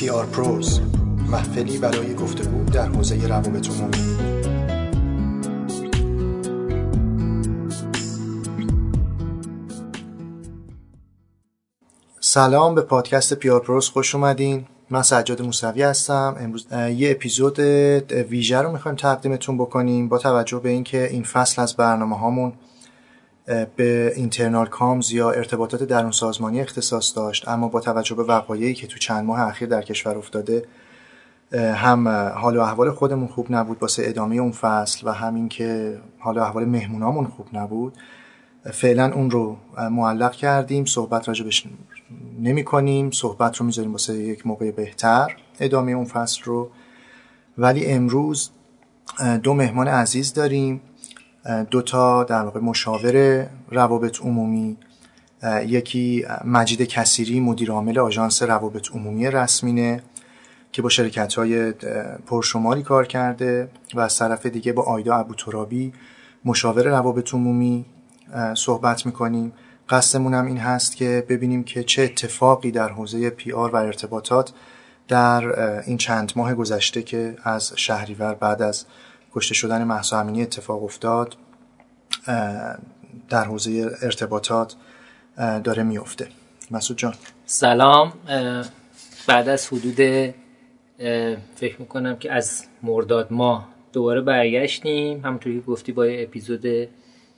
PR Pros محفلی برای گفتگو در حوزه روابط عمومی. سلام به پادکست PR Pros خوش اومدین. من سجاد موسوی هستم. امروز یه اپیزود ویژه رو می‌خوایم تقدیمتون بکنیم با توجه به اینکه این فصل از برنامه هامون به internal comms یا ارتباطات درون سازمانی اختصاص داشت اما با توجه به وقایعی که تو چند ماه اخیر در کشور افتاده هم حال و احوال خودمون خوب نبود واسه ادامه اون فصل و همین که حال و احوال مهمونامون خوب نبود. فعلا اون رو معلق کردیم صحبت راجبش نمی کنیم صحبت رو می‌ذاریم واسه یک موقع بهتر ادامه اون فصل رو. ولی امروز دو مهمان عزیز داریم. دو تا در واقع مشاور روابط عمومی یکی مجید کسیری مدیر عامل آژانس روابط عمومی رسمینه که با شرکت های پرشماری کار کرده و از طرف دیگه با آیدا ابوترابی مشاور روابط عمومی صحبت می‌کنیم. قصدمون هم این هست که ببینیم که چه اتفاقی در حوزه پی آر و ارتباطات در این چند ماه گذشته که از شهریور بعد از کشته شدن محسا امینی اتفاق افتاد در حوزه ارتباطات داره میفته. مسعود جان. سلام. بعد از حدود فکر می‌کنم که از مرداد ماه دوباره برگشتیم. همونطوری که گفتی با اپیزود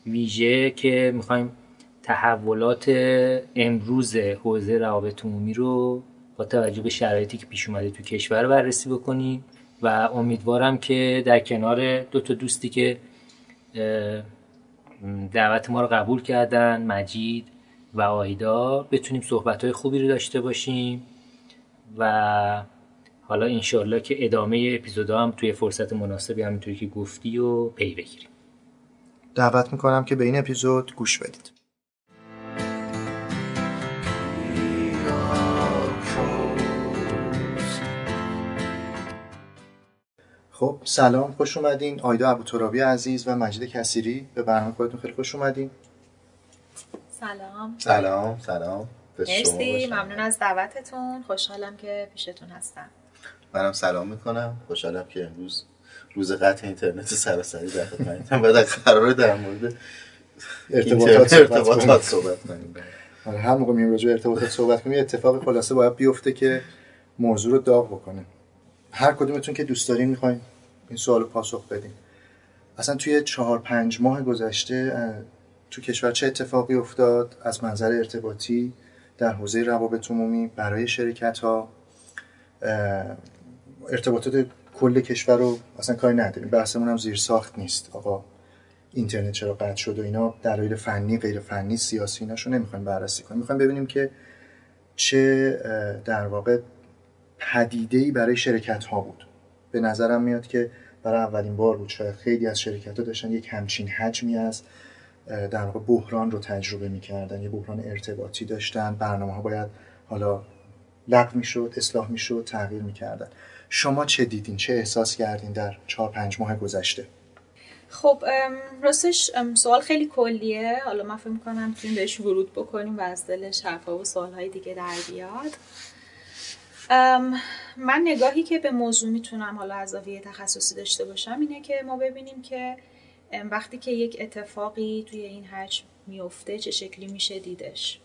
ویژه که می‌خوایم تحولات امروز حوزه روابط عمومی رو با توجه به شرایطی که پیش اومده تو کشور بررسی بکنیم. و امیدوارم که در کنار دو تا دوستی که دعوت ما رو قبول کردن مجید و آیدا بتونیم صحبت های خوبی رو داشته باشیم و حالا انشالله که ادامه اپیزودا هم توی فرصت مناسبی همینطوری که گفتی و پی بگیریم. دعوت می‌کنم که به این اپیزود گوش بدید. خب سلام خوش اومدین. آیدا ابوترابی عزیز و مجید کسیری. به برنامه خودتون خیلی خوش اومدین. سلام. سلام سلام. مرسی ممنون از دعوتتون. خوشحالم که پیشتون هستم. منم سلام می‌کنم. خوشحالم که امروز روز قطع اینترنت سراسری در خدمتتون. و در قرار در مورد ارتباطات ارتباطات صحبت کنیم. آره هر موقع میام راجع ارتباطات صحبت کنیم اتفاق خلاصه باید بیفته که موضوع رو داغ بکنه. هر کدومتون که دوست دارین می‌خواین این سوال پاسخ بدین اصلا توی چهار پنج ماه گذشته تو کشور چه اتفاقی افتاد؟ از منظر ارتباطی در حوزه روابط عمومی برای شرکت ها ارتباطات کل کشور رو اصلا کاری نداریم. بحثمون هم زیر ساخت نیست. آقا اینترنت چرا قطع شد و اینا دلایل فنی غیر فنی سیاسی ایناشو نمی‌خوایم بررسی کنیم. می‌خوایم ببینیم که چه در واقع پدیده برای شرکت ها بود. به نظرم میاد که برای اولین بار بود. شاید خیلی از شرکت ها داشتن یک همچین حجمی از در واقع بحران رو تجربه می‌کردن یه بحران ارتباطی داشتن برنامه ها باید حالا لغو می‌شد اصلاح می‌شد تغییر می‌کردن. شما چه دیدین؟ چه احساس کردین در چهار پنج ماه گذشته؟ خب راستش سوال خیلی کلیه. حالا من فکر می‌کنم بهش ورود بکنیم و از دلش حرفا و سوالهای دیگه در بیاد. من نگاهی که به موضوع می‌تونم حالا از زاویه تخصصی داشته باشم اینه که ما ببینیم که وقتی که یک اتفاقی توی این حجم میفته چه شکلی میشه دیدش.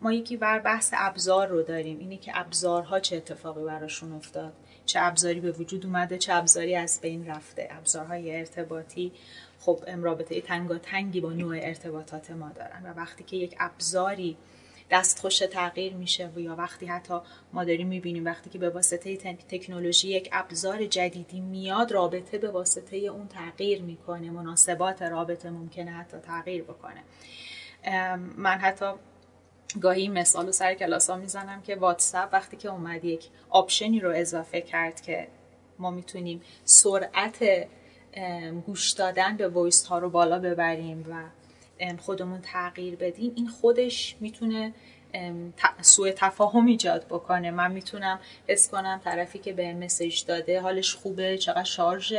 ما یکی بر بحث ابزار رو داریم. اینه که ابزارها چه اتفاقی براشون افتاد. چه ابزاری به وجود اومده چه ابزاری از بین رفته. ابزارهای ارتباطی خب رابطه تنگی با نوع ارتباطات ما دارن. و وقتی که یک ابزاری دستخوش تغییر میشه و یا وقتی حتی ما داریم می‌بینیم وقتی که به واسطه تکنولوژی یک ابزار جدیدی میاد رابطه به واسطه اون تغییر می‌کنه مناسبات رابطه ممکنه حتی تغییر بکنه. من حتی گاهی مثال و سر کلاس ها می‌زنم که واتساپ وقتی که اومد یک option ی رو اضافه کرد که ما می‌تونیم سرعت گوش دادن به voice ها رو بالا ببریم و خودمون تغییر بدیم این خودش می‌تونه سوء تفاهم ایجاد بکنه. من می‌تونم حس کنم طرفی که به مسیج داده حالش خوبه چقدر شارژ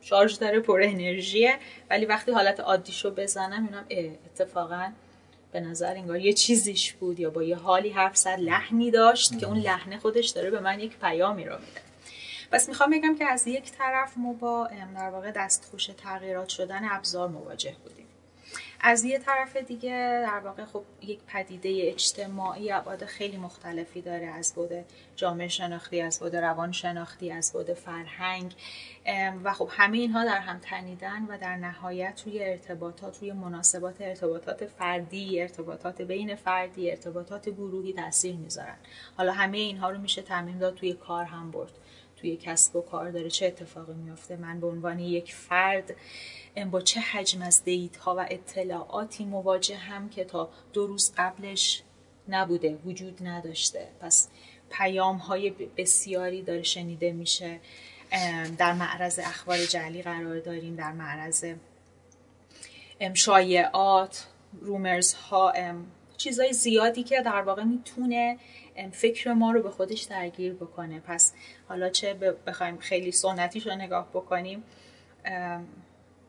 شارژ داره پر انرژیه ولی وقتی حالت عادیشو بزنم می‌بینم اتفاقا به نظر انگار یه چیزیش بود یا با یه حالی حرف زد لحنی داشت که اون لحنه خودش داره به من یک پیامی رو میده. پس می‌خوام بگم که از یک طرف ما با در واقع دستخوش تغییرات شدن ابزار مواجه بودیم. از یه طرف دیگه در واقع خب یک پدیده اجتماعی ابعاد خیلی مختلفی داره از بود جامعه شناختی از بود روان شناختی از بود فرهنگ و خب همه اینها در هم تنیدن و در نهایت روی ارتباطات روی مناسبات ارتباطات فردی ارتباطات بین فردی ارتباطات گروهی تاثیر می‌ذارن. حالا همه اینها رو میشه تعمیم داد توی کار هم برد. توی کسب و کار داره چه اتفاقی میفته من به عنوان یک فرد با چه حجم از دیت ها و اطلاعاتی مواجه هم که تا دو روز قبلش نبوده وجود نداشته. پس پیام های بسیاری داره شنیده میشه. در معرض اخبار جعلی قرار داریم در معرض شایعات رومرز ها چیزای زیادی که در واقع می‌تونه فکر ما رو به خودش درگیر بکنه. پس حالا چه بخوایم خیلی سنتیش رو نگاه بکنیم.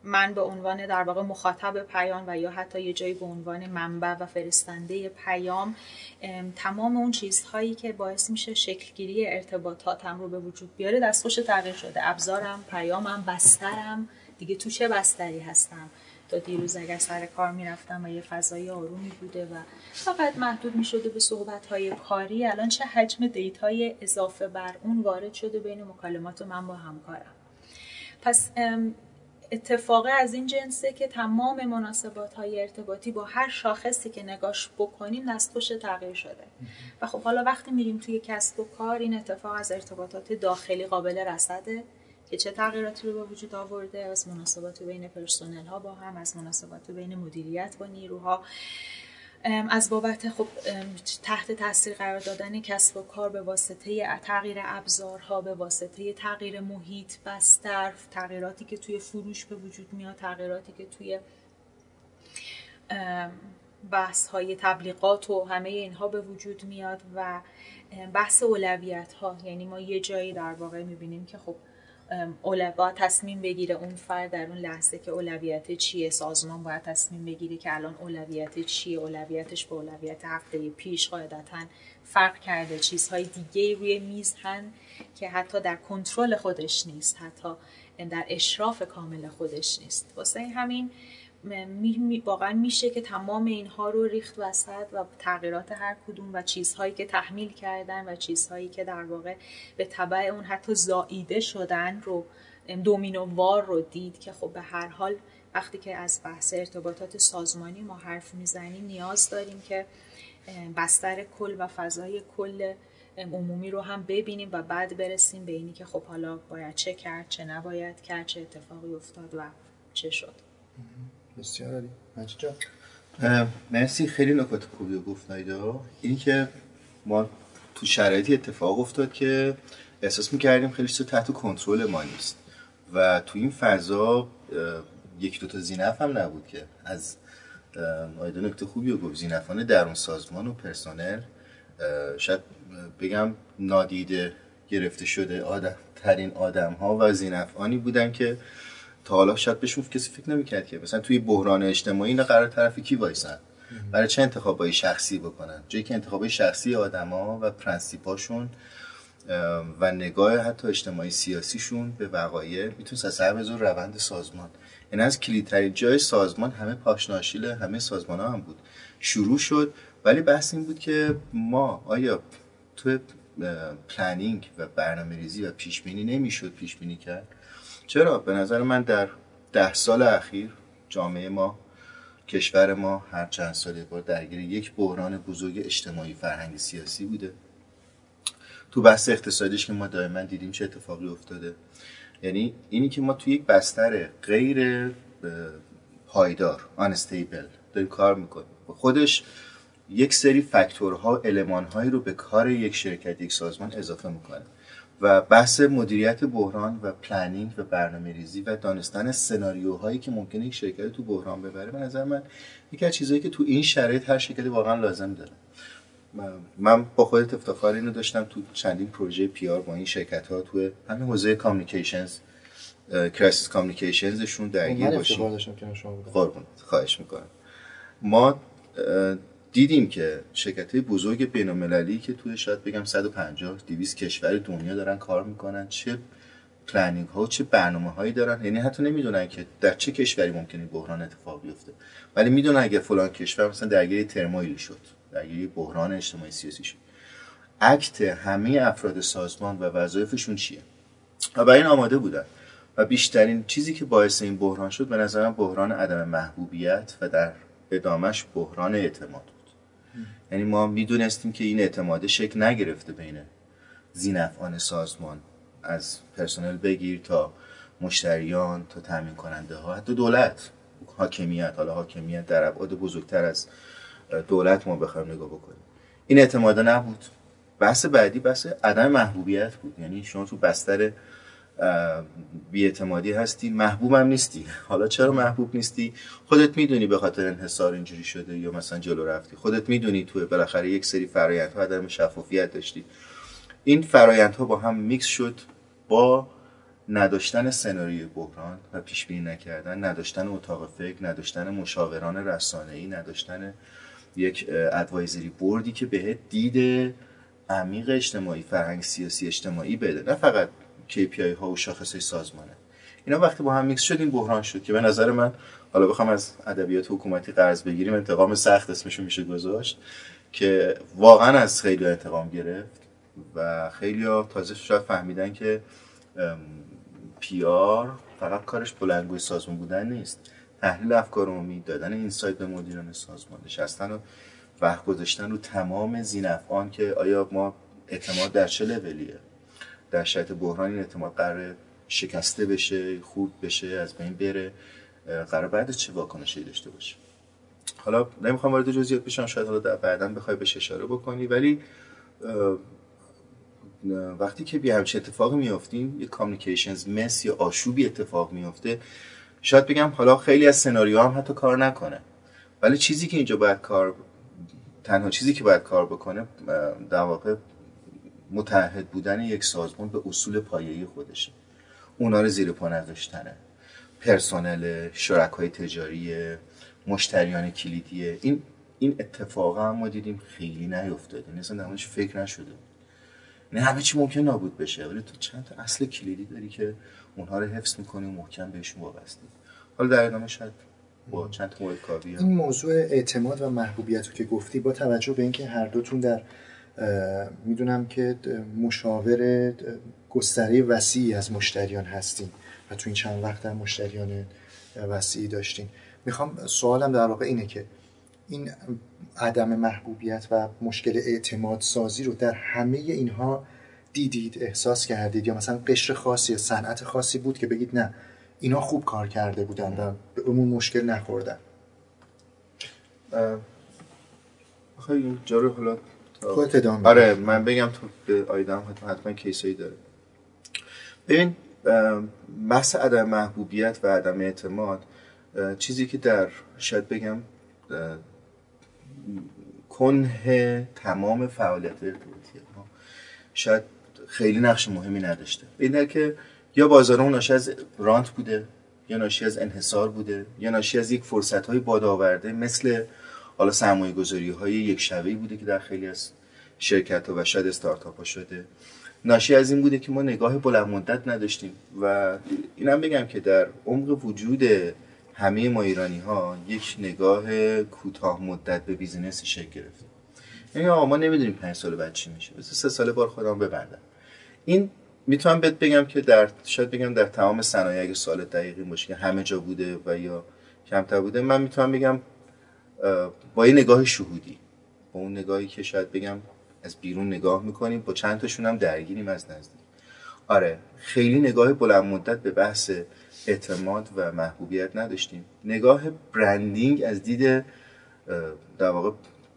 من به عنوان در واقع مخاطب پیام و یا حتی یه جایی به عنوان منبع و فرستنده پیام تمام اون چیزهایی که باعث میشه شکلگیری ارتباطاتم رو به وجود بیاره دستخوش تغییر شده. ابزارم پیامم بسترم. دیگه تو چه بستری هستم؟ تا دیروز اگر سر کار می‌رفتم و یه فضای آرومی بوده و فقط محدود می‌شده به صحبت های کاری الان چه حجم دیتای اضافه بر اون وارد شده بین مکالمات من با همکارم. پس اتفاقه از این جنسه که تمام مناسبات های ارتباطی با هر شاخصی که نگاش بکنیم دستخوش تغییر شده. و خب حالا وقتی میریم توی کسب و کار این اتفاق از ارتباطات داخلی قابل رصده که چه تغییراتی رو به وجود آورده از مناسبات بین پرسنل ها با هم از مناسبات بین مدیریت با نیروها. از بابت خب تحت تاثیر قرار دادن کسب و کار به واسطه تغییر ابزارها به واسطه تغییر محیط بستر تغییراتی که توی فروش به وجود میاد تغییراتی که توی بحث های تبلیغات و همه اینها به وجود میاد و بحث اولویت ها یعنی ما یه جایی در واقع می‌بینیم که خب باید تصمیم بگیره اون فرد در اون لحظه که اولویت چیه سازمان باید تصمیم بگیره که الان اولویت چیه اولویتش به اولویت هفته پیش قاعدتا فرق کرده. چیزهای دیگه روی میز هن که حتی در کنترل خودش نیست حتی در اشراف کامل خودش نیست. واسه همین واقعا میشه که تمام اینها رو ریخت وسط و تغییرات هر کدوم و چیزهایی که تحمیل کردن و چیزهایی که در واقع به طبع اون حتی زاییده شدن رو دومینووار رو دید که خب به هر حال وقتی که از بحث ارتباطات سازمانی ما حرف می‌زنیم نیاز داریم که بستر کل و فضای کل عمومی رو هم ببینیم و بعد برسیم به اینی که خب حالا باید چه کرد چه نباید کرد چه اتفاقی افتاد و چه شد. بسیار عالی. جان. مرسی. خیلی نکات خوبی گفت نایدا. این که ما تو شرایطی اتفاق افتاد که احساس می‌کردیم خیلی چیز تحت کنترل ما نیست. و تو این فضا یک دوتا زینف هم نبود که. از آیدا نکته خوبی رو گفت. زینفان درون سازمان و پرسنل. شاید بگم نادیده گرفته شده آدم ترین آدم ها و زینفانی بودن که تا حالا شاید بهشون کسی فکر نمی‌کرد که. مثلا توی بحران اجتماعی اینا قرار طرف کی وایسن برای چه انتخابای شخصی بکنن؟ جایی که انتخابای شخصی آدما و پرنسیپاشون و نگاه حتی اجتماعی سیاسیشون به وقایع می‌تونه اثر بذاره روند سازمان. این یعنی از کلیدترین جای سازمان همه پاشناشیل همه سازمان ها هم بود. شروع شد ولی بحث این بود که ما آیا تو planning و برنامه ریزی و پیش بینی نمی‌شد پیش بینی کرد؟ چرا؟ به نظر من در ده سال اخیر جامعه ما کشور ما هر چند سال بار درگیر یک بحران بزرگ اجتماعی فرهنگی سیاسی بوده. تو بحث اقتصادیش که ما دائما دیدیم چه اتفاقی افتاده. یعنی اینی که ما تو یک بستر غیر پایدار unstable داریم کار می‌کنیم. خودش یک سری فاکتورها المانهایی رو به کار یک شرکت یک سازمان اضافه می‌کنه. و بحث مدیریت بحران و planning و برنامه ریزی و دانستن سناریوهایی که ممکنه یک شرکت تو بحران ببره به نظر من یکی از چیزهایی که تو این شرایط هر شرکتی واقعا لازم داره. من با خودت افتخار اینو داشتم تو چندین پروژه PR با این شرکت ها تو همین حوزه communications crisis communications شون درگیر باشیم. قربونت خواهش می‌کنم. ما دیدیم که شرکت های بزرگ بین که توی شاید بگم 150 200 کشور دنیا دارن کار می‌کنن چه planning ها و چه برنامه هایی دارن. یعنی حتی نمی‌دونن که در چه کشوری ممکنه بحران اتفاق بیفته. ولی می‌دونن اگه فلان کشور مثلا درگیر turmoil ی شد درگیر بحران اجتماعی سیاسی شد. act همه افراد سازمان و وظایفشون چیه؟ و برای این آماده بودن. و بیشترین چیزی که باعث این بحران شد به نظرم بحران عدم محبوبیت و در ادامش بحران اعتماد. یعنی ما می‌دونستیم که این اعتماد شکل نگرفته بین زینفعان سازمان از پرسنل بگیر تا مشتریان تا تامین کننده ها حتی دولت. حاکمیت حالا حاکمیت در ابعاد بزرگتر از دولت ما بخوایم نگاه بکنیم. این اعتماد نبود. بحث بعدی بحث عدم محبوبیت بود. یعنی شما تو بستر بیاعتمادی هستی محبوبم نیستی. حالا چرا محبوب نیستی؟ خودت می‌دونی به خاطر انحصار اینجوری شده یا مثلا جلو رفتی. خودت می‌دونی تو بالاخره یک سری فرایندها عدم شفافیت داشتی. این فرایندها با هم میکس شد با نداشتن سناریوی بحران و پیش بینی نکردن نداشتن اتاق فکر نداشتن مشاوران ای نداشتن یک advisory board ی که بهت دید عمیق اجتماعی فرهنگ سیاسی اجتماعی بده. نه فقط KPI ها و شاخص سازمانه. اینا وقتی با هم میکس شد این بحران شد که به نظر من حالا بخوام از ادبیات حکومتی قرض بگیریم انتقام سخت اسمشو میشه گذاشت که واقعا از خیلی انتقام گرفت و خیلی ها تازه شاید فهمیدن که PR فقط کارش بلنگوی سازمان بودن نیست. تحلیل افکار عمومی دادن اینسایت به مدیران سازمان نشستن و وقت گذاشتن رو تمام زینفعان که آیا ما اعتماد در چه لولیه. در شرایط بحران این اعتماد قرار شکسته بشه خورد بشه از بین بره قرار بعد چه واکنشی داشته باشه؟ حالا نمی‌خوام وارد جزئیات بشم شاید حالا بعدا بخوای بهش اشاره بکنی ولی وقتی که بیا همچین اتفاقی میافتیم یه کامیکیشنز مس یا آشوبی اتفاق میافته شاید بگم حالا خیلی از سناریو هم حتی کار نکنه. ولی چیزی که اینجا باید کار تنها چیزی که باید کار بکنه در واقع متحد بودن یک سازمان به اصول پایه‌ای خودشه اونا رو زیر پا نذاشتنه. پرسنل شرکای تجاری مشتریان کلیدیه این این اتفاق هم ما دیدیم خیلی نیفتاده. یعنی اصلا درمانش فکر نشده نه همه چی ممکن نابود بشه ولی تو چند تا اصل کلیدی داری که اونها رو حفظ می‌کنی و محکم بهشون وابستی حالا در ادامه شاید با چند مورد این موضوع اعتماد و محبوبیت رو که گفتی با توجه به اینکه هر دوتون در می‌دونم که مشاور گستره وسیعی از مشتریان هستین و تو این چند وقت در مشتریان وسیعی داشتین. می‌خوام سوالم در واقع اینه که این عدم محبوبیت و مشکل اعتماد سازی رو در همه اینها دیدید احساس کردید؟ یا مثلا قشر خاصی یا صنعت خاصی بود که بگید نه اینا خوب کار کرده بودن و به اون مشکل نخوردن؟ خیلی جارو حالا خودت ادامه آره من بگم تو به آیدم حتما کیسایی داره. ببین بحث عدم محبوبیت و عدم اعتماد چیزی که در شاید بگم کنه تمام فعالیت ارتباطی ما شاید خیلی نقش مهمی نداشته. این که یا بازار اون ناشی از رانت بوده یا ناشی از انحصار بوده یا ناشی از یک فرصت های بادآورده مثل حالا سرمایه گذاری های یک شبهی بوده که در خیلی از شرکت ها و شاید استارتاپ ها شده. ناشی از این بوده که ما نگاه بلند مدت نداشتیم و اینم بگم که در عمق وجود همه ما ایرانی ها یک نگاه کوتاه مدت به بیزینس شکل گرفته یعنی آقا ما نمی‌دونیم پنج سال بعد چی میشه. بس سه سال بار خودم ببندم. این می‌تونم بهت بگم که در شاید بگم در تمام صنایع اگه سال دقیقی باشه همه جا بوده و یا کمتر بوده من می‌تونم بگم با یه نگاه شهودی با اون نگاهی که شاید بگم از بیرون نگاه می‌کنیم با چند تاشون هم درگیریم از نزدیک. آره خیلی نگاه بلند مدت به بحث اعتماد و محبوبیت نداشتیم. نگاه branding از دید در واقع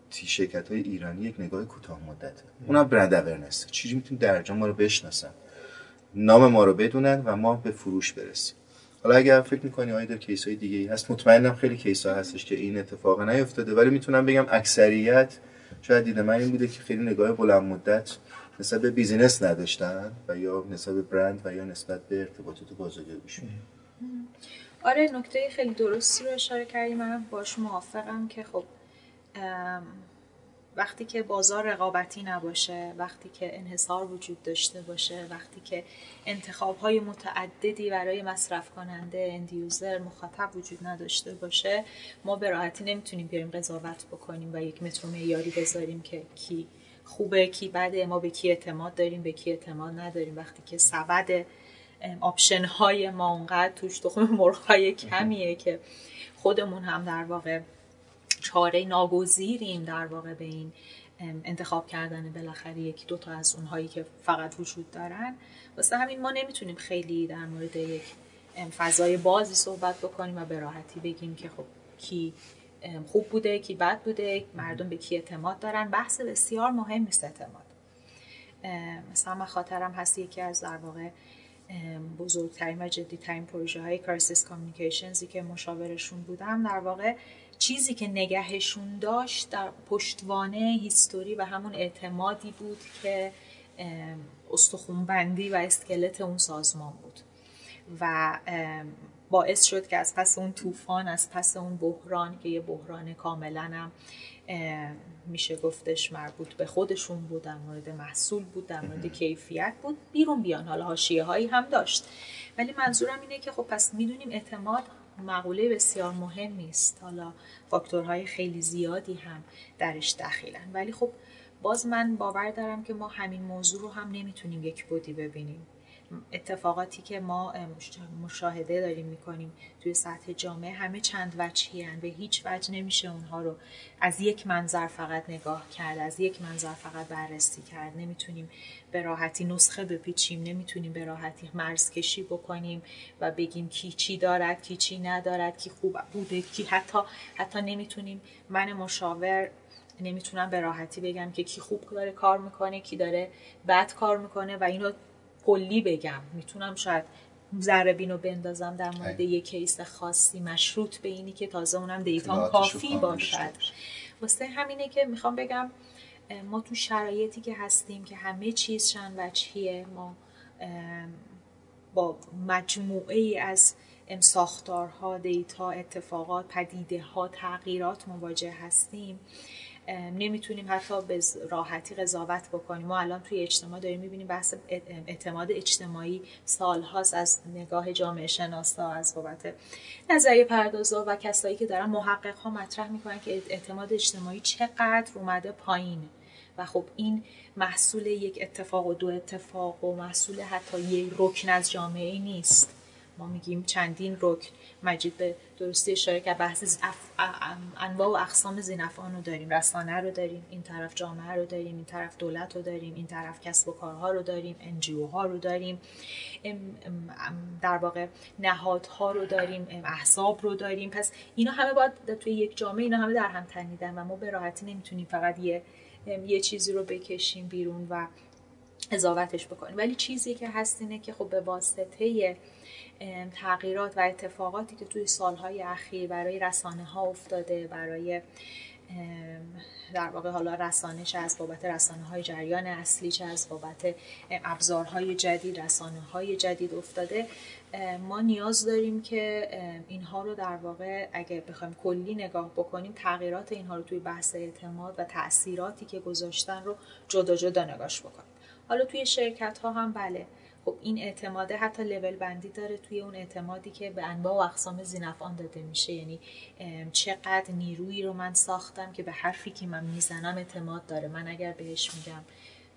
شرکت های ایرانی یک نگاه کوتاه مدته. اونم brand awareness چیزی می‌تونیم درجا ما رو بشناسن؟ نام ما رو بدونن و ما به فروش برسیم. حالا اگر فکر می‌کنی آیا در case های دیگه ای هست مطمئنم خیلی case ها هستش که این اتفاق نیفتاده. ولی می‌تونم بگم اکثریت شاید دید من این بوده که خیلی نگاه بلند مدت نسبت به business نداشتن و یا نسبت به برند و یا نسبت به ارتباطات بازاریابیشون. آره نکته خیلی درستی رو اشاره کردی. من باش موافقم که خب وقتی که بازار رقابتی نباشه وقتی که انحصار وجود داشته باشه وقتی که انتخاب های متعددی برای مصرف کننده end user مخاطب وجود نداشته باشه ما به راحتی نمی‌تونیم بیایم قضاوت بکنیم و یک متر معیاری بذاریم که کی خوبه کی بده ما به کی اعتماد داریم به کی اعتماد نداریم. وقتی که سبد آپشن های ما اونقدر توش تخم مرغ کمیه که خودمون هم در واقع چاره ناگزیریم در واقع به این انتخاب کردن بالاخره یکی دو تا از اونهایی که فقط وجود دارن. واسه همین ما نمی‌تونیم خیلی در مورد یک فضای بازی صحبت بکنیم و به راحتی بگیم که خب کی خوب بوده کی بد بوده. مردم به کی اعتماد دارن؟ بحث بسیار مهم نیست اعتماد. مثلا من خاطرم هست یکی از در واقع بزرگترین و جدیترین پروژه های کرسیس کامیکیشنزی که مشاورشون بودم در واقع چیزی که نگهشون داشت در پشتوانه هیستوری و همون اعتمادی بود که استخونبندی و اسکلت اون سازمان بود. و باعث شد که از پس اون طوفان از پس اون بحران که یه بحران کاملا هم میشه گفتش مربوط به خودشون بود در مورد محصول بود در مورد کیفیت بود بیرون بیان. حالا حاشیه هایی هم داشت. ولی منظورم اینه که خب پس می‌دونیم اعتماد مقوله بسیار مهم نیست. حالا فاکتورهای خیلی زیادی هم درش دخیلن ولی خب باز من باور دارم که ما همین موضوع رو هم نمی‌تونیم یک بودی ببینیم. اتفاقاتی که ما مشاهده داریم می‌کنیم توی سطح جامعه همه چند وجهی به هیچ وجه نمیشه اونها رو از یک منظر فقط نگاه کرد از یک منظر فقط بررسی کرد. نمی‌تونیم به راحتی نسخه بپیچیم نمی‌تونیم به راحتی مرز کشی بکنیم و بگیم کی چی دارد کی چی ندارد کی خوب بوده کی حتی حتی نمی‌تونیم. من مشاور نمی‌تونم به راحتی بگم که کی خوب داره کار می‌کنه کی داره بد کار می‌کنه و اینو کلی بگم. می‌تونم شاید ذره بینو بندازم در مورد یک case خاصی مشروط به اینی که تازه اونم data کافی باشد. واسه همینه که می‌خوام بگم ما تو شرایطی که هستیم که همه چیز چند وجهیه ما با مجموعه ای از ساختارها data اتفاقات پدیده ها تغییرات مواجه هستیم. نمی‌تونیم حتی به راحتی قضاوت بکنیم. ما الان توی اجتماع داریم می‌بینیم بحث اعتماد اجتماعی سالهاست از نگاه جامعه شناسا از بابت نظریه پردازا و کسایی که دارن محقق ها مطرح می‌کنن که اعتماد اجتماعی چقدر اومده پایین. و خب این محصول یک اتفاق و دو اتفاق و محصول حتی یک رکن از جامعه نیست. ما میگیم چندین رکن مجید به درستی اشاره که بحث انواع و اقسام زینفان رو داریم رسانه رو داریم این طرف جامعه رو داریم این طرف دولت رو داریم این طرف کسب و کارها رو داریم انجیو ها رو داریم در واقع نهادها رو داریم احزاب رو داریم. پس اینا همه باید توی یک جامعه اینا همه در هم تنیدن و ما به راحتی نمی‌تونیم فقط یه یه چیزی رو بکشیم بیرون و اضافتش بکنیم. ولی چیزی که هست اینه که خب به واسطه تغییرات و اتفاقاتی که توی سالهای اخیر برای رسانه ها افتاده برای در واقع حالا رسانه چه از بابت رسانه های جریان اصلی چه از بابت ابزارهای جدید رسانه های جدید افتاده. ما نیاز داریم که اینها رو در واقع اگه بخوایم کلی نگاه بکنیم تغییرات اینها رو توی بحث اعتماد و تاثیراتی که گذاشتن رو جدا جدا نگاش بکنیم. حالا توی شرکت ها هم بله خب این اعتماده حتی لول بندی داره توی اون اعتمادی که به انواع و اقسام زینفان داده میشه. یعنی چقدر نیرویی رو من ساختم که به حرفی که من می‌زنم اعتماد داره. من اگر بهش میگم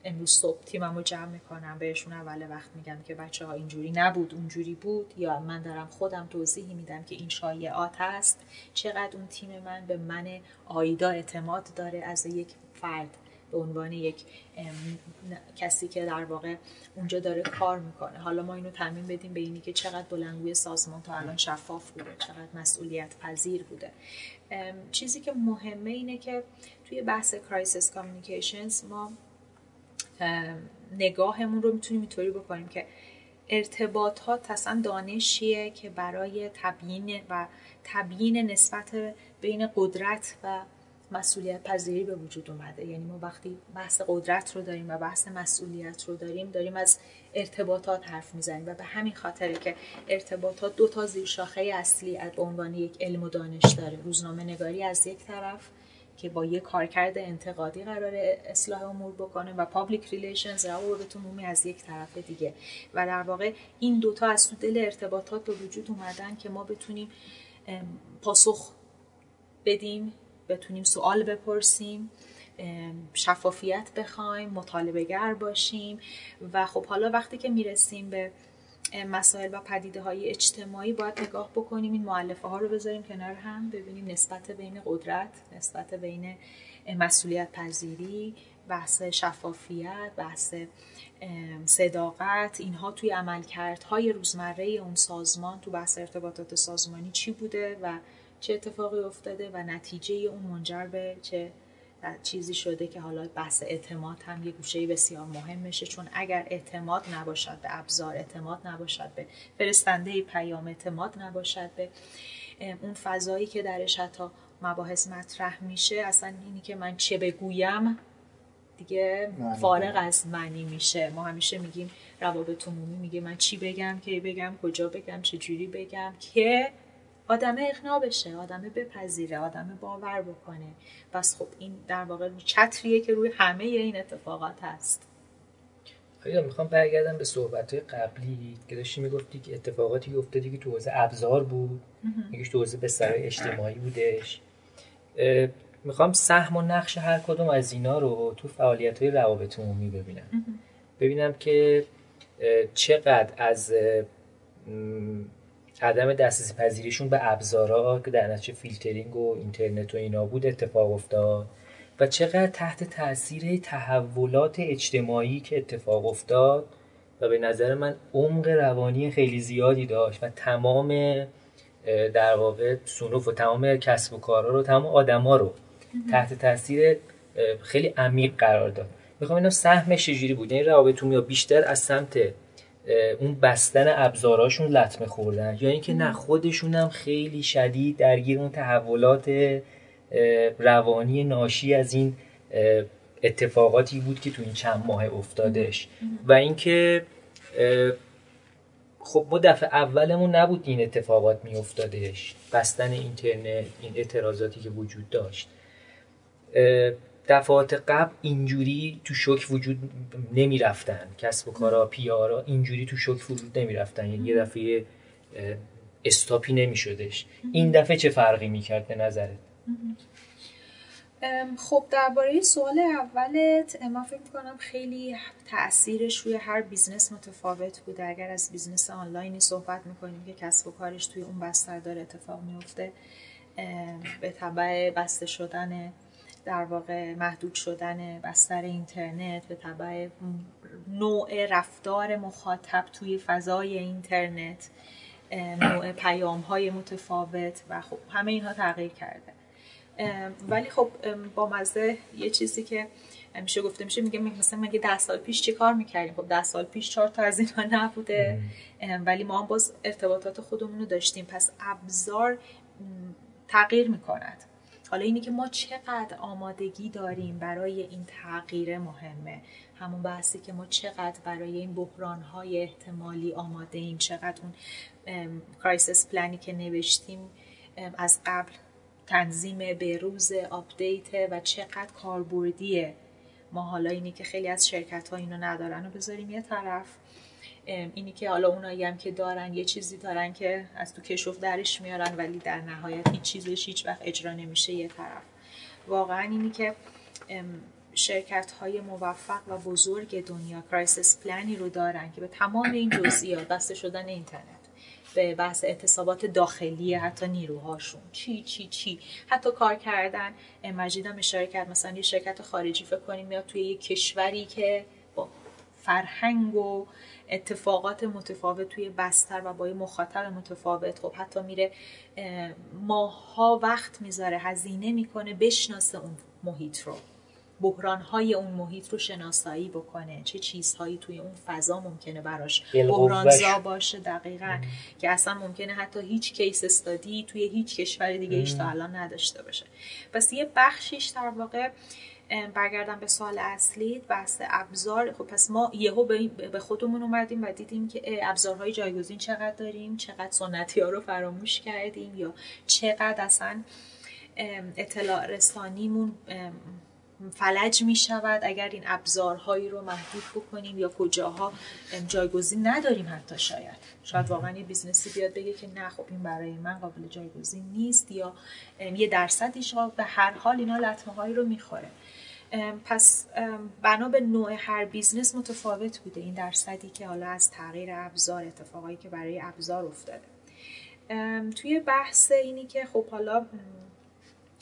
امروز صبح تیمم رو جمع می‌کنم بهشون اول وقت میگم که بچه ها اینجوری نبود اونجوری بود یا من دارم خودم توضیحی میدم که این شایعات هست. چقدر اون تیم من به من آیدا اعتماد داره از یک فرد. به عنوان یک کسی که در واقع اونجا داره کار می‌کنه. حالا ما اینو تعمیم بدیم به اینی که چقدر بلندگوی سازمان تا الان شفاف بوده چقدر مسئولیت پذیر بوده. چیزی که مهمه اینه که توی بحث crisis communications ما نگاهمون رو می‌تونیم اینطوری بکنیم که ارتباطات اصلا دانشیه که برای تبیین و تبیین نسبت بین قدرت و مسئولیت پذیری به وجود اومده. یعنی ما وقتی بحث قدرت رو داریم و بحث مسئولیت رو داریم داریم از ارتباطات حرف می‌زنیم و به همین خاطره که ارتباطات دو تا زیر شاخه اصلی به عنوان یک علم و دانش داره. روزنامه نگاری از یک طرف که با یه کارکرد انتقادی قرار اصلاح امور بکنه و public relations روابط عمومی از یک طرف دیگه. و در واقع این دوتا از تو دل ارتباطات به وجود اومدن که ما بتونیم پاسخ بدیم بتونیم سوال بپرسیم شفافیت بخوایم مطالبه گر باشیم و خب حالا وقتی که می‌رسیم به مسائل و پدیده های اجتماعی باید نگاه بکنیم این معلفه ها رو بذاریم کنار هم ببینیم نسبت بین قدرت نسبت بین مسئولیت پذیری بحث شفافیت بحث صداقت اینها توی عملکردهای روزمره اون سازمان تو بحث ارتباطات سازمانی چی بوده و چه اتفاقی افتاده و نتیجه اون منجر به چه چیزی شده که حالا بحث اعتماد هم یه گوشه بسیار مهمشه چون اگر اعتماد نباشد به ابزار اعتماد نباشد به فرستنده پیام اعتماد نباشد به اون فضایی که درش حتی مباحث مطرح میشه اصلا اینی که من چه بگویم دیگه فارغ از معنی میشه. ما همیشه میگیم روابط عمومی میگه من چی بگم که بگم کجا بگم چه جوری بگم که آدم اقنا بشه آدم بپذیره آدم باور بکنه. بس خب این در واقع چتریه که روی همه این اتفاقات هست. آیا می‌خوام برگردم به صحبت های قبلی که داشتی می‌گفتی که اتفاقاتی افتادی که تو حوزه ابزار بود یکیش تو حوزه بسترهای اجتماعی بودش. می‌خوام سهم و نقش هر کدوم از اینا رو تو فعالیت های روابط عمومی ببینم ببینم که چقدر از عدم دسترسی پذیریشون به ابزارها که در نتیجه فیلترینگ و اینترنت و اینا بود اتفاق افتاد و چقدر تحت تاثیر تحولات اجتماعی که اتفاق افتاد و به نظر من عمق روانی خیلی زیادی داشت و تمام در واقع صنوف و تمام کسب و کارها رو تمام آدما رو تحت تاثیر خیلی عمیق قرار داد. می‌خوام اینا سهمش چجوری بود؟ این روابط یا بیشتر از سمت اون بستن ابزاراشون لطمه خوردن. یا اینکه نه خودشون هم خیلی شدید درگیر اون تحولات روانی ناشی از این اتفاقاتی بود که تو این چند ماه افتادش. و اینکه خب ما دفعه اولمون نبود این اتفاقات می افتادش بستن اینترنت این اعتراضاتی که وجود داشت. دفعات قبل اینجوری تو شوک وجود نمی رفتن کسب و کارا پیارا اینجوری تو شوک وجود نمی رفتن یعنی یه دفعه استاپی نمی شدش این دفعه چه فرقی می کرد به نظرت؟ خب درباره سوال اولت من فکر کنم خیلی تاثیرش روی هر business متفاوت بوده. اگر از business آنلاینی صحبت می‌کنیم که کسب و کارش توی اون بستر داره اتفاق میفته به طبع بسته شدن در واقع محدود شدن بستر اینترنت به طبع نوع رفتار مخاطب توی فضای اینترنت نوع پیام های متفاوت و خب همه اینها تغییر کرده. ولی خب با مزه یه چیزی که میشه گفته میشه میگه مثلا مگه ده سال پیش چی کار می‌کردیم؟ خب ده سال پیش چهار تا از اینها نبوده. ولی ما هم باز ارتباطات خودمون رو داشتیم. پس ابزار تغییر می‌کند. حالا اینی که ما چقدر آمادگی داریم برای این تغییر مهمه. همون بحثی که ما چقدر برای این بحران های احتمالی آماده ایم چقدر اون crisis plan ی که نوشتیم از قبل تنظیم به روز update و چقدر کاربردیه. ما حالا اینی که خیلی از شرکت ها اینو ندارن. و بذاریم یه طرف. اینی که حالا اونایی هم که دارن یه چیزی دارن که از تو کشو درش میارن ولی در نهایت هیچ چیزش هیچ وقت اجرا نمیشه یه طرف. واقعا اینی که شرکت های موفق و بزرگ دنیا crisis plan ی رو دارن که به تمام این جزئیات بسته شدن اینترنت به بحث اعتصابات داخلی حتی نیروهاشون چی چی چی؟ حتی کار کردن مجیدم اشاره کرد مثلا یه شرکت خارجی فکر کنیم میاد توی یه کشوری که با فرهنگ و اتفاقات متفاوت توی بستر و با یه مخاطب متفاوت خب حتی میره ماها وقت می‌ذاره هزینه می‌کنه بشناسه اون محیط رو. بحران های اون محیط رو شناسایی بکنه. چه چیزهایی توی اون فضا ممکنه براش بحرانزا باشه دقیقا. که اصلا ممکنه حتی هیچ کیس استادی توی هیچ کشور دیگه ایش تا الان نداشته باشه. پس یه بخشیش در واقع برگردم به سال اصلی بحث ابزار خب پس ما یهو به خودمون اومدیم و دیدیم که ابزارهای جایگزین چقدر داریم چقدر سنتی ها رو فراموش کردیم یا چقدر اصلا اطلاع رسانیمون فلج می شود اگر این ابزارهایی رو محدود بکنیم یا کجاها جایگزین نداریم حتی شاید. شاید واقعا یه business ی بیاد بگه که نه خب این برای من قابل جایگزین نیست یا یه درصدیش به هر حال اینا لطمه هایی رو می‌خوره. پس بنا به نوع هر business متفاوت بوده. این درصدی که حالا از تغییر ابزار اتفاقایی که برای ابزار افتاده. توی بحث اینی که خب حالا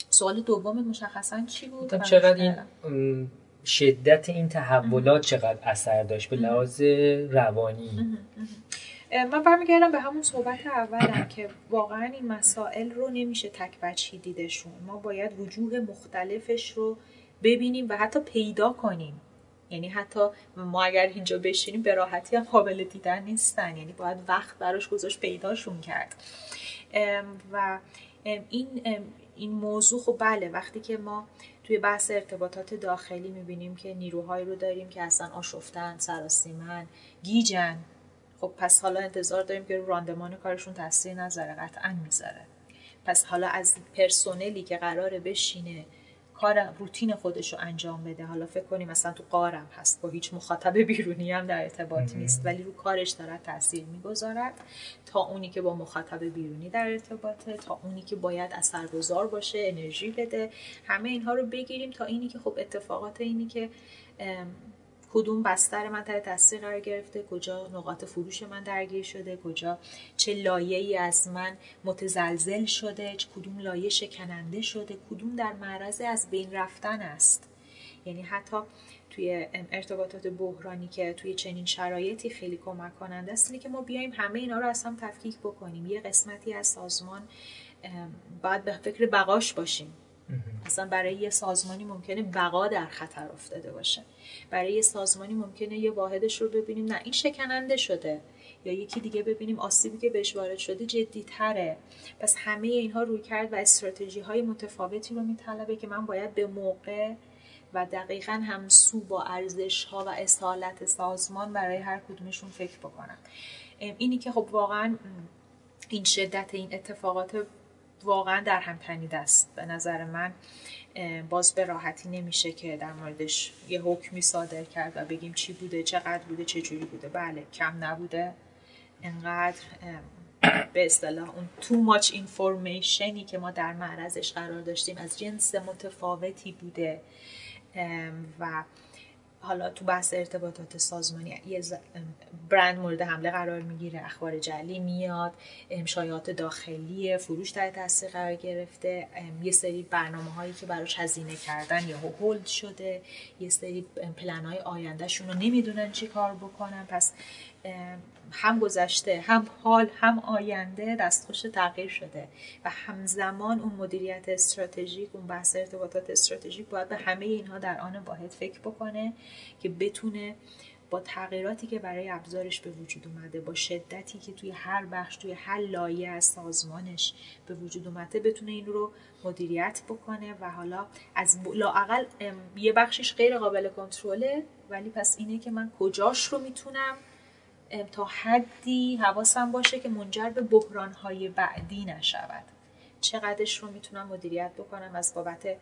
سوال دوم مشخصا چی بود؟ چقدر این شدت این تحولات چقدر اثر داشت به لحاظ روانی؟ من برمیگردم به همون صحبت اولم که واقعا این مسائل رو نمیشه تک بچی دیدشون ما باید وجوه مختلفش رو ببینیم و حتی پیدا کنیم. یعنی حتی ما اگر اینجا بشینیم به راحتی هم قابل دیدن نیستن. یعنی باید وقت براش گذاشت پیداشون کرد. و این این موضوع خب بله وقتی که ما توی بحث ارتباطات داخلی می‌بینیم که نیروهایی رو داریم که اصلا آشفتن سراسیمن گیجن. خب پس حالا انتظار داریم که راندمان کارشون تاثیر نذاره قطعا می‌ذاره. پس حالا از پرسونلی که قراره بشینه کار روتین خودش رو انجام بده. حالا فکر کنیم مثلا تو قارم هست با هیچ مخاطب بیرونی هم در ارتباط نیست ولی رو کارش دارد تاثیر می‌گذارد تا اونی که با مخاطب بیرونی در ارتباطه تا اونی که باید اثرگذار باشه انرژی بده. همه اینها رو بگیریم تا اینی که خب اتفاقات اینی که کدوم بستر من تحت تاثیر قرار گرفته کجا نقاط فروش من درگیر شده کجا چه ای از من متزلزل شده کدوم لایه شکننده شده کدوم در معرض از بین رفتن است. یعنی حتی توی ارتباطات بحرانی که توی چنین شرایطی خیلی کمک کننده است که ما بیایم همه اینا رو از هم تفکیک بکنیم. یه قسمتی از سازمان باید به فکر بقاش باشیم. اصلا برای یه سازمانی ممکنه بقا در خطر افتاده باشه. برای یه سازمانی ممکنه یه واحدش رو ببینیم نه این شکننده شده. یا یکی دیگه ببینیم آسیبی که بهش وارد شده جدی تره پس همه اینها روی کرد و استراتژی های متفاوتی رو میطلبه که من باید به موقع و دقیقا هم سو با ارزش ها و اصالت سازمان برای هر کدومشون فکر بکنم. اینی که خب واقعا این شدت این اتفاقات واقعا در هم تنیده است. به نظر من باز به راحتی نمیشه که در موردش یه حکمی صادر کرد و بگیم چی بوده چقدر بوده چه جوری بوده. بله کم نبوده. انقدر به اصطلاح اون too much informationی که ما در معرضش قرار داشتیم از جنس متفاوتی بوده. و حالا تو بحث ارتباطات سازمانی یه برند مورد حمله قرار می‌گیره اخبار جلی میاد شایعات داخلی فروش در تاثیر قرار گرفته یه سری برنامه هایی که براش هزینه کردن یا هولد شده یه سری پلن های آیندهشون رو نمی‌دونن چی کار بکنن. پس هم گذشته هم حال هم آینده دستخوش تغییر شده و همزمان اون مدیریت استراتژیک اون بحث ارتباطات استراتژیک باید به همه اینها در آن واحد فکر بکنه که بتونه با تغییراتی که برای ابزارش به وجود اومده با شدتی که توی هر بخش توی هر لایه از سازمانش به وجود اومده بتونه این رو مدیریت بکنه و حالا از لاقل یه بخشش غیر قابل کنترله ولی پس اینه که من کجاش رو می‌تونم تا حدی حواسم باشه که منجر به بحرانهای بعدی نشود. چقدرش رو می‌تونم مدیریت بکنم؟ از بابت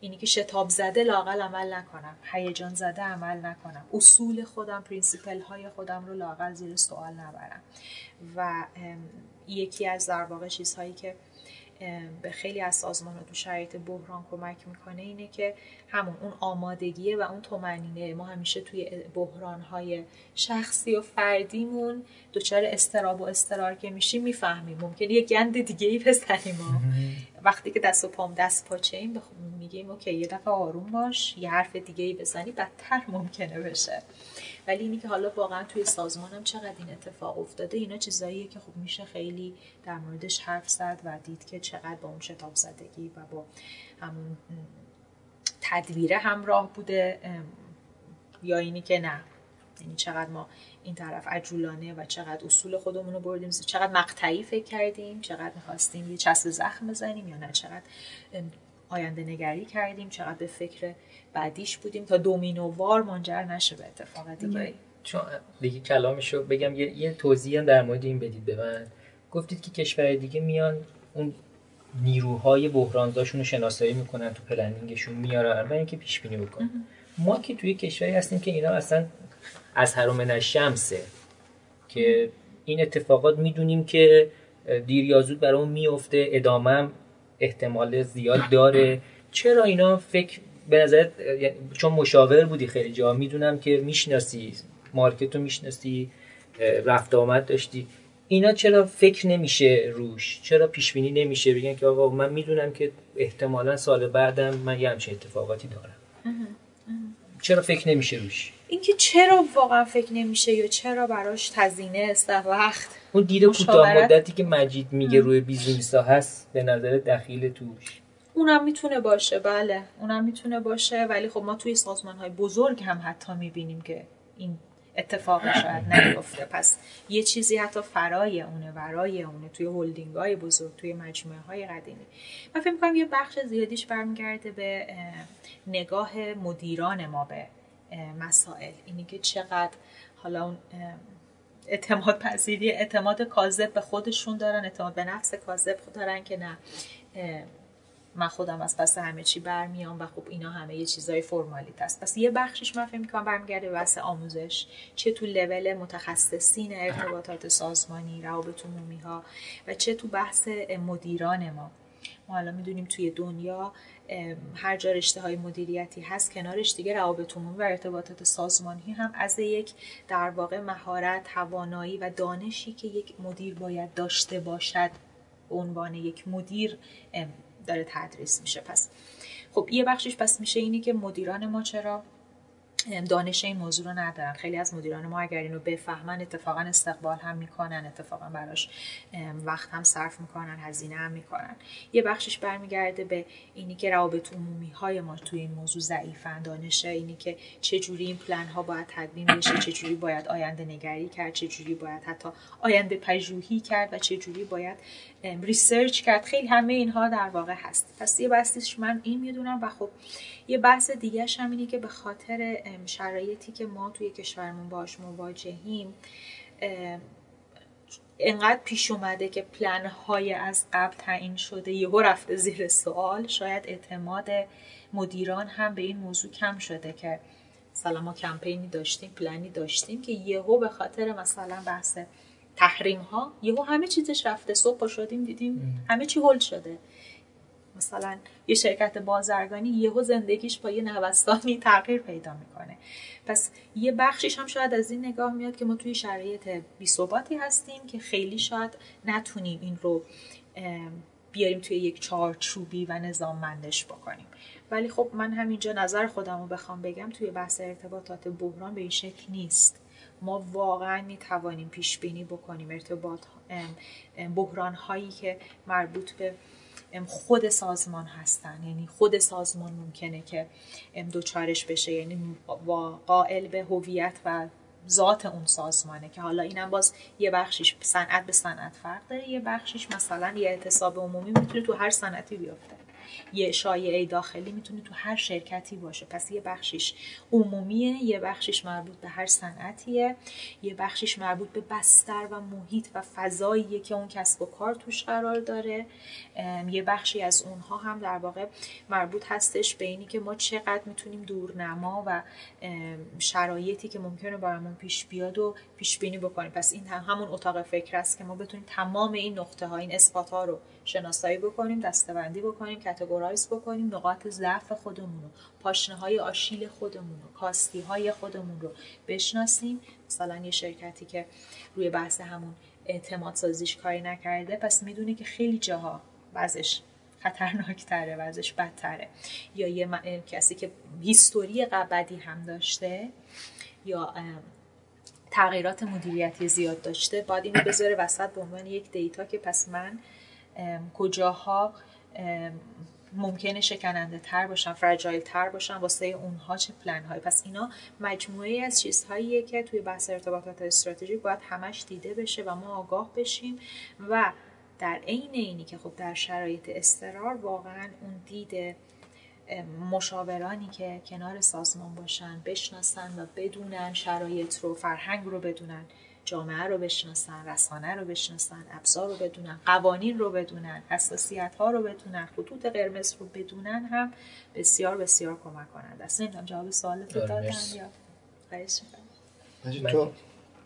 اینی که شتاب زده لاقل عمل نکنم. هیجان زده عمل نکنم. اصول خودم principle های خودم رو لاقل زیر سوال نبرم. و یکی از در واقع چیزهایی که به خیلی از سازمان تو شرایط بحران کمک می‌کنه اینه که همون اون آمادگیه و اون طمأنینه. ما همیشه توی بحرانهای شخصی و فردیمون دچار اضطراب و اضطرار که میشیم می‌فهمیم. ممکنه یه گند دیگه ای بزنیم. وقتی که دست و پام دست پاچه ایم میگیم اوکی یه دفعه آروم باش یه حرف دیگه ای بزنی بدتر ممکنه بشه. ولی اینی که حالا واقعا توی سازمانم چقدر این اتفاق افتاده اینا چیزاییه که خب میشه خیلی در موردش حرف زد و دید که چقدر با اون شتاب زدگی و با همون تدبیره همراه بوده یا اینی که نه. یعنی چقدر ما این طرف عجولانه و چقدر اصول خودمون رو بردیم چقدر مقطعی فکر کردیم چقدر می‌خواستیم یه چسب زخم بزنیم یا نه چقدر آینده نگری کردیم چقدر به فکر بعدیش بودیم تا دومینووار منجر نشه به اتفاق دیگه. چون دیگه کلامشو بگم یه, یه توضیح هم در مورد این بدید به من. گفتید که کشور دیگه میان اون نیروهای بحرانزاشون رو شناسایی می‌کنن تو پلنینگشون میارن و اینکه پیش بینی بکنن ما که توی کشوری هستیم که اینا اصلا از هر شمسه که این اتفاقات می‌دونیم که دیر یا زود برای اون میفته ادامه احتمال زیاد داره. چرا اینا فکر به نظر یعنی چون مشاور بودی خیلی جا می‌دونم که می‌شناسی مارکت رو می‌شناسی رفت آمد داشتی. اینا چرا فکر نمیشه روش؟ چرا پیش بینی نمیشه؟ بگن که آقا من می‌دونم که احتمالا سال بعدم من یه همچین اتفاقاتی دارم. چرا فکر نمیشه روش؟ اینکه چرا واقعا فکر نمیشه یا چرا براش تزینه است وقت اون دید کوتاه مدتی که مجید میگه روی بیزینس ها هست به نظر دخیل توش. اونم می‌تونه باشه بله. اونم می‌تونه باشه ولی خب ما توی سازمان های بزرگ هم حتی می‌بینیم که این اتفاق شاید نیفته. پس یه چیزی حتی فرای اونه ورای اونه توی هولدینگ های بزرگ توی مجموعه های قدیمی. من فکر می‌کنم یه بخش زیادیش برمیگرده به نگاه مدیران ما به مسائل. اینی که چقدر حالا اون اعتماد پذیری اعتماد کاذب به خودشون دارن اعتماد به نفس کاذب دارن که نه من خودم از پس همه چی برمیام و خب اینا همه یه چیزای فرمالیت است. پس یه بخشش من فکر می‌کنم برمیگرده به بحث آموزش. چه تو لول متخصصین ارتباطات سازمانی روابط عمومی ها و چه تو بحث مدیران ما. ما حالا می‌دونیم توی دنیا هر جا رشته های مدیریتی هست کنارش دیگه روابط عمومی و ارتباطات سازمانی هم از یک در واقع مهارت توانایی و دانشی که یک مدیر باید داشته باشد به عنوان یک مدیر داره تدریس میشه. پس خب یه بخشش پس میشه اینی که مدیران ما چرا؟ دانش این موضوع رو ندارن خیلی از مدیران ما اگر اینو بفهمن اتفاقا استقبال هم می‌کنن اتفاقا براش وقت هم صرف می‌کنن هزینه هم می‌کنن. یه بخشش برمیگرده به اینی که روابط عمومی های ما توی این موضوع ضعیفن دانشه اینی که چه جوری این پلن ها باید تدوین بشه چه جوری باید آینده نگری کرد چه جوری باید حتی آینده پژوهی کرد و چه جوری باید research کرد. خیلی همه اینها در واقع هست. پس یه بحثش من این می‌دونم و خب یه بحث دیگه هم اینه که به خاطر شرایطی که ما توی کشورمون باش مواجهیم انقدر پیش اومده که پلن های از قبل تعیین شده یهو رفته زیر سوال. شاید اعتماد مدیران هم به این موضوع کم شده که مثلا ما کمپینی داشتیم پلنی داشتیم که یهو به خاطر مثلا بحث تحریم ها یهو همه چیزش رفته صبح شدیم دیدیم همه چی هول شده. مثلا یه شرکت بازرگانی یهو زندگیش با یه نوستانی تغییر پیدا می‌کنه. پس یه بخشیش هم شاید از این نگاه میاد که ما توی شرایط بیثباتی هستیم که خیلی شاید نتونیم این رو بیاریم توی یک چارچوبی و نظاممندش بکنیم. ولی خب من همینجا نظر خودم رو بخوام بگم توی بحث ارتباطات بحران به این شکل نیست. ما واقعا می توانیم پیش بینی بکنیم ارتباط بحران هایی که مربوط به خود سازمان هستن. یعنی خود سازمان ممکنه که دوچارش بشه. یعنی قائل به هویت و ذات اون سازمانه که حالا اینم باز یه بخشیش صنعت به صنعت فرق داره. یه بخشیش مثلا یه اعتصاب عمومی می‌تونه تو هر صنعتی بیفته. یه شایعه داخلی می‌تونه تو هر شرکتی باشه. پس یه بخشش عمومیه یه بخشش مربوط به هر صنعتیه یه بخشش مربوط به بستر و محیط و فضاییه که اون کسب و کار توش قرار داره. یه بخشی از اونها هم در واقع مربوط هستش به اینی که ما چقدر می‌تونیم دورنما و شرایطی که ممکنه برامون پیش بیاد و پیش بینی بکنیم. پس این هم همون اتاق فکر است که ما بتونیم تمام این نقطه ها این اثبات ها رو شناسایی بکنیم دستبندی بکنیم کاتگورایز بکنیم نقاط ضعف خودمون رو پاشنه های آشیل خودمون رو کاستی های خودمون رو بشناسیم. مثلا یه شرکتی که روی بحث همون اعتماد سازیش کاری نکرده پس می‌دونه که خیلی جاها وضعش خطرناک تره وضعش بدتره. یا یه کسی که هیستوری قبدی هم داشته یا تغییرات مدیریتی زیاد داشته باید اینو بذاره وسط به عنوان یک دیتا که پس من کجاها ممکنه شکننده تر باشن فرجایل تر باشن واسه اونها چه پلن هایی پس اینا مجموعه از چیزهاییه که توی بحث ارتباطات استراتژیک باید همش دیده بشه و ما آگاه بشیم و در عین اینی که خب در شرایط استرار واقعا اون دید مشاورانی که کنار سازمان باشن بشناسن و بدونن شرایط رو فرهنگ رو بدونن. جامعه رو بشناسن رسانه رو بشناسن ابزار رو بدونن قوانین رو بدونن حساسیت ها رو بدونن خطوط قرمز رو بدونن هم بسیار بسیار کمک کنند. اصلا نمی‌دونم جواب سوالت آره، دادم. یا؟ خواهش من- تو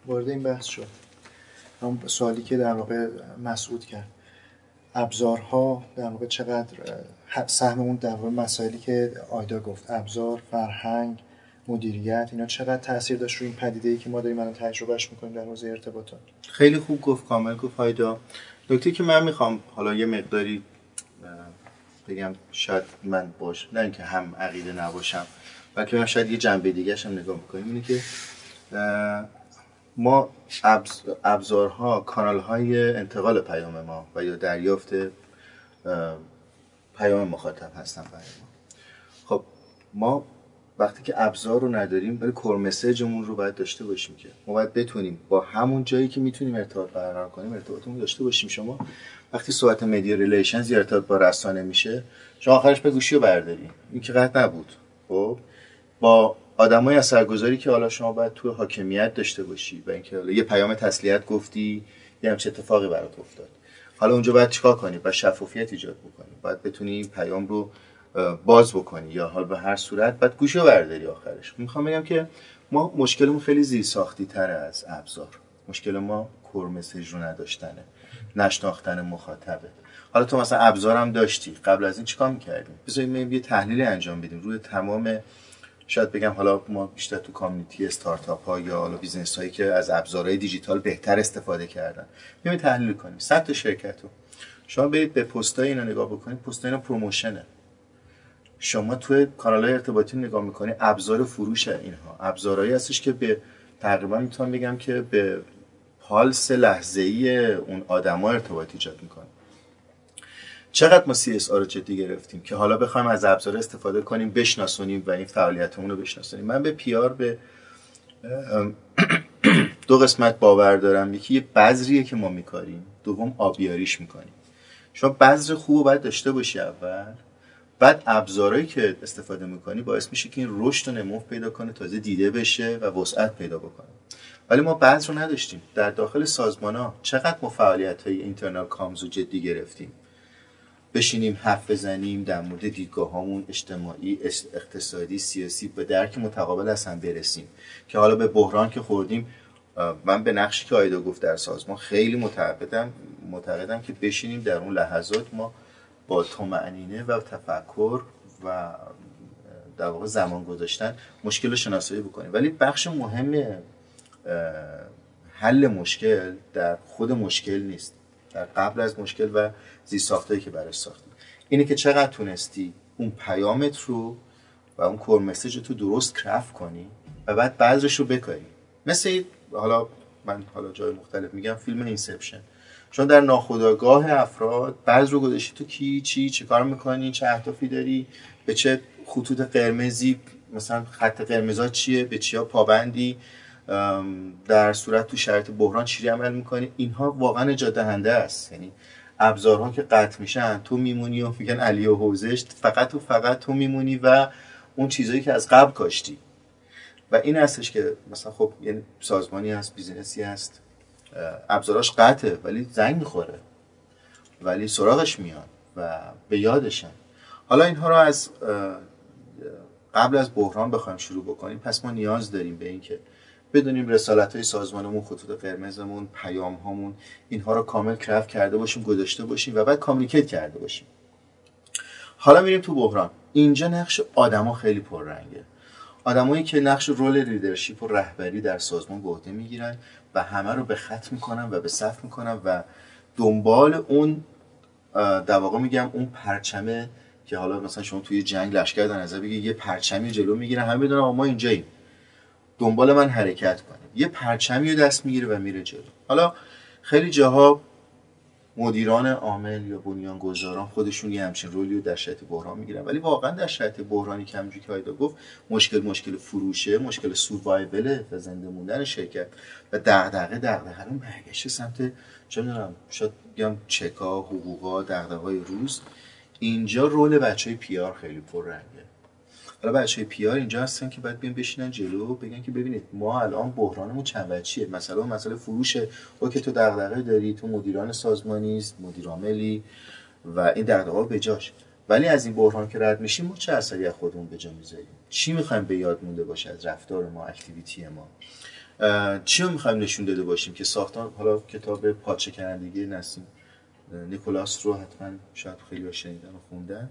وارد این بحث شد اون سوالی که در واقع مسعود کرد. ابزارها در واقع چقدر سهم اون در واقع مسائلی که آیدا گفت. ابزار فرهنگ مدیریت اینا چقدر تاثیر داشت روی این پدیده ای که ما داریم الان تجربهش می‌کنیم در حوزه ارتباطات؟ خیلی خوب گفت کامل گفت. هایدا نکته که من می‌خوام حالا یه مقداری بگم شاید من باش نه اینکه هم عقیده نباشم بلکه من شاید یه جنبه دیگه هم نگاه می‌کنیم. اینه که ما ابز- ابزارها کانال های انتقال پیام ما و یا دریافت پیام مخاطب هستن برای ما. خب ما وقتی که ابزار رو نداریم ولی کور مسیجمون رو باید داشته باشیم که. ما باید بتونیم با همون جایی که می‌تونیم ارتباط برقرار کنیم ارتباطمون داشته باشیم. شما وقتی صحبت media relations یا ارتباط با رسانه میشه شما آخرش یه گوشی رو برداری این که قطع نبود. خب؟ با آدمای اثرگذاری که حالا شما باید تو حاکمیت داشته باشی و اینکه یه پیام تسلیت گفتی یه همچه اتفاقی برات افتاد. حالا اونجا باید چیکار کنی؟ باید شفافیت ایجاد بکنی. باید بتونی پیام رو باز بکنی یا حالا به هر صورت باید گوشی رو برداری آخرش. می‌خوام بگم که ما مشکلمون خیلی زیر ساختی تره از ابزار. مشکل ما core message رو نداشتنه. نشناختن مخاطبه. حالا تو مثلا ابزارم داشتی. قبل از این چیکار می‌کردیم؟ بذاریم یه تحلیل انجام بدیم. روی تمام شاید بگم حالا ما بیشتر تو community استارتاپ ها یا حالا business هایی که از ابزارهای دیجیتال بهتر استفاده کردن. بیایم تحلیل کنیم. 100 تا شرکت رو. شما برید به پستای اینا نگاه بکنید. پستای اینا promotion ه. شما توی کانال های ارتباطی نگاه می‌کنی ابزار فروش اینها. ابزارهایی هستش که به تقریبا می‌تونم بگم که به پالس لحظه ای اون آدما ارتباط ایجاد می‌کنه. چقدر ما CSR رو جدی گرفتیم که حالا بخوایم از ابزار استفاده کنیم بشناسونیم و این فعالیتمون رو بشناسونیم. من به پیار به دو قسمت باور دارم. یکی یه بذریه که ما میکاریم دوم آبیاریش می‌کنیم. شما بذر خوب باید داشته باشی اول. بعد ابزارهایی که استفاده می‌کنی باعث میشه که این رشد و نمو پیدا کنه تازه دیده بشه و وسعت پیدا بکنه. ولی ما بذر رو نداشتیم. در داخل سازمان ها چقدر ما فعالیت های اینترنال کامز رو جدی گرفتیم؟ بشینیم حرف بزنیم در مورد دیدگاه هامون اجتماعی اقتصادی سیاسی به درک متقابل از هم برسیم. که حالا به بحران که خوردیم من به نقشی که آیدا گفت در سازمان خیلی معتقدم معتقدم که بشینیم در اون لحظات ما با طمأنینه و تفکر و در واقع زمان گذاشتن مشکل رو شناسایی بکنیم. ولی بخش مهم حل مشکل در خود مشکل نیست. در قبل از مشکل و زیرساختهایی که براش ساختیم. اینه که چقدر تونستی اون پیامت رو و اون core message رو تو درست craft کنی و بعد بذرش رو بکاری. مثل حالا من حالا جای مختلف میگم فیلم Inception. چون در ناخودآگاه افراد بذر رو گذاشتی تو کی چی چه کار می‌کنی چه اهدافی داری؟ به چه خطوط قرمزی؟ مثلا خط قرمزا چیه؟ به چیا پابندی؟ در صورت تو شرایط بحران چیزی عمل می‌کنی؟ اینها واقعا نجات دهنده است. یعنی ابزارها که قطع میشن تو میمونی و میگن علی و حوزش فقط و فقط تو میمونی و اون چیزایی که از قبل کاشتی. و این هستش که مثلا خب یه سازمانی هست بیزینسی هست. ابزاراش قطعه ولی زنگ می‌خوره. ولی سراغش میان و به یادشن. حالا اینها رو از قبل از بحران بخوایم شروع بکنیم. پس ما نیاز داریم به اینکه بدونیم رسالت های سازمانمون خطوط قرمزمون پیام هامون اینها رو کامل craft کرده باشیم گذاشته باشیم و بعد communicate کرده باشیم. حالا میریم تو بحران. اینجا نقش آدما خیلی پررنگه. آدمایی که نقش role leadership و رهبری در سازمان به عهده می‌گیرن. و همه رو به خط می‌کنن و به صف می‌کنن و دنبال اون در واقع میگم اون پرچمه که حالا مثلا شما توی جنگ لشکر در نظر بگی یه پرچمی جلو می‌گیرن همه آقا ما اینجاییم. دنبال من حرکت کنیم یه پرچمی رو دست می‌گیره و میره جلو. حالا خیلی جاها مدیران عامل یا بنیانگذاران خودشون یه همچین رولی رو در شرایط بحران می‌گیرن. ولی واقعا در شرایط بحرانی که همونجوری که آیدا گفت مشکل مشکل فروشه مشکل سوروایول و زنده موندن شرکت و دغدغه دغدغه رو برگشته سمت چه می‌دونم شاید بگم چکا حقوقا دغدغه‌های روز. اینجا رول بچه های پیار خیلی پررنگه. حالا بچه پی آر اینجا هستن که باید بیان بشینن جلو بگن که ببینید ما الان بحرانمون چند بچیه مثلا مسئله فروشه او که تو دغدغه داری تو مدیران سازمانی است مدیر عاملی و این دغدغه به جاش. ولی از این بحران که رد میشیم ما چه اثری از خودمون به جا می‌ذاریم؟ چی می‌خوایم به یاد مونده باشه از رفتار ما اکتیویتی ما؟ چی رو می‌خوایم نشون داده باشیم که ساختار حالا کتاب پادشه کنندگی نسیم نیکولاس رو حتما شاید خیلی شنیدن و خوندن.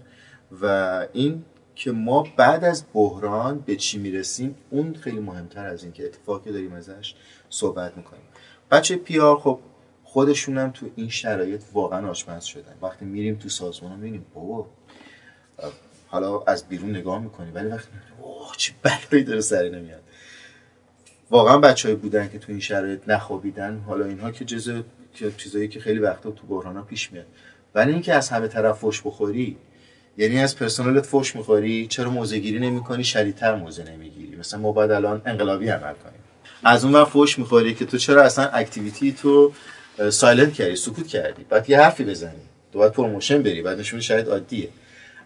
و این که ما بعد از بحران به چی می‌رسیم؟ اون خیلی مهمتر از این که اتفاقی داریم ازش صحبت می‌کنیم. بچه پیار خب خودشونم تو این شرایط واقعا آشپز شدن. وقتی میریم تو سازمان ها میریم بابا حالا از بیرون نگاه می‌کنیم ولی وقتی اوه چه بلایی داره سری نمیاد واقعا بچه بودن که تو این شرایط نخوابیدن حالا اینها که جزء چیزایی که خیلی وقتا تو بحران ها پیش میاد. ولی اینکه از همه طرف فوش بخوری یعنی از پرسنلت فوش می‌خوری؟ چرا موزه گیری نمی‌کنی؟ شدیدتر موزه نمی‌گیری. مثلا ما باید الان انقلابی عمل کنیم. از اون فوش می‌خوری که تو چرا اصلا activity تو silent کردی سکوت کردی؟ بعد یه حرفی بزنی. تو باید promotion بری بعد نشون شاید عادیه.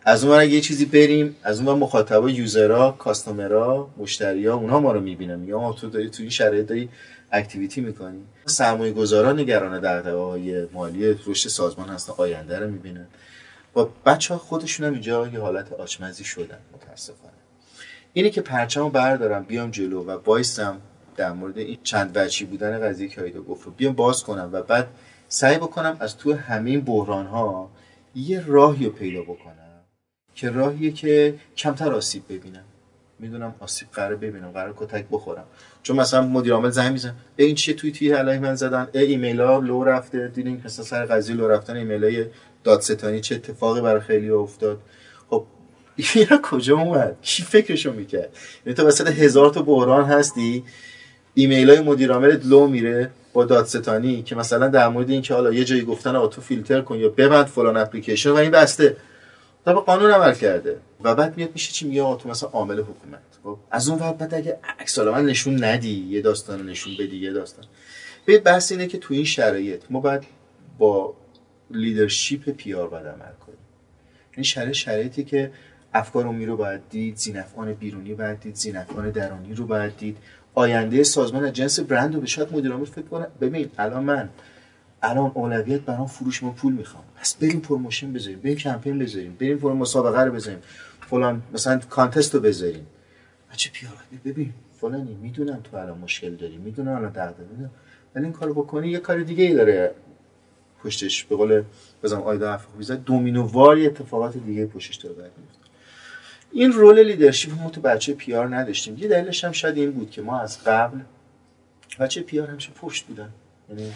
از اون یه چیزی بریم از اون مخاطبا user ها customer ها مشتریا اونها ما رو می‌بینن. یا تو داری تو این شرایط داری activity می‌کنی. سرمایه گذاران نگران دغدغه های مالی رشد سازمان هستن آینده رو می‌بینن. با بچه ها خودشون هم اینجا یه حالت آچمزی شدن متاسفانه. اینه که پرچمو بردارم بیام جلو و وایسم در مورد این چند وجهی بودن قضیه که آیدا گفت رو. بیام باز کنم و بعد سعی بکنم از تو همین بحران ها یه راهی رو پیدا بکنم که راهیه که کمتر آسیب ببینم. می‌دونم آسیب قرار ببینم قرار کتک بخورم. چون مثلا مدیر عامل زنگ میزن این چیه توی علیه من زدن؟ ای ایمیل ها لو رفته دیدین مثلا سر قضیه لو رفتن ایمیل های دادستانی چه اتفاقی برای خیلی افتاد. خب اینا کجا اومد؟ کی فکرشو می‌کرد؟ یعنی تو وسط هزار تا بحران هستی ایمیل های مدیر عامل لو میره با دادستانی که مثلا در مورد اینکه حالا یه جایی گفتن آتو فیلتر کن یا ببند فلان اپلیکیشن و این بسته. طبق قانون عمل کرده. و بعد میاد میشه چی؟ میگه تو مثلا عامل حکومت. خب از اون وقت بعد اگه عکس من نشون ندی یه داستان نشون بدی یه داستان. به بحث اینه که تو این شرایط ما باید با leadership PR باید عمل کنیم این شرایط شرایطی که افکار عمومی رو باید دید ذینفعان بیرونی باید دید ذینفعان درونی رو باید دید. آینده سازمان از جنس برند رو به شاید مدیر فکر کنه. ببین الان من الان اولویت برام فروش ما پول می‌خوام. پس بریم promotion بذاریم بریم کمپین بذاریم بریم فرم مسابقه رو بذاریم. فلان مثلا contest رو بذاریم. بچه PR ه ببین فلانی می‌دونم تو الان مشکل داری می‌دونم الان دغدغه. ولی این کارو بکنی یه کار دیگه ای داره. پشتش به قول خانم آیدا حرف خوبی دومینو واری اتفاقات دیگه پشتش داره بعد این role leadership ما تو بچه PR نداشتیم. یه دلیلش هم شاید این بود که ما از قبل بچه PR همیشه پشت بودن. یعنی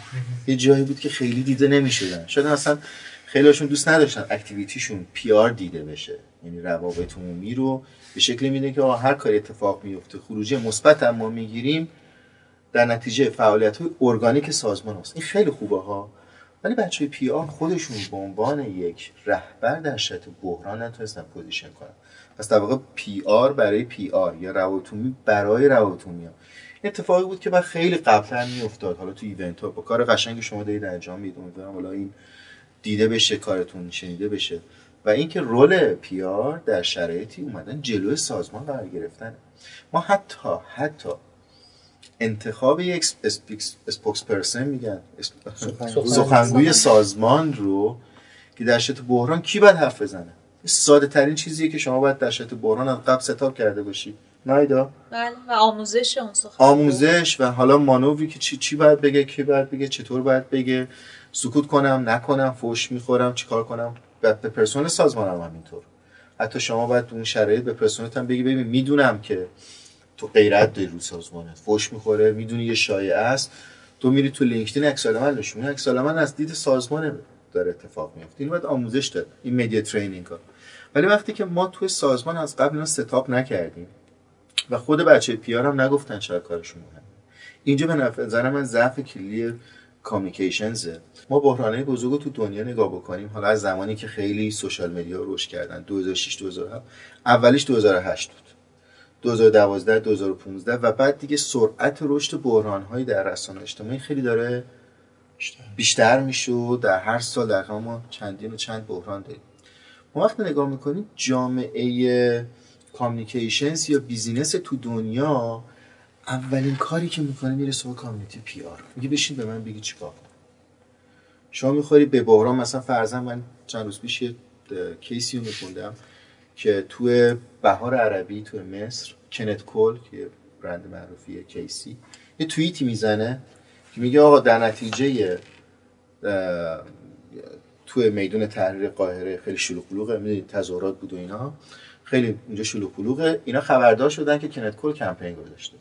یه جایی بود که خیلی دیده نمی‌شدن. شاید اصلا خیلیشون دوست نداشتن activity شون PR دیده بشه. یعنی روابط عمومی رو به شکلی میده که هر کاری اتفاق میفته خروجی مثبت هم ما می‌گیریم در نتیجه فعالیت های ارگانیک سازمان هست این خیلی خوبه ها. ولی بچه PR خودشون به عنوان یک رهبر در شرایط بحران نتونستن position کنن. پس در واقع PR برای PR یا روابط عمومی برای روابط عمومی اتفاقی بود که بعد خیلی قبلا میافتاد. حالا تو event ها با کار قشنگ شما دارید انجام می‌دید. امیدوارم حالا این دیده بشه کارتون شنیده بشه. و اینکه role PR در شرایطی اومدن جلوی سازمان قرار گرفتن ما حتی حتی انتخاب یک اسپوکس پرسن میگن سخنگوی سازمان رو که در شرایط بحران کی باید حرف بزنه ساده ترین چیزیه که شما باید در شرایط بحران از قبل ستاب کرده باشید نایدا بله و آموزش اون آموزش و حالا مانوری که چی چی باید بگه کی باید بگه چطور باید بگه سکوت کنم نکنم فوش می‌خورم چیکار کنم به پرسنل سازمانم هم اینطور حتی شما باید اون شرایط به پرسنلت هم بگی ببین می‌دونم که تو غیرت داری رو سازمانت. فوش می‌خوره می‌دونی یه شایعه است. تو میری تو LinkedIn عکس العمل نشون عکس العمل از دید سازمان داره اتفاق میفته این باید آموزش داد. این media training ها. ولی وقتی که ما توی سازمان از قبل اینا setup نکردیم و خود بچه PR هم نگفتن چرا کارشون مهمه. اینجا به نظر من ضعف کلی communications ه ما بحرانه بزرگ تو دنیا نگاه بکنیم. حالا از زمانی که خیلی social media رشد کردن 2006 2007 اولیش 2008 بود. 2012 2015 و بعد دیگه سرعت رشد بحران هایی در رسانه اجتماعی خیلی داره. بیشتر. میشه در هر سال در ما چندین و چند بحران داریم. ما وقتی نگاه می‌کنیم جامعه communications یا business تو دنیا اولین کاری که می‌کنه میره سراغ community PR میگه بشین به من بگی چیکار شما می‌خوری به بحران مثلا فرضاً من چند روز پیش کیسی رو میخوندم. که توی بهار عربی توی مصر کنت کول که برند معروفیه کیسی یه توییتی می‌زنه که میگه آقا در نتیجه توی میدون تحریر قاهره خیلی شلوغ پلوغه می‌دونید تظاهرات بود و اینا. خیلی اونجا شلوغ پلوغه اینا خبردار شدن که کنت کول کمپین گذاشته.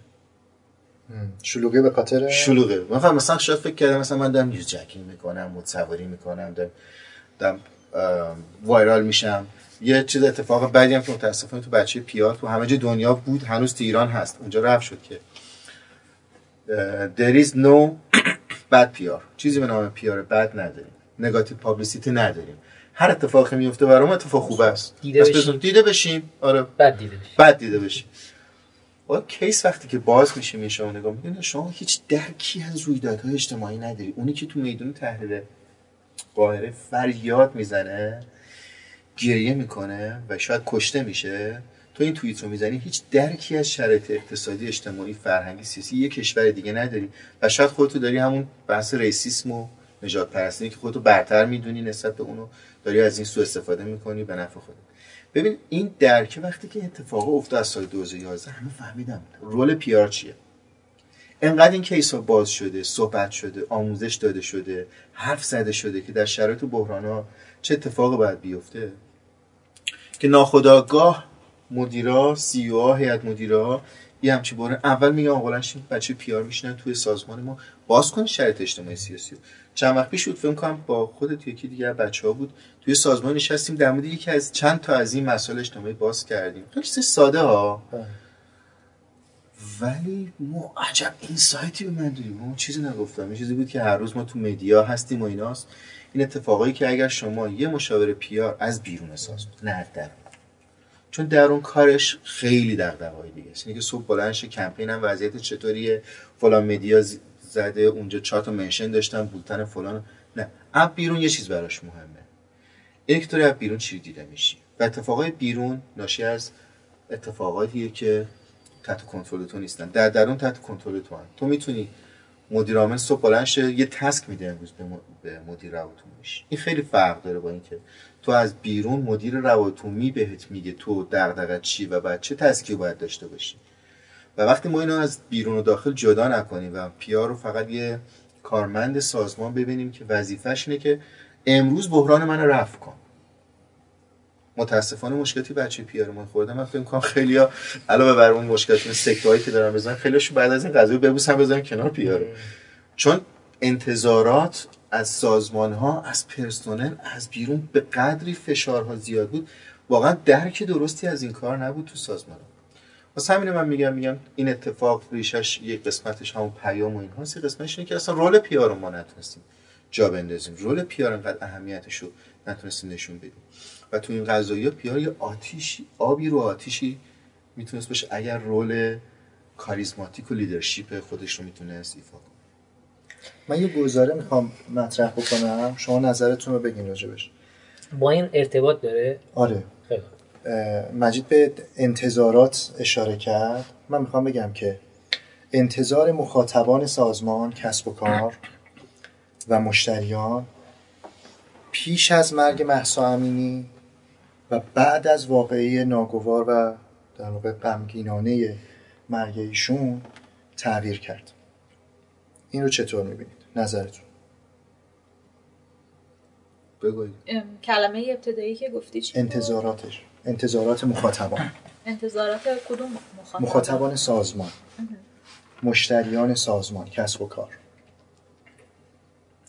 شلوغه به خاطر؟ شلوغه. من مثلا شاید فکر کردم مثلا من دارم نیوز جکینگ می‌کنم مود سواری می‌کنم دارم, دارم وایرال میشم. یه چیز اتفاق بعدی هم که متاسفانه تو بچه پیار تو همه جای دنیا بود هنوز تو ایران هست. اونجا رفت شد که. There is no bad پیار چیزی به نام پیار بد نداریم. نگاتیو پابلیسیتی نداریم. هر اتفاقی میفته برام اتفاق خوب است. دیده بشیم دیده بشیم. آره. بد دیده بشیم. بد دیده بشیم. کیس وقتی که باز میشه می شما نگاه می‌کنید شما هیچ درکی از رویدادهای اجتماعی نداری. اونی که تو میدون تحریر قاهره فریاد می‌زنه گریه می‌کنه و شاید کشته میشه تو این توییت رو می‌زنی هیچ درکی از شرایط اقتصادی اجتماعی فرهنگی سیاسی یه کشور دیگه نداری و شاید خودتو داری همون بحث ریسیسم و نجات پرستی که خودتو برتر می‌دونی نسبت به اونو داری از این سو استفاده می‌کنی به نفع خودت. ببین این درک وقتی که اتفاق افتاد از سال 2011 همه فهمیدم رول پیار چیه. انقدر این کیس ها باز شده صحبت شده آموزش داده شده حرف زده شده که در شرایط بحران ها چه اتفاقی باید بیفته؟ که ناخداگاه مدیرا سی او ها هیئت مدیرا یه همچی باره اول میگم آقا بچه پیار میشنن توی سازمان ما. باز کن شرایط اجتماعی سیاسی چند وقت پیش بود فکر کنم با خودت یکی دیگه بچه ها بود توی سازمان نشستیم در مورد یکی از چند تا از این مسائل اجتماعی باز کردیم. خیلی ساده ها. ولی ما عجب اینسایتی به من داریم ما چیزی نگفتم. این چیزی بود که هر روز ما تو مدیا هستیم و ایناست. این اتفاقایی که اگر شما یه مشاور پیار از بیرون سازمان نه در چون درون کارش خیلی دغدغه‌ای دیگه است. اینکه صبح بلند کمپین هم وضعیت چطوریه فلان مدیا زده اونجا چهار تا منشن داشتم بولتن فلان نه. اب بیرون یه چیز براش مهمه. اینه که بیرون چی دیده میشی. و اتفاقای بیرون ناشی از اتفاقاتیه که تحت کنترل تو نیستن. در درون تحت کنترل تو هم. تو می‌تونی مدیر عامل صبح بلند شه یه تسک میده امروز به مدیر رواتونمیش این خیلی فرق داره با اینکه تو از بیرون مدیر رواتونمی بهت میگه تو دغدغه چی و بعد چه تسکی باید داشته باشی. و وقتی ما اینو از بیرون و داخل جدا نکنیم و پیار رو فقط یه کارمند سازمان ببینیم که وظیفش اینه که امروز بحران من رفع کن. متاسفانه مشکلاتی بچه پیار من خورده من فکر کنم خیلیا علاوه بر اون مشکلات سکتوری که دارن بزنن خیلیشو بعد از این قضیه ببوسن بزنن کنار پیار. چون انتظارات از سازمان ها از پرسنل از بیرون به قدری فشارها زیاد بود. واقعا درک درستی از این کار نبود تو سازمان. ها. واسه همین من میگم میگم این اتفاق ریشش یک قسمتش همون پیام و این هاست قسمتش اینه که اصلا رول پیار رو ما نتونستیم جا بندازیم. رول پیار انقدر اهمیتش رو نتونستیم نشون بدیم. و تو این قضایی پیار یه آتیشی آبی رو آتیشی می‌تونست باشه اگر رول کاریزماتیک و لیدرشپ خودش رو می‌تونست ایفا کنه. من یه گزاره می‌خوام مطرح بکنم. شما نظرتون رو بگین راجبش با این ارتباط داره؟ آره. مجید به انتظارات اشاره کرد. من می‌خوام بگم که انتظار مخاطبان سازمان کسب و کار و مشتریان پیش از مرگ محسا امینی و بعد از واقعی ناگوار و در واقع غمگینانه مرگ ایشون تغییر کرد. این رو چطور می‌بینید؟ نظرتون. بگوید کلمه ابتدایی که گفتی چی انتظاراتش. انتظارات مخاطبان. انتظارات کدوم مخاطبان؟ مخاطبان سازمان. مشتریان سازمان کسب و کار.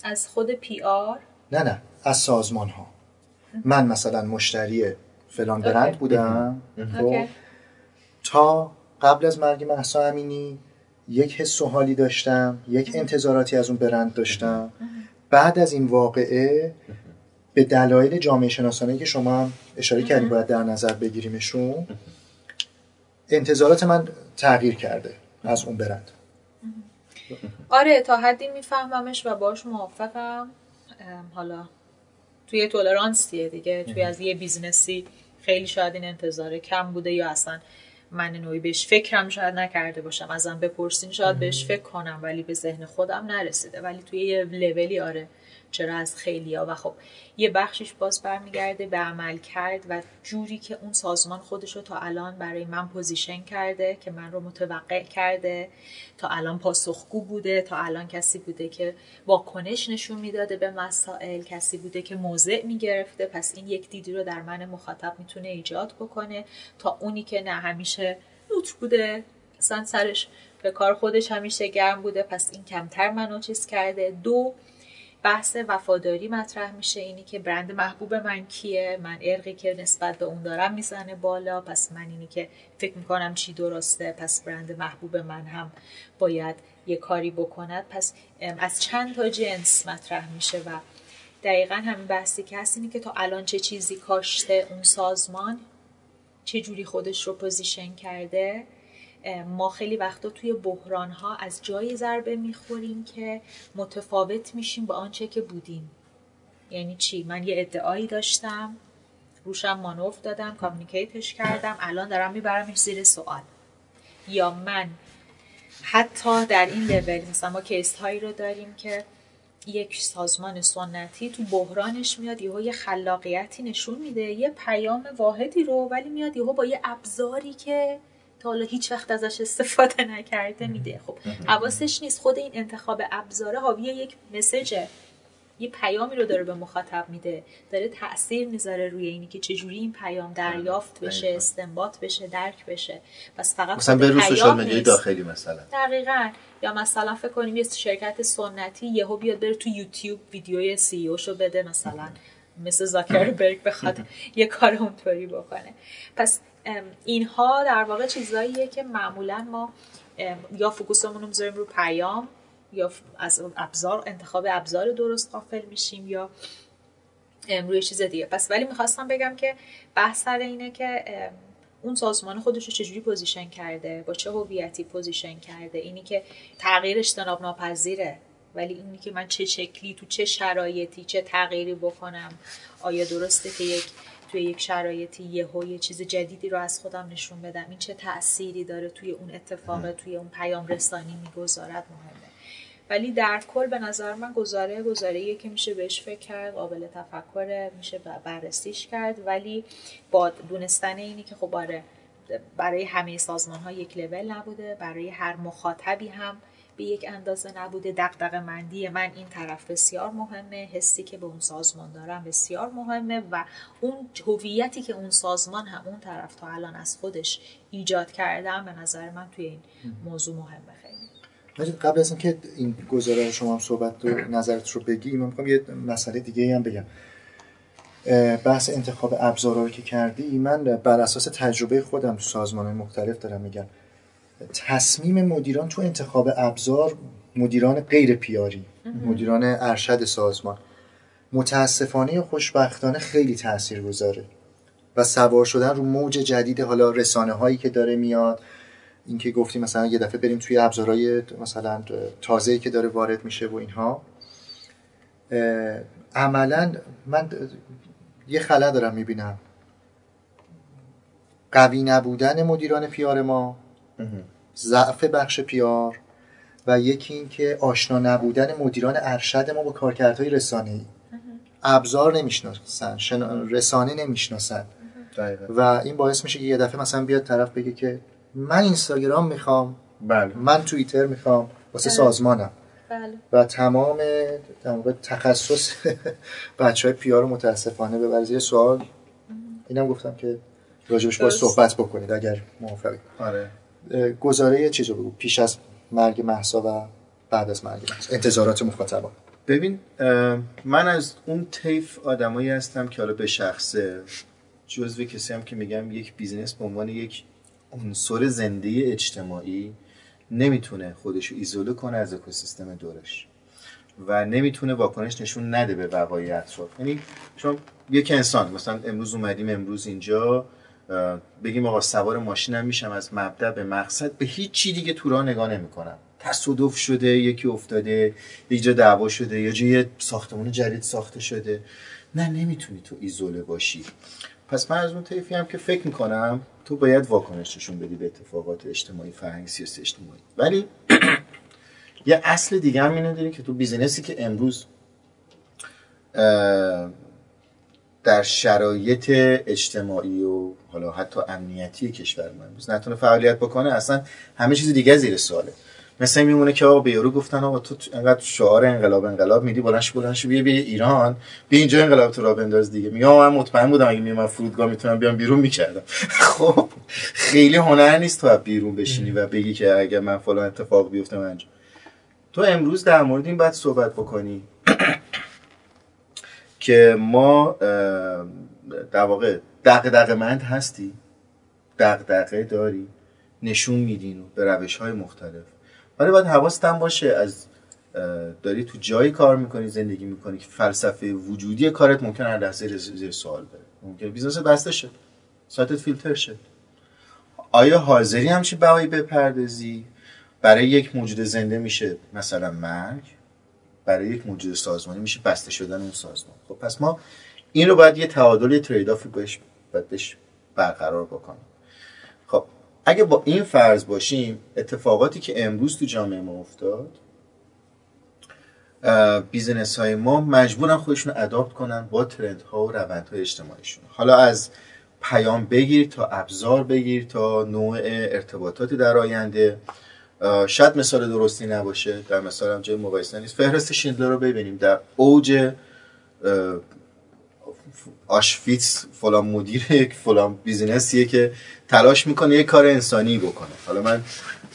از خود پی آر نه نه. از سازمان ها من مثلا مشتری فلان برند بودم خب تا قبل از مرگ محسا امینی یک حس و حالی داشتم یک انتظاراتی از اون برند داشتم. بعد از این واقعه به دلایل جامعه شناسانه که شما هم اشاره کردیم باید در نظر بگیریمشون انتظارات من تغییر کرده از اون برند. آره تا حدی میفهممش و باش موافقم. حالا توی tolerance یه دیگه. توی از یه business ی خیلی شاید این انتظار کم بوده یا اصلا من نوعی بهش فکرم شاید نکرده باشم. ازم بپرسین شاید بهش فکر کنم ولی به ذهن خودم نرسیده. ولی توی یه لولی آره. چرا از خیلی ها و خب یه بخشش باز برمیگرده به عملکرد و جوری که اون سازمان خودش رو تا الان برای من position کرده که من رو متوقع کرده. تا الان پاسخگو بوده. تا الان کسی بوده که واکنش نشون می‌داده به مسائل. کسی بوده که موضع می‌گرفته. پس این یک دیدی رو در من مخاطب می‌تونه ایجاد بکنه. تا اونی که نه همیشه mute بوده. اصلا سرش به کار خودش همیشه گرم بوده. پس این کمتر منو چیز کرده. دو بحث وفاداری مطرح میشه اینی که برند محبوب من کیه؟ من عرقی که نسبت به اون دارم می‌زنه بالا. پس من اینی که فکر می‌کنم چی درسته. پس برند محبوب من هم باید یه کاری بکند. پس از چند تا جنس مطرح میشه و دقیقا همین بحثی که هست اینی که تا الان چه چیزی کاشته اون سازمان چه جوری خودش رو position کرده ما خیلی وقتا توی بحران ها از جایی ضربه می‌خوریم که متفاوت میشیم با آنچه که بودیم. یعنی چی؟ من یه ادعایی داشتم روشم مانوف دادم کامیکیتش کردم الان دارم میبرمش زیر سوال. یا من حتی در این لول مثلا ما کیس هایی رو داریم که یک سازمان سنتی تو بحرانش میاد یهو یه خلاقیتی نشون میده یه پیام واحدی رو ولی میاد یهو با یه ابزاری که حالا هیچ وقت ازش استفاده نکرده میده. خب حواسش نیست. خود این انتخاب ابزاره حاوی یک مسجه یه پیامی رو داره به مخاطب میده. داره تاثیر می‌ذاره روی اینی که چجوری این پیام دریافت بشه استنباط بشه درک بشه. پس فقط مثلا به سوشال مدیای داخلی مثلا. دقیقا. یا مثلا فکر کنیم یه شرکت سنتی یهو بیاد بره تو یوتیوب ویدیوی سی او شو بده مثلا. مثل زاکربرگ بخواد یه کار اونطوری بکنه. پس اینها در واقع چیزاییه که معمولا ما یا focus مون رو می‌ذاریم رو پیام یا از ابزار انتخاب ابزار درست غافل میشیم یا روی چیز دیگه. پس ولی می‌خواستم بگم که بحث سر اینه که اون سازمان خودش رو چجوری position کرده با چه هویتی position کرده. اینی که تغییر اجتناب ناپذیره. ولی اینی که من چه شکلی تو چه شرایطی چه تغییری بکنم آیا درسته که یک توی یک شرایطی یهو یه چیز جدیدی رو از خودم نشون بدم. این چه تأثیری داره توی اون اتفاق توی اون پیام رسانی می‌گذارد مهمه. ولی در کل به نظر من گزاره گزاره که میشه بهش فکر کرد قابل تفکر میشه بررسیش کرد. ولی با دونستن اینی که خب آره برای همه سازمان ها یک لول نبوده برای هر مخاطبی هم به یک اندازه نبوده دقدق مندی من این طرف بسیار مهمه حسی که به اون سازمان دارم بسیار مهمه و اون هویتی که اون سازمان هم اون طرف تا الان از خودش ایجاد کردم به نظر من توی این موضوع مهمه خیلی. قبل از اینکه این گزاره شما هم صحبت و نظرت رو بگی من می‌خوام یه مسئله دیگه هم بگم. بحث انتخاب ابزارها رو که کردی من بر اساس تجربه خودم تو سازمان مختلف دارم میگم. تصمیم مدیران تو انتخاب ابزار مدیران غیر پیاری مدیران ارشد سازمان. متاسفانه یا خوشبختانه خیلی تاثیر گذاره. و سوار شدن رو موج جدید حالا رسانه هایی که داره میاد اینکه گفتیم مثلا یه دفعه بریم توی ابزارهای مثلا تازه که داره وارد میشه و اینها. عملا من یه خلا دارم می‌بینم. قوی نبودن مدیران پیار ما. ضعف بخش پیار و یکی اینکه آشنا نبودن مدیران ارشد ما با کارکردهای رسانه‌ای. ابزار نمی‌شناسن رسانه نمی‌شناسن. و این باعث میشه که یه دفعه مثلا بیاد طرف بگه که من اینستاگرام می‌خوام بله. من توییتر می‌خوام واسه بله. سازمانم. بله. و تمام تخصص بچه های پیار رو متاسفانه به ورزی سوال. اینم گفتم که راجبش با صحبت بکنید اگر موافقید. آره. گزاره چیزو بگو. پیش از مرگ محسا و بعد از مرگ محسا. انتظارات مخاطبان ببین من از اون طیف آدمایی هستم که حالا به شخصه. جزو کسی هم که میگم یک بیزینس به عنوان یک عنصر زنده اجتماعی نمی‌تونه خودش رو ایزوله کنه از اکوسیستم دورش و نمی‌تونه واکنش نشون نده به وقایع اطراف. یعنی شما یک انسان مثلا امروز اومدیم امروز اینجا. بگیم آقا سوار ماشینم میشم از مبدا به مقصد. به هیچ چی دیگه تو راه نگاه نمی‌کنم. تصادف شده یکی افتاده یک جا دعوا شده یا جای ساختمون جدید ساخته شده. نه نمی‌تونی تو ایزوله باشی. پس من از اون طیفی هم که فکر می‌کنم تو باید واکنششون بدی به اتفاقات اجتماعی فرهنگی سیاسی اجتماعی. ولی یه اصل دیگه هم اینه که تو بیزینسی که امروز در شرایط اجتماعی و حالا حتی امنیتی کشور من نتونه فعالیت بکنه اصلا همه چیز دیگه زیر سواله. مثل میمونه که آقا به یارو گفتن آقا تو انقدر شعار انقلاب انقلاب میدی بلنش بلنش بیا بیا ایران بیا اینجا انقلاب تو را بنداز دیگه. میگم من مطمئن بودم اگه میام فرودگاه می‌تونم بیام بیرون می‌کردم. خب خیلی هنر نیست تو بیرون بشینی و بگی که اگه من فلان اتفاق بیفته من تو امروز در مورد این باید صحبت بکنی. که ما در واقع دغدغه مند هستی. دغدغه داری. نشون میدین به روش های مختلف. ولی باید حواست باشه از داری تو جایی کار می‌کنی زندگی می‌کنی که فلسفه وجودی کارت ممکن هر لحظه زیر سوال بره. ممکن business بسته شه. سایتت فیلتر شه. آیا حاضری همچی بهایی بپردازی؟ برای یک موجود زنده میشه مثلا مرگ؟ برای یک موجود سازمانی میشه بسته شدن اون سازمان. خب پس ما این رو باید یه تعادل trade-off ی بهش بهش برقرار بکنیم. خب اگه با این فرض باشیم اتفاقاتی که امروز تو جامعه ما افتاد business های ما مجبورن خودشون adapt کنن با trend ها و روند های اجتماعیشون. حالا از پیام بگیر تا ابزار بگیر تا نوع ارتباطاتی در آینده. شاید مثال درستی نباشه در مثال هم جای مقایسه نیست. فهرست شیندلر رو ببینیم. در اوج آشفیتس فلان مدیر یک فلان بیزینسیه که تلاش می‌کنه یک کار انسانی بکنه. حالا من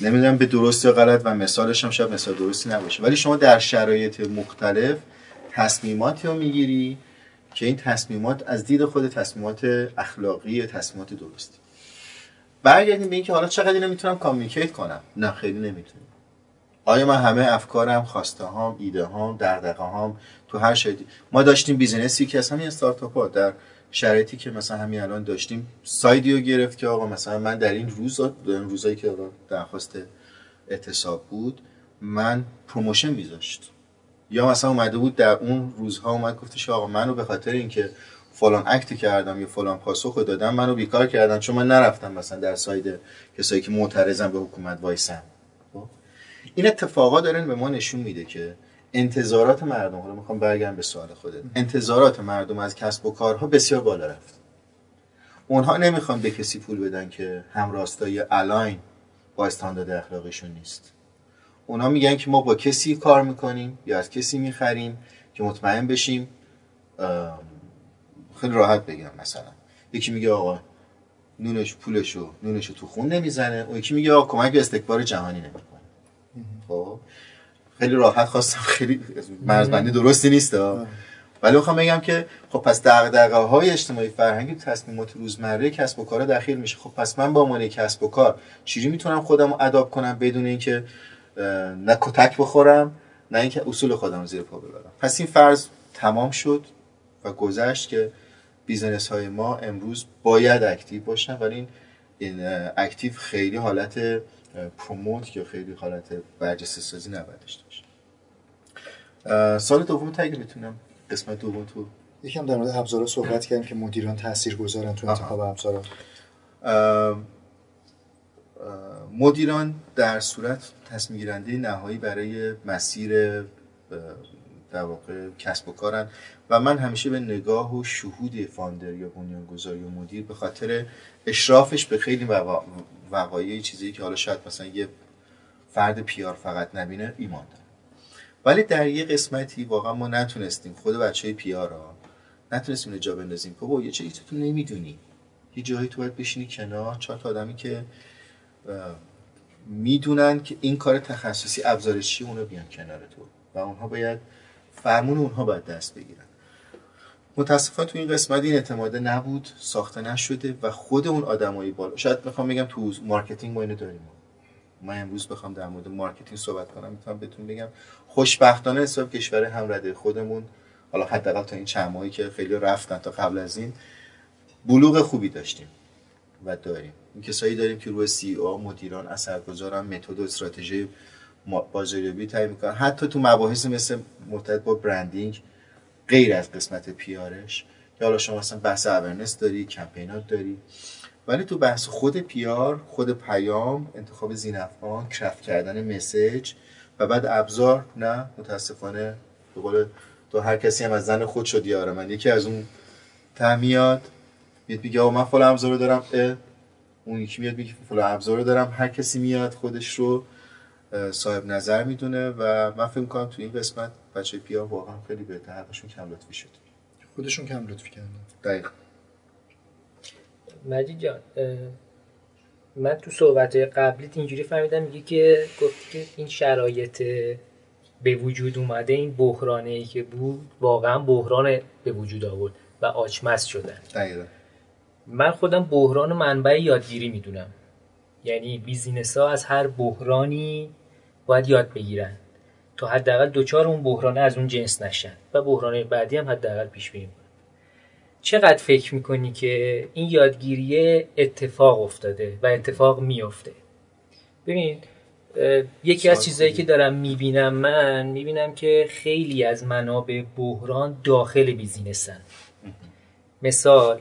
نمی‌دونم به درست یا غلط و مثالش هم شاید مثال درستی نباشه. ولی شما در شرایط مختلف تصمیماتی رو می‌گیری که این تصمیمات از دید خود تصمیمات اخلاقی تصمیمات درستی. برگردیم به اینکه حالا چقدر اینو می‌تونم communicate کنم؟ نه خیلی نمی‌تونم آیا من همه افکارم خواسته هام ایده هام دغدغه هام تو هر شدی ما داشتیم business ی که از همین استارتاپ ها در شرایطی که مثلا همین الان داشتیم side ی رو گرفت که آقا مثلا من در این روز این روزایی که درخواست اعتصاب بود من promotion میذاشت. یا مثلا اومده بود در اون روزها اومد گفتش آقا منو به خاطر اینکه فلان act کردم یا فلان پاسخ دادم منو بیکار کردن چون من نرفتم مثلا در side کسایی که معترضن به حکومت وایسن. خب؟ این اتفاقا دارن به ما نشون میده که انتظارات مردم حالا می‌خوام برگردم به سوال خودت. انتظارات مردم از کسب و کارها بسیار بالا رفت. اونها نمی‌خوان به کسی پول بدن که همراستای align با استاندارد اخلاقیشون نیست. اونها میگن که ما با کسی کار می‌کنیم یا از کسی می‌خریم که مطمئن بشیم خیلی راحت بگم مثلا. یکی میگه آقا نونش پولشو نونشو تو خون نمی‌زنه. و یکی میگه آقا کمک به استکبار جهانی نمی‌کنه. خب؟ خیلی راحت خواستم. خیلی مرزبندی درستی نیست ولی می‌خوام بگم که خب پس دغدغه های اجتماعی فرهنگی تصمیمات روزمره کسب و کار داخل میشه. خب پس من با عنوان کسب و کار چجوری می‌تونم خودم رو اداپ کنم بدون اینکه نه کتک بخورم نه اینکه اصول خودم زیر پا ببرم؟ پس این فرض تمام شد و گذشت که business های ما امروز باید active باشن ولی این این active خیلی حالت promote یا خیلی حالت برجسته سازی نباید داشته باشه. سوال دوم تا می‌تونم قسمت دوم تو. یکم در مورد ابزارها صحبت کردیم که مدیران تاثیر گذارن تو انتخاب ابزارها مدیران در صورت تصمیم گیرنده نهایی برای مسیر در واقع کسب و کارن. و من همیشه به نگاه و شهود فاندر یا بنیانگذار یا مدیر به خاطر اشرافش به خیلی وقایع چیزی که حالا شاید مثلا یه فرد پیار فقط نبینه ایمان دارم ولی در یه قسمتی واقعا ما نتونستیم خود بچه پیار ها نتونستیم جا بندازیم. که یه چیزی تو نمی‌دونی. یه جایی تو باید بشینی کنار. چهار تا آدمی که می‌دونن که این کار تخصصی ابزارشی اونو بیان کنار تو. و اونها باید فرمون اونها باید دست بگیرن. متاسفانه تو این قسمت این اعتماده نبود ساخته نشده و خود اون آدمایی بالا شاید بخوام بگم تو مارکتینگ ما اینو داریم. ما امروز بخوام در مورد مارکتینگ صحبت کنم می‌تونم بهتون بگم. خوشبختانه حساب کشور همرده خودمون. حالا حداقل تا این چند ماهی که خیلی رفتن تا قبل از این بلوغ خوبی داشتیم و داریم. این کسایی داریم که روی سی او مدیران اثرگذارن متد و استراتژی بازاریابی تعیین می‌کنن حتی تو مباحث مثل مرتبط با برندینگ غیر از قسمت پیارش که حالا شما مثلا بحث اورنس داری کمپینات داری ولی تو بحث خود پیار خود پیام انتخاب زینفان کرفت کردن مسیج و بعد ابزار نه متاسفانه به قول تو هر کسی هم از زن خود شد یاره من یکی از اون تعمیاد میاد میگه من فلان ابزار دارم اه. اون یکی میاد میگه فلان ابزار دارم هر کسی میاد خودش رو صاحب نظر می‌دونه و من فکر کنم تو این قسمت بچه پیار واقعا خیلی بهتر حقشون کم لطفی شد. خودشون کم لطفی کردن. دقیق مجید جان من تو صحبت قبلیت اینجوری فهمیدم میگه که گفتی که این شرایط به وجود اومده این بحرانه ای که بود واقعا بحران به وجود آورد و آچمز شدن. دقیقا. من خودم بحران منبع یادگیری می‌دونم. یعنی بیزینس ها از هر بحرانی باید یاد بگیرن. تا حداقل دوچار اون بحرانه از اون جنس نشن و بحران بعدی هم حداقل پیش بینی چقدر فکر می‌کنی که این یادگیری اتفاق افتاده و اتفاق میافته؟ ببین یکی از چیزهایی که دارم می‌بینم من می‌بینم که خیلی از منابع بحران داخل بیزینسن. مثال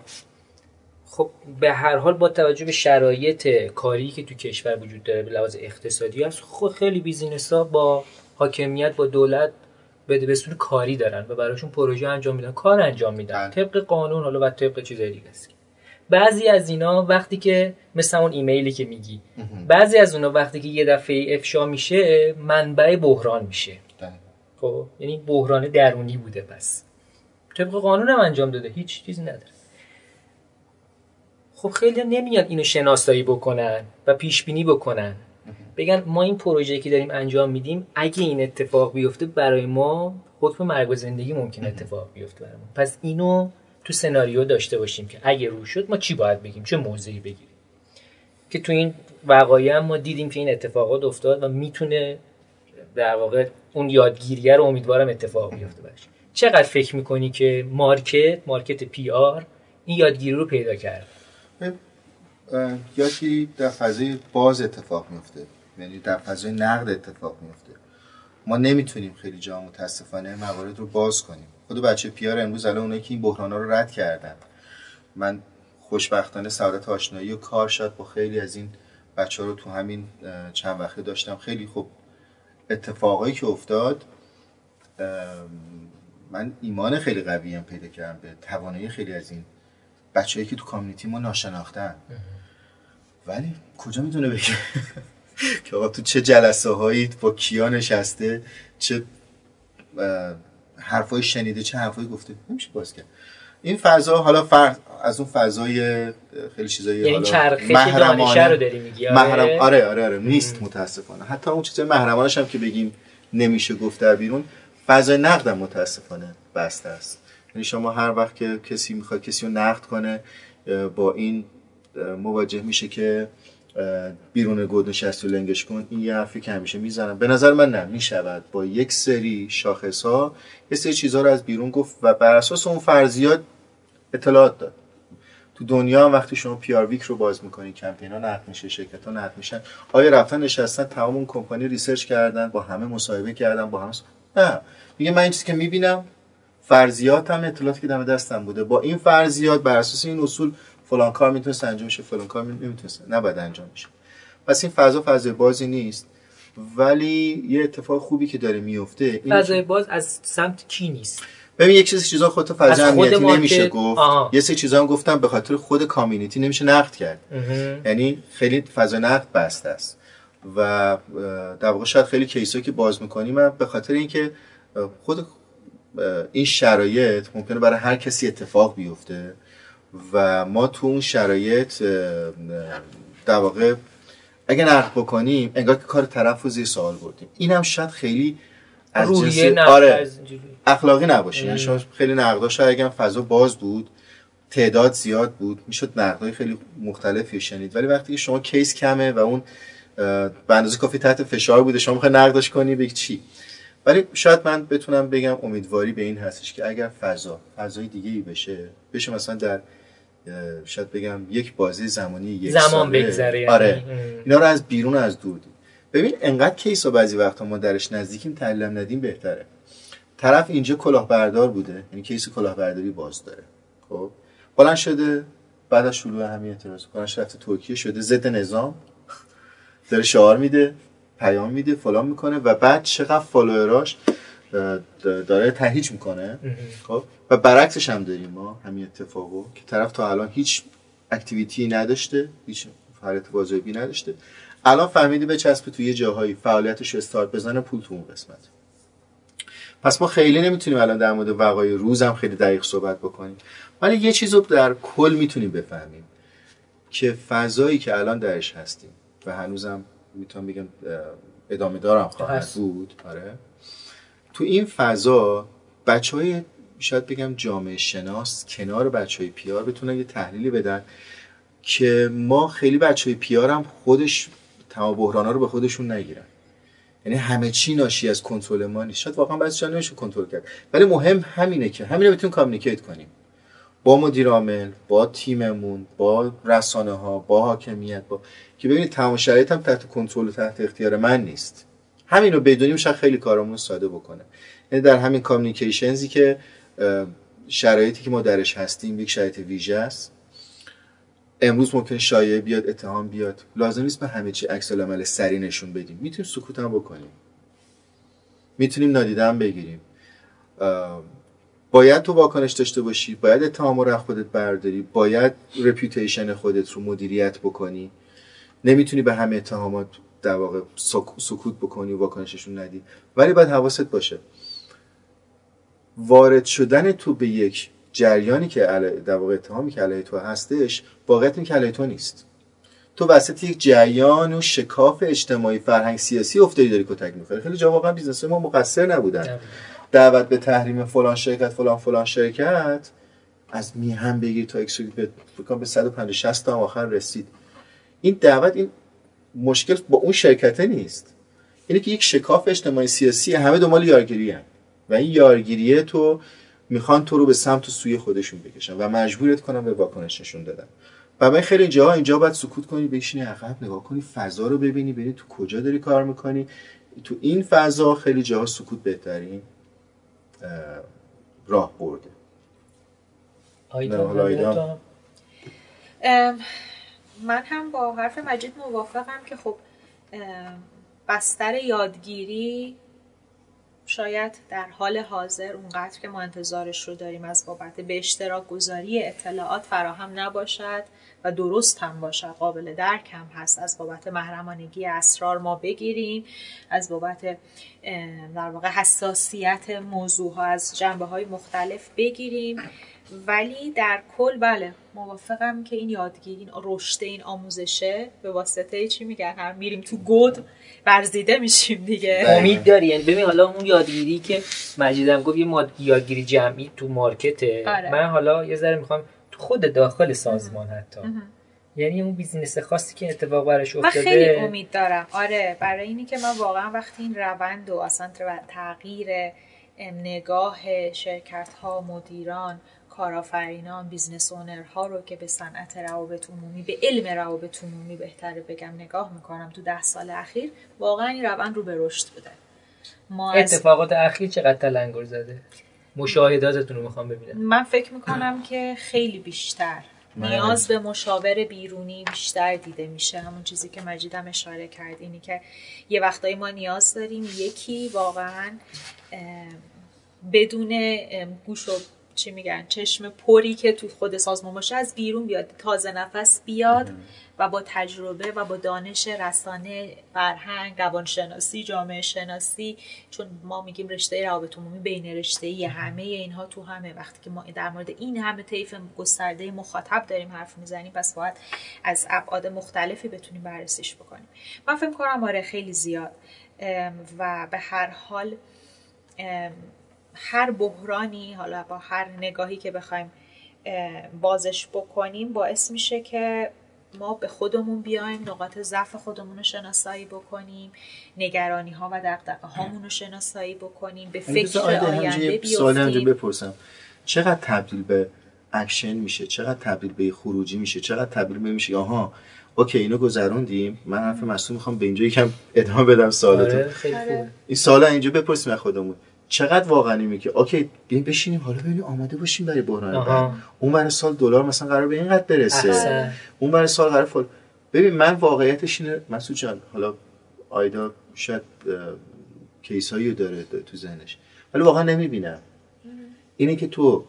خب به هر حال با توجه به شرایط کاری که تو کشور وجود داره به لحاظ اقتصادی هست خب خیلی بیزینس ها با حاکمیت با دولت به دستور کاری دارن و براشون پروژه انجام میدن کار انجام میدن. طبق قانون حالا و طبق چیزای دیگه است. بعضی از اینا وقتی که مثل اون ایمیلی که میگی بعضی از اونا وقتی که یه دفعه افشا میشه منبع بحران میشه. خب یعنی بحران درونی بوده پس. طبق قانون هم انجام داده هیچ چیزی نداره. خب خیلی نمیاد اینو شناسایی بکنن و پیش بینی بکنن. بگن ما این پروژه که داریم انجام میدیم اگه این اتفاق بیفته برای ما حکم مرگ و زندگی ممکن اتفاق بیفته برای ما. پس اینو تو سناریو داشته باشیم که اگه رو شد ما چی باید بگیم؟ چه موضعی بگیریم؟ که تو این وقایع ما دیدیم که این اتفاقات افتاد و می‌تونه در واقع اون یادگیریه رو امیدوارم اتفاق بیفته باشه. چقدر فکر می‌کنی که market market PR این یادگیری رو پیدا کرد؟ یادگیری در فضای باز اتفاق میفته. یعنی در فضای نقد اتفاق میفته. ما نمی‌تونیم خیلی جا متاسفانه موارد رو باز کنیم. خود بچه پیار امروز الان اونایی که این بحران رو رد کردن. من خوشبختانه سعادت آشنایی و کار شد با خیلی از این بچه ها رو تو همین چند وقته داشتم. خیلی خوب اتفاقایی که افتاد من ایمان خیلی قوی هم پیدا کردم به توانایی خیلی از این بچه‌ای که تو کامیونیتی ما ناشناختن. ولی کجا می‌تونه بگه؟ که آقا تو چه جلسه هایی با کیا نشسته چه حرفای شنیده چه حرفایی گفته نمیشه باز کرد. این فضا حالا فرق از اون فضای خیلی چیزایی یعنی چرخش دانشه رو داری میگی؟ آره؟ محرم آره آره آره نیست متاسفانه. حتی اون چیزای محرمانش هم که بگیم نمیشه گفت در بیرون فضای نقدم متاسفانه بسته است. یعنی شما هر وقت که کسی می‌خواد کسی رو نقد کنه با این مواجه میشه که بیرون گود نشست و لنگش کن. این یه حرفی که همیشه می‌زنم. به نظر من نه می‌شود. با یک سری شاخص ها یه سری چیزها رو از بیرون گفت و بر اساس اون فرضیات اطلاعات داد. تو دنیا هم وقتی شما PR Week رو باز می‌کنی کمپین ها نقد میشه شرکت ها نقد میشن. آیا رفتن نشستن تمام اون کمپانی research کردن با همه مصاحبه کردن با همه نه. میگه من این چیزی که می‌بینم فرضیات هم اطلاعاتی که دم دستم بوده. با این فرضیات بر اساس این اصول فلان کار می‌تونست انجام شه فلان کار نمی‌تونست نباید انجام بشه. پس این فضا فضای بازی نیست. ولی یه اتفاق خوبی که داره میفته فضای باز از سمت کی نیست؟ ببین یک چیز چیزا خودت فضا امنیتی نمیشه گفت. آه. یه سری چیزا هم گفتم به خاطر خود کامیونیتی نمیشه نقد کرد. یعنی خیلی فضا نقد بسته است. و در واقع شاید خیلی کیسا که باز می‌کنیم به خاطر اینکه خود این شرایط ممکنه برای هر کسی اتفاق بیفته و ما تو اون شرایط در واقع اگه نقد بکنیم انگار که کار طرف رو زیر سوال بردیم. اینم شاید خیلی از جنس آره اخلاقی نباشه. یعنی شما خیلی نقداش اگه فضا باز بود تعداد زیاد بود می‌شد نقدای خیلی مختلفی شنید. ولی وقتی شما کیس کمه و اون به اندازه کافی تحت فشار بوده شما می‌خوای نقدش کنی بگی چی؟ ولی شاید من بتونم بگم امیدواری به این هستش که اگر فضا فضای دیگه ای بشه بشه مثلا در شاید بگم یک بازی زمانی یک زمان بگذره یعنی. آره. اینا رو از بیرون از دور دید. ببین انقدر کیس و بعضی وقتا ما درش نزدیکیم تحلیلم ندیم بهتره. طرف اینجا کلاهبردار بوده یعنی کیس کلاهبرداری باز داره. خب؟ بلند شده بعد از شروع همین اعتراض بلند شده رفته ترکیه شده ضد نظام. داره شعار میده. پیام میده فلان می‌کنه و بعد چقدر فالووراش داره تهیج می‌کنه. خب؟ و برعکسش هم داریم ما همین اتفاقو که طرف تا الان هیچ اکتیویتی نداشته هیچ فعالیت واجبی نداشته. الان فهمیده به چسب توی یه جاهایی فعالیتش استارت بزنه پول تو اون قسمت. پس ما خیلی نمی‌تونیم الان در مورد وقایع روز هم خیلی دقیق صحبت بکنیم. ولی یه چیز رو در کل می‌تونیم بفهمیم که فضایی که الان درش هستیم و هنوزم می‌تونم بگم ادامه دارم خواهد بود. آره. تو این فضا بچه های شاید بگم جامعه شناس کنار بچه های پیار بتونن یه تحلیلی بدن که ما خیلی بچه های پیار هم خودش تمام بحران ها رو به خودشون نگیرن. یعنی همه چی ناشی از کنترل ما نیست. شاید واقعا بعضی نمیشه کنترل کرد. ولی مهم همینه که همینه بتونیم کامیکیت کنیم. با مدیر عامل با تیممون با رسانه ها با حاکمیت با که ببینید تمام شرایط هم تحت کنترل و تحت اختیار من نیست. همین رو بدونیم شاید خیلی کارمون ساده بکنه. یعنی در همین کامیکیشنزی که شرایطی که ما درش هستیم یک شرایط ویژه است. امروز ممکن شایعه بیاد اتهام بیاد. لازم نیست به همه چی عکس العمل سری نشون بدیم. می‌تونیم سکوت هم بکنیم. می‌تونیم نادیده هم بگیریم باید تو واکنش داشته باشی باید اتهام رو خودت برداری باید reputation خودت رو مدیریت بکنی. نمی‌تونی به همه اتهامات در واقع سکوت بکنی و واکنششون ندی. ولی باید حواست باشه. وارد شدن تو به یک جریانی که در واقع اتهامی که علیه تو هستش واقعیت این که علیه تو نیست. تو وسط یک جریان و شکاف اجتماعی فرهنگ سیاسی افتادی داری کتک می‌خوری. خیلی جا واقعا business ما مقصر نبودن. دعوت به تحریم فلان شرکت فلان فلان شرکت از میهم بگیر تا به به 150 60 تا آخر رسید. این دعوت این مشکل با اون شرکته نیست. اینه که یک شکاف اجتماعی سیاسی همه دنبال یارگیری هم. و این یارگیریه تو می‌خوان تو رو به سمت و سوی خودشون بکشن و مجبورت کنن به واکنش نشون دادن. و من خیلی اینجا اینجا باید سکوت کنی بشینی عقب نگاه کنی فضا رو ببینی ببینی تو کجا داری کار می‌کنی. تو این فضا خیلی جاها سکوت بهترین راه برده من هم با حرف مجید موافقم که خب بستر یادگیری شاید در حال حاضر اونقدر که ما انتظارش رو داریم از بابت به اشتراک گذاری اطلاعات فراهم نباشد و درست هم باشه قابل درک هم هست. از بابت محرمانگی اسرار ما بگیریم از بابت در واقع حساسیت موضوع ها از جنبه های مختلف بگیریم. ولی در کل بله موافقم که این یادگیری این رشد این آموزشه به واسطه چی میگن؟ هم میریم تو گود ورزیده میشیم دیگه. امید داری؟ یعنی ببین حالا اون یادگیری که مجیدم گفت یه یادگیری جمعی تو مارکته. آره. من حالا یه ذره می‌خوام تو خود داخل سازمان حتی. یعنی اون business خاصی که اتفاق براش افتاده. من خیلی امید دارم. آره برای اینی که من واقعا وقتی این روند و اصلا تغییر نگاه شرکت ها مدیران کارآفرینان business ها رو که به صنعت روابط عمومی به علم روابط عمومی بهتره بگم نگاه می‌کنم تو ده سال اخیر واقعا این روند رو به رشد بوده ما اتفاقات اخیر چقدر تلنگر زده؟ مشاهداتتون رو می‌خوام ببینم. من فکر می‌کنم که خیلی بیشتر. نیاز به مشاور بیرونی بیشتر دیده میشه. همون چیزی که مجیدم اشاره کرد اینی که یه وقتایی ما نیاز داریم یکی واقعا بدون گوش و چی میگن چشم پری که تو خود سازمان باشه از بیرون بیاد تازه نفس بیاد و با تجربه و با دانش رسانه فرهنگ روانشناسی جامعه شناسی چون ما میگیم رشته روابط عمومی بین رشته ای همه اینها تو همه. وقتی که ما در مورد این همه طیف گسترده مخاطب داریم حرف می‌زنیم پس باید از ابعاد مختلفی بتونیم بررسیش بکنیم. من فکر کنم آره خیلی زیاد. و به هر حال هر بحرانی حالا با هر نگاهی که بخوایم بازش بکنیم باعث میشه که ما به خودمون بیایم نقاط ضعف خودمون رو شناسایی بکنیم نگرانی ها و دقدقه هامون رو شناسایی بکنیم به فکر آینده بیفتیم. بپرسم. چقدر تبدیل به اکشن میشه؟ چقدر تبدیل به خروجی میشه؟ چقدر تبدیل به میشه؟ آها اوکی اینو گذروندیم. من حرف مسئول می‌خوام به اینجا یکم ادامه بدم سوالتون. آره، این سوالا اینجا بپرسیم از خودمون. چقدر واقعا می که اوکی بیایم بشینیم حالا ببینیم آماده باشیم برای بحران. بعد اون برای سال دلار مثلا قرار به اینقدر برسه احسن. اون برای سال قرار فل... ببین من واقعیتش اینه مسعود جان حالا آیدا شاید کیسایی رو داره تو ذهنش ولی واقعا نمی‌بینم اینه که تو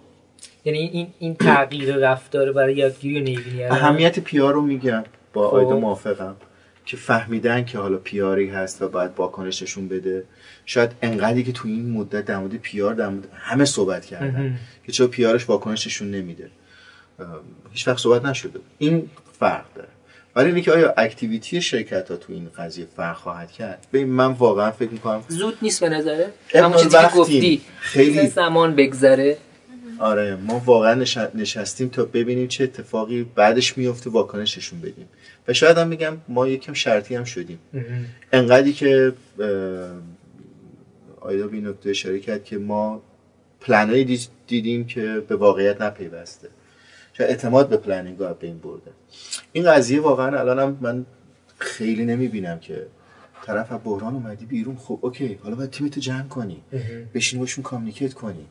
یعنی این این تغییر رفتار برای یادگیری رو نمی‌بینی اهمیت پیار رو میگم با خب. آیدا موافقم که فهمیدن که حالا پیاری هست و باید واکنششون بده شاید انقدری که تو این مدت در مورد پیار در مورد همه صحبت کردن. که چرا پیارش واکنششون نمیده. اه، هیچ وقت صحبت نشده این فرق داره. ولی اینه که آیا اکتیویتی شرکت ها تو این قضیه فرق خواهد کرد؟ ببین من واقعا فکر می‌کنم زود نیست به نظره. همون چیزی که گفتی. خیلی- زمان بگذره. آره ما واقعا نش- نشستیم تا ببینیم چه اتفاقی بعدش میفته واکنششون بدیم. و شاید هم بگم ما یکم شرطی هم شدیم. انقدری که آیدا به این نکته اشاره کرد که ما پلنایی دید- دیدیم که به واقعیت نپیوسته. شاید اعتماد به planning از بین برده. این قضیه واقعا الانم من خیلی نمی‌بینم که طرف از بحران اومدی بیرون. خب okay حالا باید تیمتو جمع کنی. مهم. بشینی باشون communicate کنی.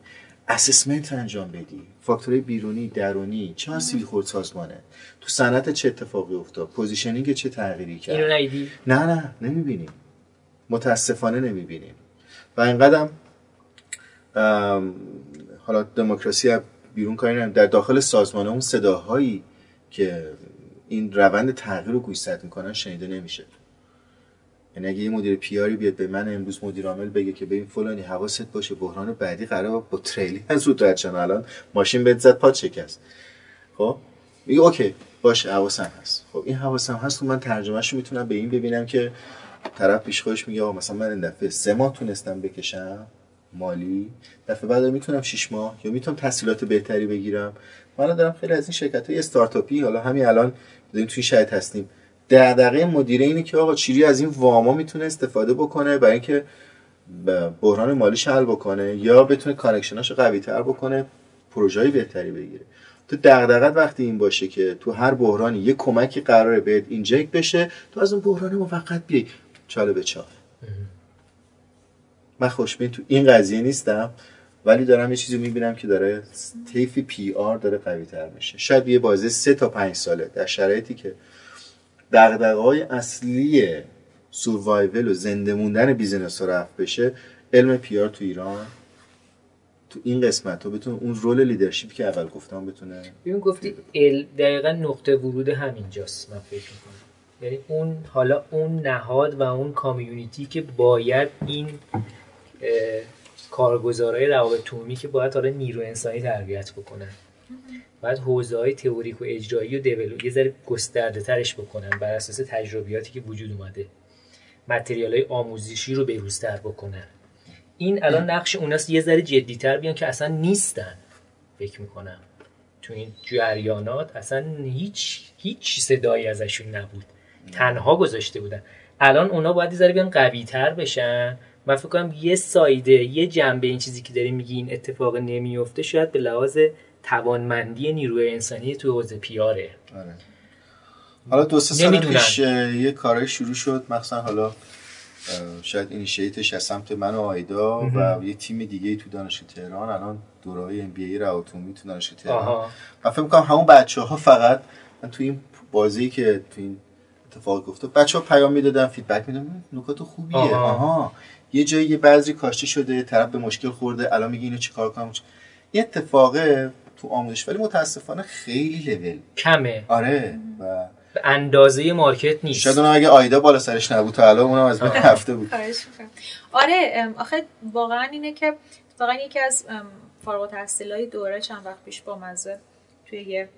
assessment انجام بدی. فاکتورهای بیرونی درونی چه آسیبی خورد سازمانه؟ تو صنعت چه اتفاقی افتاد؟ positioning چه تغییری کرد؟ اینو نه نه نمی‌بینیم متاسفانه نمی‌بینیم و اینقدر حالا دموکراسی بیرون کاری. در داخل سازمان اون صداهایی که این روند تغییر رو گوشزد می‌کنن شنیده نمیشه. یعنی اگه یه مدیر پیاری بیاد به من امروز مدیر عامل بگه که ببین فلانی حواست باشه بحران بعدی قرار با تریلی از رود رد الان ماشین بهت زد پاد شکست. خب؟ میگه اوکی باشه حواسم هست. خب این حواسم هست و من ترجمهش می‌تونم به این ببینم که طرف پیش خودش میگه آقا مثلا من این دفعه سه ماه تونستم بکشم مالی دفعه بعد می‌تونم شش ماه یا می‌تونم تسهیلات بهتری بگیرم. من دارم خیلی از این شرکت های استارتاپی حالا همین الان داریم توی شاید هستیم. دغدغه مدیره اینه که آقا چجوری از این واما می‌تونه استفاده بکنه برای اینکه بحران مالیش حل بکنه یا بتونه connection اشو قوی تر بکنه پروژه بهتری بگیره. تو دغدغت وقتی این باشه که تو هر بحرانی یه کمکی قراره بهت inject بشه تو از اون بحران موقت بیای. چاله به چاله من خوشبین تو این قضیه نیستم ولی دارم یه چیزی می‌بینم که داره طیف PR داره قوی تر میشه. شاید یه بازه سه تا پنج ساله. در شرایطی که دغدغه‌های اصلی survival و زنده موندن business رفع بشه علم PR تو ایران تو این قسمت ها بتونه اون role leadership ی که اول گفتم بتونه ببین گفتی دقیقا نقطه ورود همینجاست من فکر می‌کنم. یعنی اون حالا اون نهاد و اون کامیونیتی که باید این کارگزارای روابط عمومی که باید حالا نیرو انسانی تربیت بکنن. باید حوزه های تئوریک و اجرایی و دیولو یه ذره گسترده ترش بکنن بر اساس تجربیاتی که وجود اومده. متریال های آموزشی رو بهروزتر بکنن. این الان نقش اوناست یه ذره جدیتر بیان که اصلا نیستن. فکر می‌کنم. تو این جریانات اصلا هیچ هیچ صدایی ازشون نبود. تنها گذاشته بودن. الان اونا باید ذره بیان قوی تر بشن من فکر کنم یه سایده یه جنبه این چیزی که داری میگی این اتفاق نمیفته شاید به لحاظ توانمندی نیروی انسانی تو حوزه پیاره آره. حالا دو سه سال. پیش یه کارهای شروع شد. مخصوصا حالا شاید اینیشیتش از سمت من و آیدا و یه تیم دیگه تو دانشگاه تهران. الان دوره های ام بی ای تو دانشگاه تهران. آها. من فکر می‌کنم همون بچه ها فقط من تو این بازی که تو این اتفاق گفته بچه ها پیام می‌دادن feedback می‌دادن. نکات خوبیه. آها. آها. یه جایی یه بذری کاشته شده طرف به مشکل خورده الان میگه اینو چیکار کنم؟ یه اتفاقه تو آموزش ولی متاسفانه خیلی لول کمه. آره. و به اندازه market نیست. شاید اونم اگه آیدا بالا سرش نبود تا الان اونم از بین رفته بود. خواهش می‌کنم. آره ام، آخه واقعا اینه که واقعا یکی از فارغ التحصیلای دوره چند وقت پیش با مزه توی یه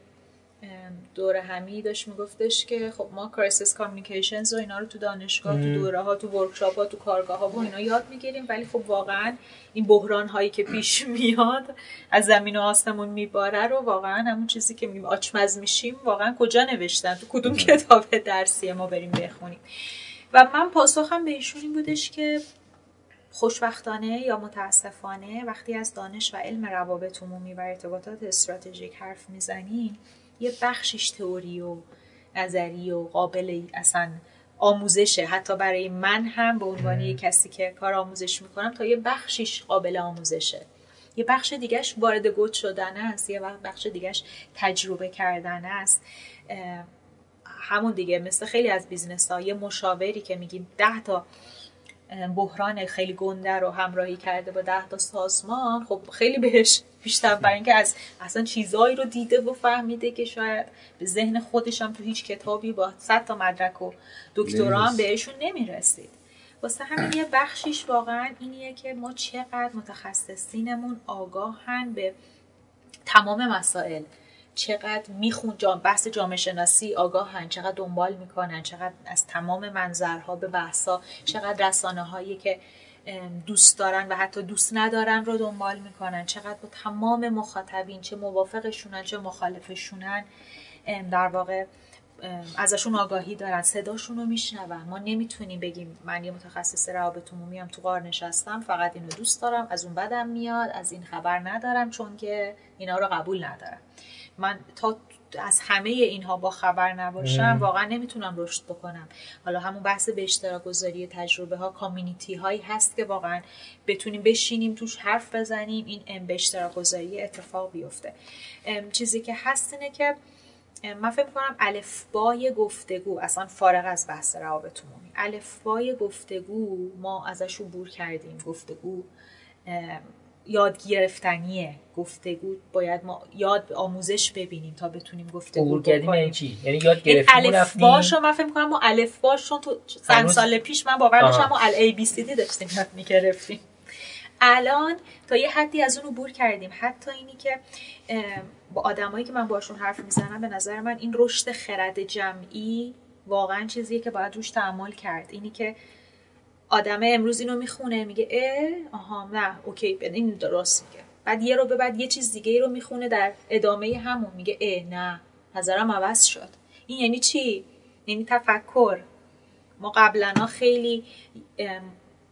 ام، دوره همی داشت میگفتش که خب ما crisis communications و اینا رو تو دانشگاه تو دوره ها تو workshop ها تو کارگاه ها و اینا یاد می‌گیریم. ولی خب واقعا این بحران هایی که پیش میاد از زمین و آسمون میباره رو واقعا همون چیزی که می آچمز میشیم واقعا کجا نوشتن؟ تو کدوم کتاب درسی ما بریم بخونیم؟ و من پاسخم به ایشون این بودش که خوشبختانه یا متاسفانه وقتی از دانش و علم روابط عمومی و ارتباطات استراتژیک حرف می‌زنیم یه بخشش تئوری و نظری و قابل اصلا آموزشه حتی برای من هم به عنوان یک کسی که کار آموزش می‌کنم تا یه بخشیش قابل آموزشه. یه بخش دیگهش وارد گوت شدن است یه بخش دیگهش تجربه کردن است. همون دیگه مثل خیلی از business ها یه مشاوری که میگیم ده تا بحران خیلی گنده رو همراهی کرده با ده تا سازمان خب خیلی بهش بیشتر برای اینکه از اصلا چیزهایی رو دیده و فهمیده که شاید به ذهن خودش هم تو هیچ کتابی با صد تا مدرک و دکترا هم بهشون نمی‌رسید. واسه همین یه بخشیش واقعا اینیه که ما چقدر متخصصینمون آگاهن به تمام مسائل. چقدر میخون جام بحث جامعه شناسی آگاهن چقدر دنبال می‌کنن چقدر از تمام منظرها به بحثا چقدر رسانه هایی که دوست دارن و حتی دوست ندارن رو دنبال می‌کنن چقدر با تمام مخاطبین چه موافقشونن چه مخالفشونن در واقع ازشون آگاهی دارن صداشون رو میشنون. ما نمی‌تونیم بگیم من یه متخصص روابط عمومی هم تو قار نشستم فقط اینو دوست دارم از اون بدم میاد از این خبر ندارم چون که اینا رو قبول ندارم. من تا از همه اینها با خبر نباشم واقعا نمی‌تونم رشد بکنم. حالا همون بحث به اشتراک گذاری تجربه ها کامیونیتی هایی هست که واقعا بتونیم بشینیم توش حرف بزنیم این به اشتراک گذاری اتفاق بیفته. چیزی که هست اینه که من فکر کنم الفبای گفتگو اصلا فارغ از بحث روابط عمومی الفبای گفتگو ما ازش عبور کردیم گفتگو یاد گرفتنیه. گفتگو باید ما یاد آموزش ببینیم تا بتونیم گفتگو بکنیم یعنی چی؟ یعنی یاد گرفتیم الف باشو من فکر می‌کنم ما الف باشون تو چند سال پیش من باور داشتم ما ال ای بی سی دی داشتیم یاد می‌گرفتیم. الان تا یه حدی از اون عبور کردیم. حتی اینی که با آدمایی که من باشون حرف می‌زنم به نظر من این رشد خرد جمعی واقعا چیزیه که باید روش تعمل کرد. اینی که آدمه امروز اینو می‌خونه میگه اه آها نه اوکی این درست میگه. بعد یه رو به بعد یه چیز دیگه رو می‌خونه در ادامه همون میگه اه نه نظرم عوض شد. این یعنی چی؟ یعنی تفکر. ما قبلا خیلی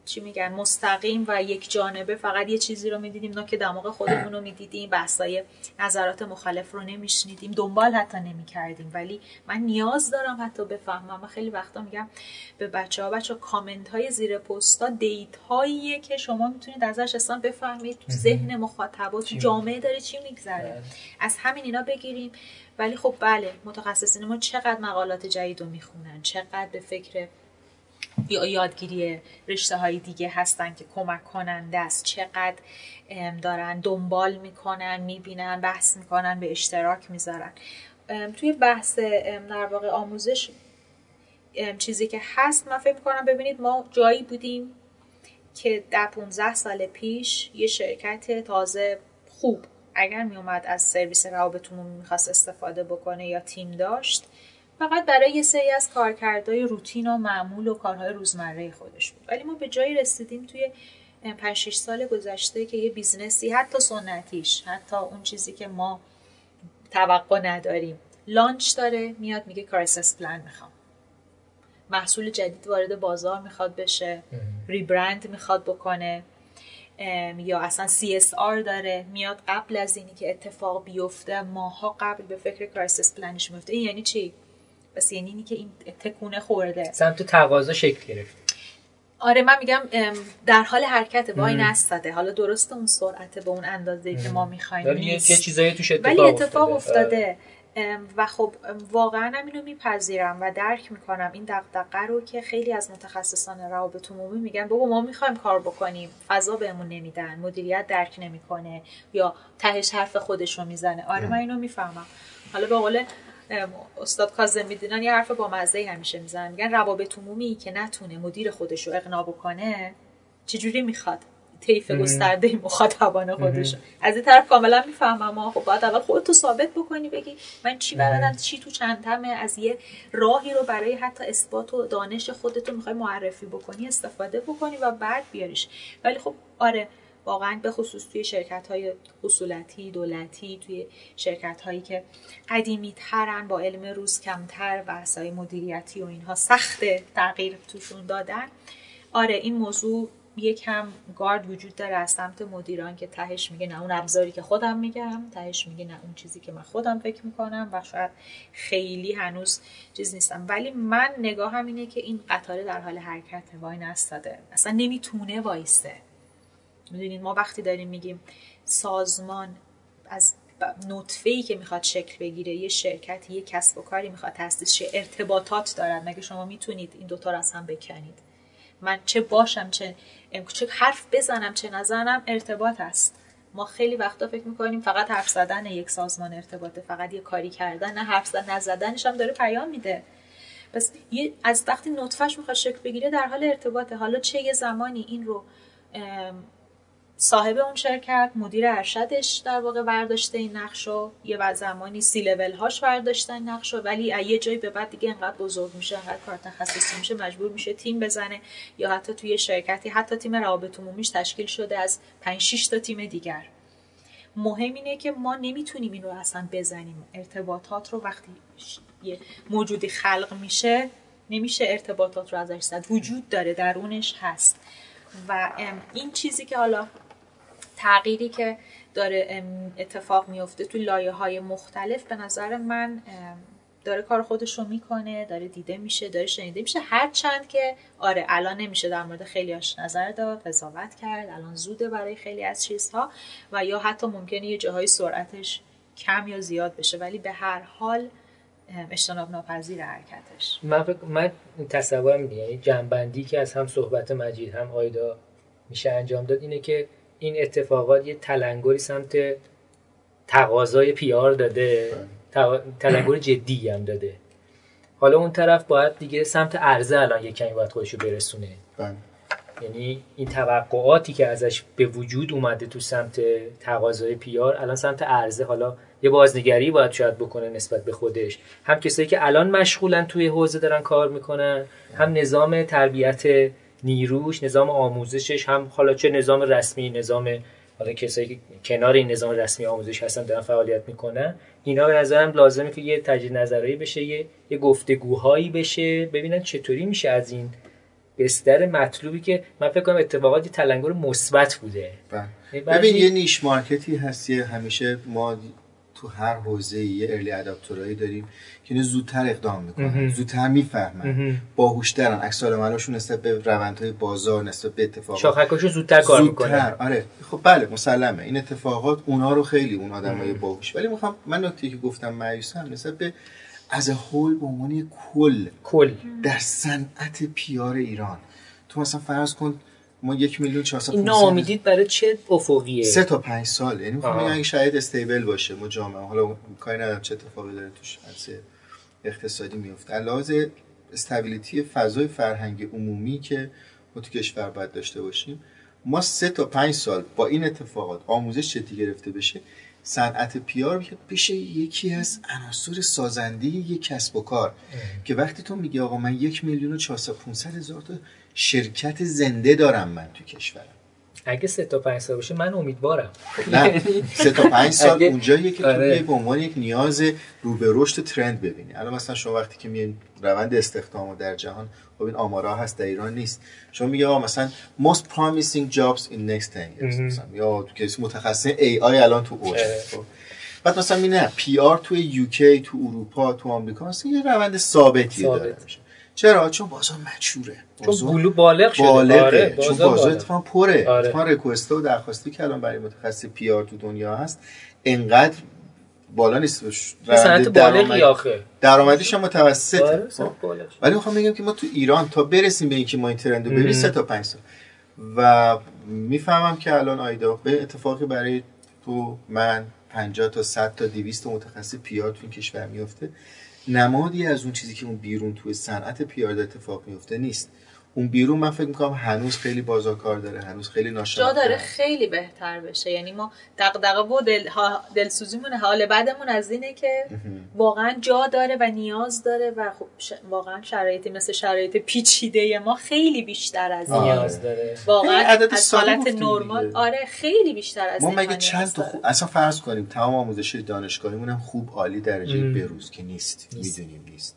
چی میگن مستقیم و یک جانبه فقط یه چیزی رو می‌دیدیم که دماغ خودمون رو می‌دیدیم بحثای نظرات مخالف رو نمیشنیدیم دنبال حتی نمی‌کردیم. ولی من نیاز دارم حتی بفهمم من خیلی وقتا میگم به بچه ها بچه ها کامنت های زیر پستا دیت هاییه که شما می‌تونید ازش اصلا بفهمید تو ذهن مخاطبات تو جامعه داره چی میگذره. بله. از همین اینا بگیریم. ولی خب بله متخصصین ما چقدر مقالات جدید رو می‌خونن چقدر به فکر یا یادگیری رشته های دیگه هستن که کمک کننده است چقدر دارن دنبال می‌کنن می‌بینن بحث می‌کنن به اشتراک می‌ذارن. توی بحث در واقع آموزش چیزی که هست من فکر می‌کنم ببینید ما جایی بودیم که در 15 سال پیش یه شرکت تازه خوب اگر میومد از سرویس روابط عمومی می‌خواست استفاده بکنه یا تیم داشت فقط برای یه سری از کارکردهای روتین و معمول و کارهای روزمره خودش بود. ولی ما به جایی رسیدیم توی 5 6 سال گذشته که یه business ی حتی سنتیش حتی اون چیزی که ما توقع نداریم launch داره میاد میگه crisis plan می‌خوام. محصول جدید وارد بازار می‌خواد بشه rebrand می‌خواد بکنه یا اصلا CSR داره میاد قبل از اینی که اتفاق بیفته ماها قبل به فکر crisis plan ش میفته. این یعنی چی؟ پس یعنی اینی که این تکونه خورده. سمت تقاضا شکل گرفت. آره من میگم در حال حرکت وای نستاده. حالا درسته اون سرعت به اون اندازه که ما می‌خوایم ولی یه چیزایی توش اتفاق ولی اتفاق افتاده, افتاده. و خب واقعا هم اینو میپذیرم و درک می‌کنم. این دقدقه رو که خیلی از متخصصان روابط عمومی میگن بابا ما می‌خوایم کار بکنیم. فضا بهمون نمیدن. مدیریت درک نمی‌کنه. یا تهش حرف خودش رو می‌زنه. آره من اینو می‌فهمم. حالا به قول استاد کاظم می‌دونن یه حرف با مزه همیشه می‌زنن. میگن روابط عمومی که نتونه مدیر خودش رو اقناع بکنه چجوری می‌خواد؟ طیف گسترده مخاطبان خودش از این طرف کاملا می‌فهمم. ما خب باید اول خودتو ثابت بکنی بگی من چی بلدم چی تو چندتمه؟ از یه راهی رو برای حتی اثبات و دانش خودتو می‌خوای معرفی بکنی استفاده بکنی و بعد بیاریش. ولی خب آره واقعا به خصوص توی شرکت های حصولتی دولتی توی شرکت هایی که قدیمی ترن با علم روز کمتر بحث های مدیریتی و اینها سخت تغییر توشون دادن. آره این موضوع یکم گارد وجود داره از سمت مدیران که تهش میگه نه اون ابزاری که خودم میگم تهش میگه نه اون چیزی که من خودم فکر می‌کنم و شاید خیلی هنوز چیز نیستم. ولی من نگاهم اینه که این قطاره در حال حرکت وای نستاده. اصلا نمی‌تونه وایسته می‌دونید ما وقتی داریم میگیم سازمان از نطفه ای که می‌خواد شکل بگیره یه شرکت یه کسب و کاری می‌خواد تاسیس شه ارتباطات دارد مگه شما می‌تونید این دوتا رو از هم بکنید؟ من چه باشم چه چه حرف بزنم چه نزنم ارتباط است ما خیلی وقتا فکر می‌کنیم فقط حرف زدن یک سازمان ارتباطه فقط یه کاری کردن نه حرف زدن نزدنش هم داره پیام میده. پس از وقتی نطفهش می‌خواد شکل بگیره در حال ارتباطه. حالا چه یه زمانی این رو صاحب اون شرکت مدیر ارشدش در واقع برداشته این نقشو یه زمانی سی لول هاش برداشتن نقشو ولی یه جایی به بعد دیگه انقدر بزرگ میشه انقدر کار تخصصی میشه مجبور میشه تیم بزنه. یا حتی توی شرکتی حتی تیم روابط عمومیش تشکیل شده از 5 6 تا تیم دیگر. مهم اینه که ما نمی‌تونیم این رو اصلا بزنیم. ارتباطات رو وقتی یه موجودی خلق میشه نمیشه ارتباطات رو ازش زد. وجود داره درونش هست. و این چیزی که حالا تغییری که داره اتفاق میفته تو لایه های مختلف به نظر من داره کار خودش رو می‌کنه داره دیده میشه داره شنیده میشه. هر چند که آره الان نمیشه در مورد خیلی هاش نظر داد قضاوت کرد الان زوده برای خیلی از چیزها و یا حتی ممکنه یه جاهای سرعتش کم یا زیاد بشه ولی به هر حال اجتناب ناپذیر حرکتش. من فکر من تصورم یعنی جنبندی که از هم صحبت مجید هم آیدا میشه انجام داد اینه که این اتفاقات یه تلنگری سمت تقاضای پیار داده. تلنگر جدی هم داده. حالا اون طرف باید دیگه سمت عرضه الان یه کمی باید خودشو برسونه. بله. یعنی این توقعاتی که ازش به وجود اومده تو سمت تقاضای پیار الان سمت عرضه حالا یه بازنگری باید شاید بکنه نسبت به خودش. هم کسایی که الان مشغولن توی حوزه دارن کار می‌کنن هم نظام تربیت نیروش نظام آموزشش هم حالا چه نظام رسمی نظام حالا کسایی که کنار این نظام رسمی آموزش هستن دارن فعالیت می‌کنن اینا به نظرم لازمه که یه تجدید نظرایی بشه یه, یه گفتگوهایی بشه ببینن چطوری میشه از این بستر مطلوبی که من فکر کنم اتفاقاتی تلنگر مثبت بوده بله. ببین یه نیش مارکتی هست همیشه ما تو هر حوزه یه ارلی اداپتورایی داریم که اینو زودتر اقدام می‌کنن. زودتر می‌فهمن. باهوشترن. عکس العملشون نسبت به روندهای بازار نسبت به اتفاقات. شاخکاشو زودتر کار می‌کنن. آره. خب بله مسلمه. این اتفاقات اونها رو خیلی اون آدمای باهوش. ولی می‌خوام من نکته که گفتم مایوسم نسبت به از هول به عنوان کل کل. در صنعت پیار ایران. تو مثلا فرض کن ما یک میلیون 400 این ناامیدید برای چه افقیه؟ سه تا پنج سال. یعنی می‌خوام اگه شاید استیبل باشه ما جامعه. حالا کاری ندارم چه اتفاقی داره توش اقتصادی میفته علاوه استابیلیتی فضای فرهنگ عمومی که ما تو کشور باید داشته باشیم ما سه تا پنج سال با این اتفاقات آموزش جدی گرفته بشه. صنعت پیار بشه یکی از عناصر سازنده یک کسب و کار. که وقتی تو میگی آقا من یک میلیون و 400 500 هزار تا شرکت زنده دارم من تو کشورم. اگه سه تا پنج سال باشه من امیدوارم. نه سه تا پنج سال اونجاییه که آره. تو به عنوان یک نیاز رو به رشد trend ببینی. الان مثلا شما وقتی که میین روند استخدام در جهان خب این آمارا هست در ایران نیست. شما میگه مثلا most promising jobs in next 10 years. مثلا یا تو کسی متخصص AI الان تو اوج. خب. بعد مثلا می نه PR تو UK تو اروپا تو آمریکا مثلا یه روند ثابتی داره چرا؟ چون بازار mature ه. چون بولو بالغ شده. بالغه. آره چون بازار اتفاقا پره. آره. اتفاقا request ه و درخواستی که الان برای متخصص PR تو دنیا هست انقدر بالا نیست. سنت بالغی آخه. درآمدیش هم متوسطه. آره خب؟ ولی می‌خوام بگم که ما تو ایران تا برسیم به اینکه ما این ترند رو ببینیم سه تا پنج سال و می‌فهمم که الان آیدا به اتفاقی برای تو من 50 تا 100 تا 200 متخصص پی آر تو این کشور میفته نمادی از اون چیزی که اون بیرون توی صنعت پیاده اتفاق میفته نیست. اون بیرون من فکر می‌کنم هنوز خیلی بازار کار داره هنوز خیلی ناشناخته. جا داره خیلی بهتر بشه. یعنی ما دغدغه و دل دلسوزیمون حال بعدمون از اینه که واقعا جا داره و نیاز داره و خب واقعا شرایطی مثل شرایط پیچیده ما خیلی بیشتر از نیاز داره. واقعا از حالت نرمال. آره خیلی بیشتر از ما مگه چند تا خوب اصلا فرض کنیم تمام آموزش دانشگاهیمون هم خوب عالی درجه بروز که نیست. می‌دونیم نیست.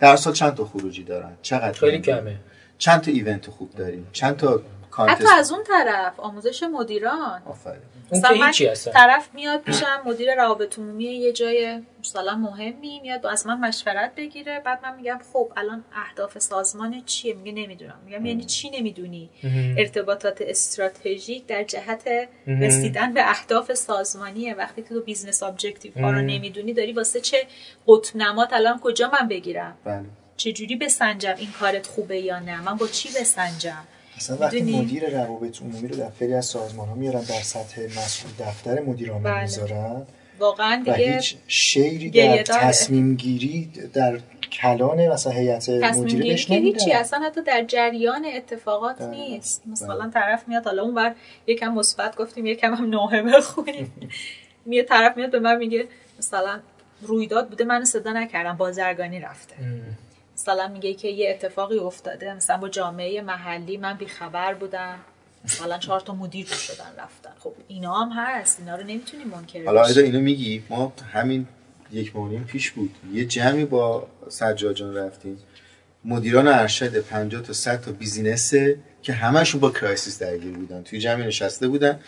در سال چند تا خروجی دارن؟ چقدر خیلی کمه. چند تا event خوب داریم؟ چند تا حتی از اون طرف آموزش مدیران. آفرین. اون که طرف میاد پیشم مدیر روابط عمومی یه جای مثلا مهمی میاد از من مشورت بگیره. بعد من میگم خب الان اهداف سازمان چیه؟ میگه نمی‌دونم. میگم یعنی چی نمی‌دونی؟ ارتباطات استراتژیک در جهت. رسیدن به اهداف سازمانیه. وقتی که تو business objective ها رو. نمی‌دونی داری واسه چه قطب نمات الان کجا من بگیرم؟ بله. چجوری بسنجم این کارت خوبه یا نه من با چی بسنجم مثلا وقتی؟ مدیر روابط عمومی رو در خیلی از سازمان ها میارن در سطح مسئول دفتر مدیر عامل بله. می‌ذارن واقعا و دیگه هیچ شیری در. تصمیم گیری در کلان مثلا هیئت مدیره بهش هیچی اصلا حتی در جریان اتفاقات بله. نیست مثلا طرف میاد حالا اون بر یکم مثبت گفتیم یکم هم ناهه بخونیم میاد طرف میاد به من میگه مثلا رویداد بوده من صدا نکردم بازرگانی رفته مثلا میگه که یه اتفاقی افتاده مثلا با جامعه محلی من بیخبر بودم. مثلا چهار تا مدیر شدن رفتن. خب اینا هم هست اینا رو نمی‌تونیم منکر حالا. ایدا اینو میگی؟ ما همین یک ماه پیش بود. یه جمعی با سجاد جان رفتیم. مدیران ارشد 50 تا 100 تا بیزینسه که همشون با کرایسیس درگیر بودن. توی جمعی نشسته بودن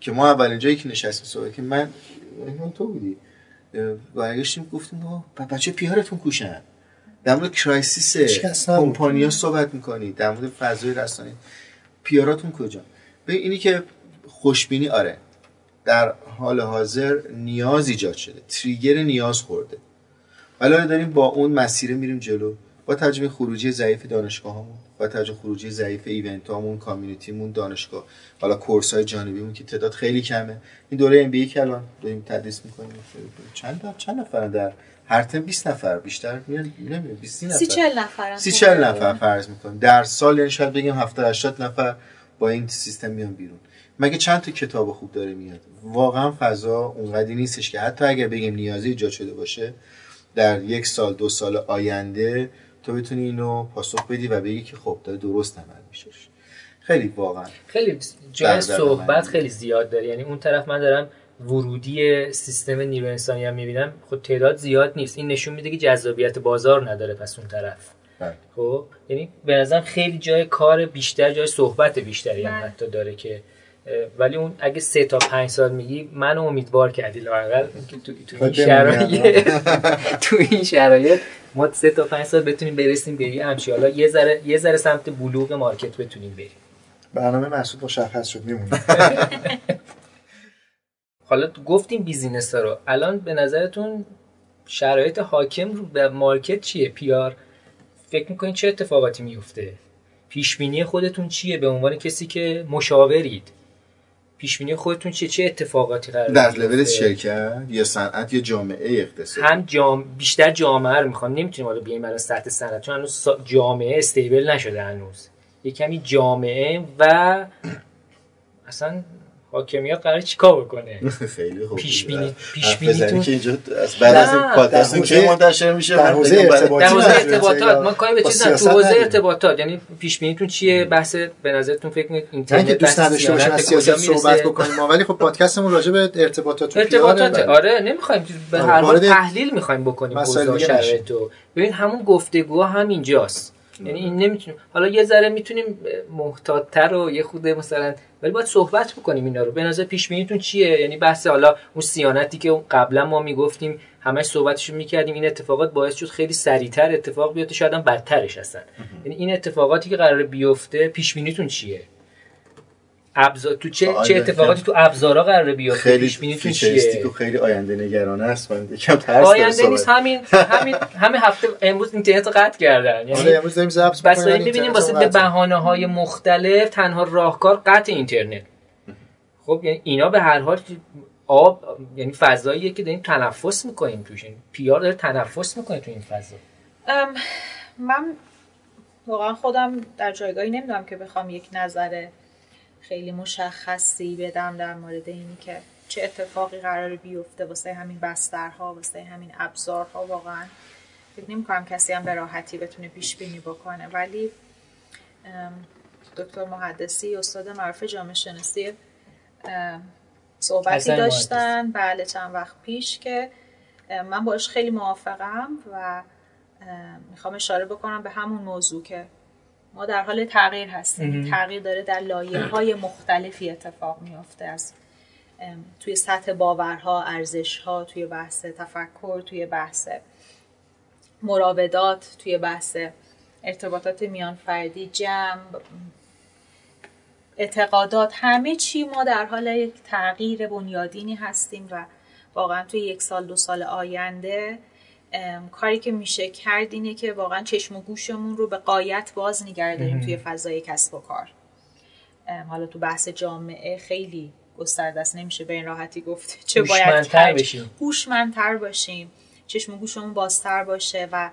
که ما اولین جایی که نشستیم صحبت که من تو بودی. برگشتیم گفتیم آقا بچه PR تون کوشن. در مورد crisis. کمپانیا صحبت می‌کنی در مورد فضای رسانه PR اتون کجا؟ به اینی که خوشبینی آره. در حال حاضر نیاز ایجاد شده. trigger نیاز خورده. ولی داریم با اون مسیر میریم جلو. با توجه خروجی ضعیف دانشگاه همون با توجه خروجی ضعیف event هامون community مون دانشگاه. حالا کورس های جانبیمون که تعداد خیلی کمه. این دوره ام بی که الان داریم تدریس می‌کنیم. چند چند نفر در هر ترم 20 نفر. بیشتر نمی‌دونم 20 نفر سی چل نفر. سی چل نفر فرض می‌کنیم. در سال یعنی شاید بگیم 70 80 نفر با این سیستم میان بیرون. مگه چند تا کتاب خوب داره میاد؟ واقعا فضا اونقدی نیستش که حتی اگر بگیم نیازی ایجاد شده باشه در یک سال دو سال آینده تو بتونی اینو پاسخ بدی و بگی که خب داره درست عمل میشه. خیلی واقعا. خیلی جای صحبت من. خیلی زیاد داره. یعنی اون طرف من دارم ورودی سیستم نیرو انسانی هم می‌بینم. خب تعداد زیاد نیست. این نشون میده که جذابیت بازار نداره پس اون طرف. بله. خب یعنی به نظرم خیلی جای کار بیشتر جای صحبت بیشتری هم بله. حتی داره که ولی اون اگه سه تا پنج سال میگی منو امیدوار کردی لاقل تو, تو این شرایط تو این شرایط ما سه تا پنج سال بتونیم برسیم به یه همچی حالا یه ذره یه ذره سمت بلوغ مارکت بتونیم بریم. برنامه مسعود مشخص شد میمونه حالا گفتیم business ها رو. الان به نظرتون شرایط حاکم رو به market چیه؟ PR فکر می‌کنین چه اتفاقاتی میفته پیش بینی خودتون چیه؟ به عنوان کسی که مشاورید. پیش بینی خودتون چیه؟ چه اتفاقاتی قرار در؟ لول شرکت یا صنعت یا جامعه اقتصادی. هم جام... بیشتر جامعه رو می‌خوام. نمی‌تونیم حالا بیایم برای سطح صنعت چون هنوز جامعه stable نشده هنوز. یه کمی جامعه و اصلا حاکمیت قرار چیکار بکنه خیلی خوب پیش بینی- پیش بزنی بینیتون- که اینجا از بعد از این. پادکست حوزه- منتشر میشه در حوزه ارتباطی در حوزه نداریم. ارتباطات ما کاری به چیز. تو حوزه. ارتباطات یعنی پیش بینیتون چیه بحث به نظرتون فکر می‌کنید اینترنت اینکه دوست نداشته باشیم از سیاست صحبت؟ بکنیم ما ولی خب پادکستمون راجع به ارتباطات ارتباطات پیاره. آره نمی‌خوایم به آره، هر حال تحلیل می‌خوایم بکنیم مسائل اوضاع. شرایط ببین همون گفتگو هم اینجاست یعنی این نمی‌تونیم. حالا یه ذره می‌تونیم محتاطتر و یه خود مثلا ولی باید صحبت بکنیم اینا رو. به نظر پیش بینیتون چیه؟ یعنی بحث حالا اون صیانتی که قبلا ما می‌گفتیم همش صحبتشو می‌کردیم این اتفاقات باعث شد خیلی سریعتر اتفاق بیفته شاید هم بدترش هستن. یعنی این اتفاقاتی که قرار بیفته پیش بینیتون چیه؟ ابزار تو چه آره، چه اتفاقاتی تو ابزارا قرار بیفته خیلی پیش بینیتون futuristic چیه؟ و خیلی آینده نگرانه است. من یکم ترس داره آینده نیست. همین همین همین هفته امروز اینترنت رو قطع کردن. آره یعنی امروز داریم ضبط بس ببینیم واسه به. بهانه های مختلف تنها راهکار قطع اینترنت. خب یعنی اینا به هر حال آب یعنی فضاییه که داریم تنفس می‌کنیم توش. یعنی پیار داره تنفس می‌کنه تو این فضا. ام، من واقعا خودم در جایگاهی نمی‌دونم که بخوام یک نظر خیلی مشخصی بدم در مورد اینی که چه اتفاقی قرار بیفته واسه همین بسترها واسه همین ابزارها واقعا. فکر نمی کنم کسی هم به راحتی بتونه پیش بینی بکنه. ولی دکتر محدثی استاد معروف جامعه شناسی صحبتی داشتن. بله چند وقت پیش که من باش خیلی موافقم و ام، می‌خوام اشاره بکنم به همون موضوع که ما در حال تغییر هستیم. تغییر داره در لایه های مختلفی اتفاق میافته از توی سطح باورها ارزشها توی بحث تفکر توی بحث مراودات توی بحث ارتباطات میان فردی جمع اعتقادات همه چی ما در حال یک تغییر بنیادینی هستیم و واقعا توی یک سال دو سال آینده کاری که میشه کرد اینه که واقعا چشم و گوشمون رو به قایت باز نگرداریم توی فضای کسب و کار. حالا تو بحث جامعه خیلی گسترده است نمیشه به این راحتی گفت چه باید بشیم. هوشمندتر باشیم. چشم و گوشمون بازتر باشه و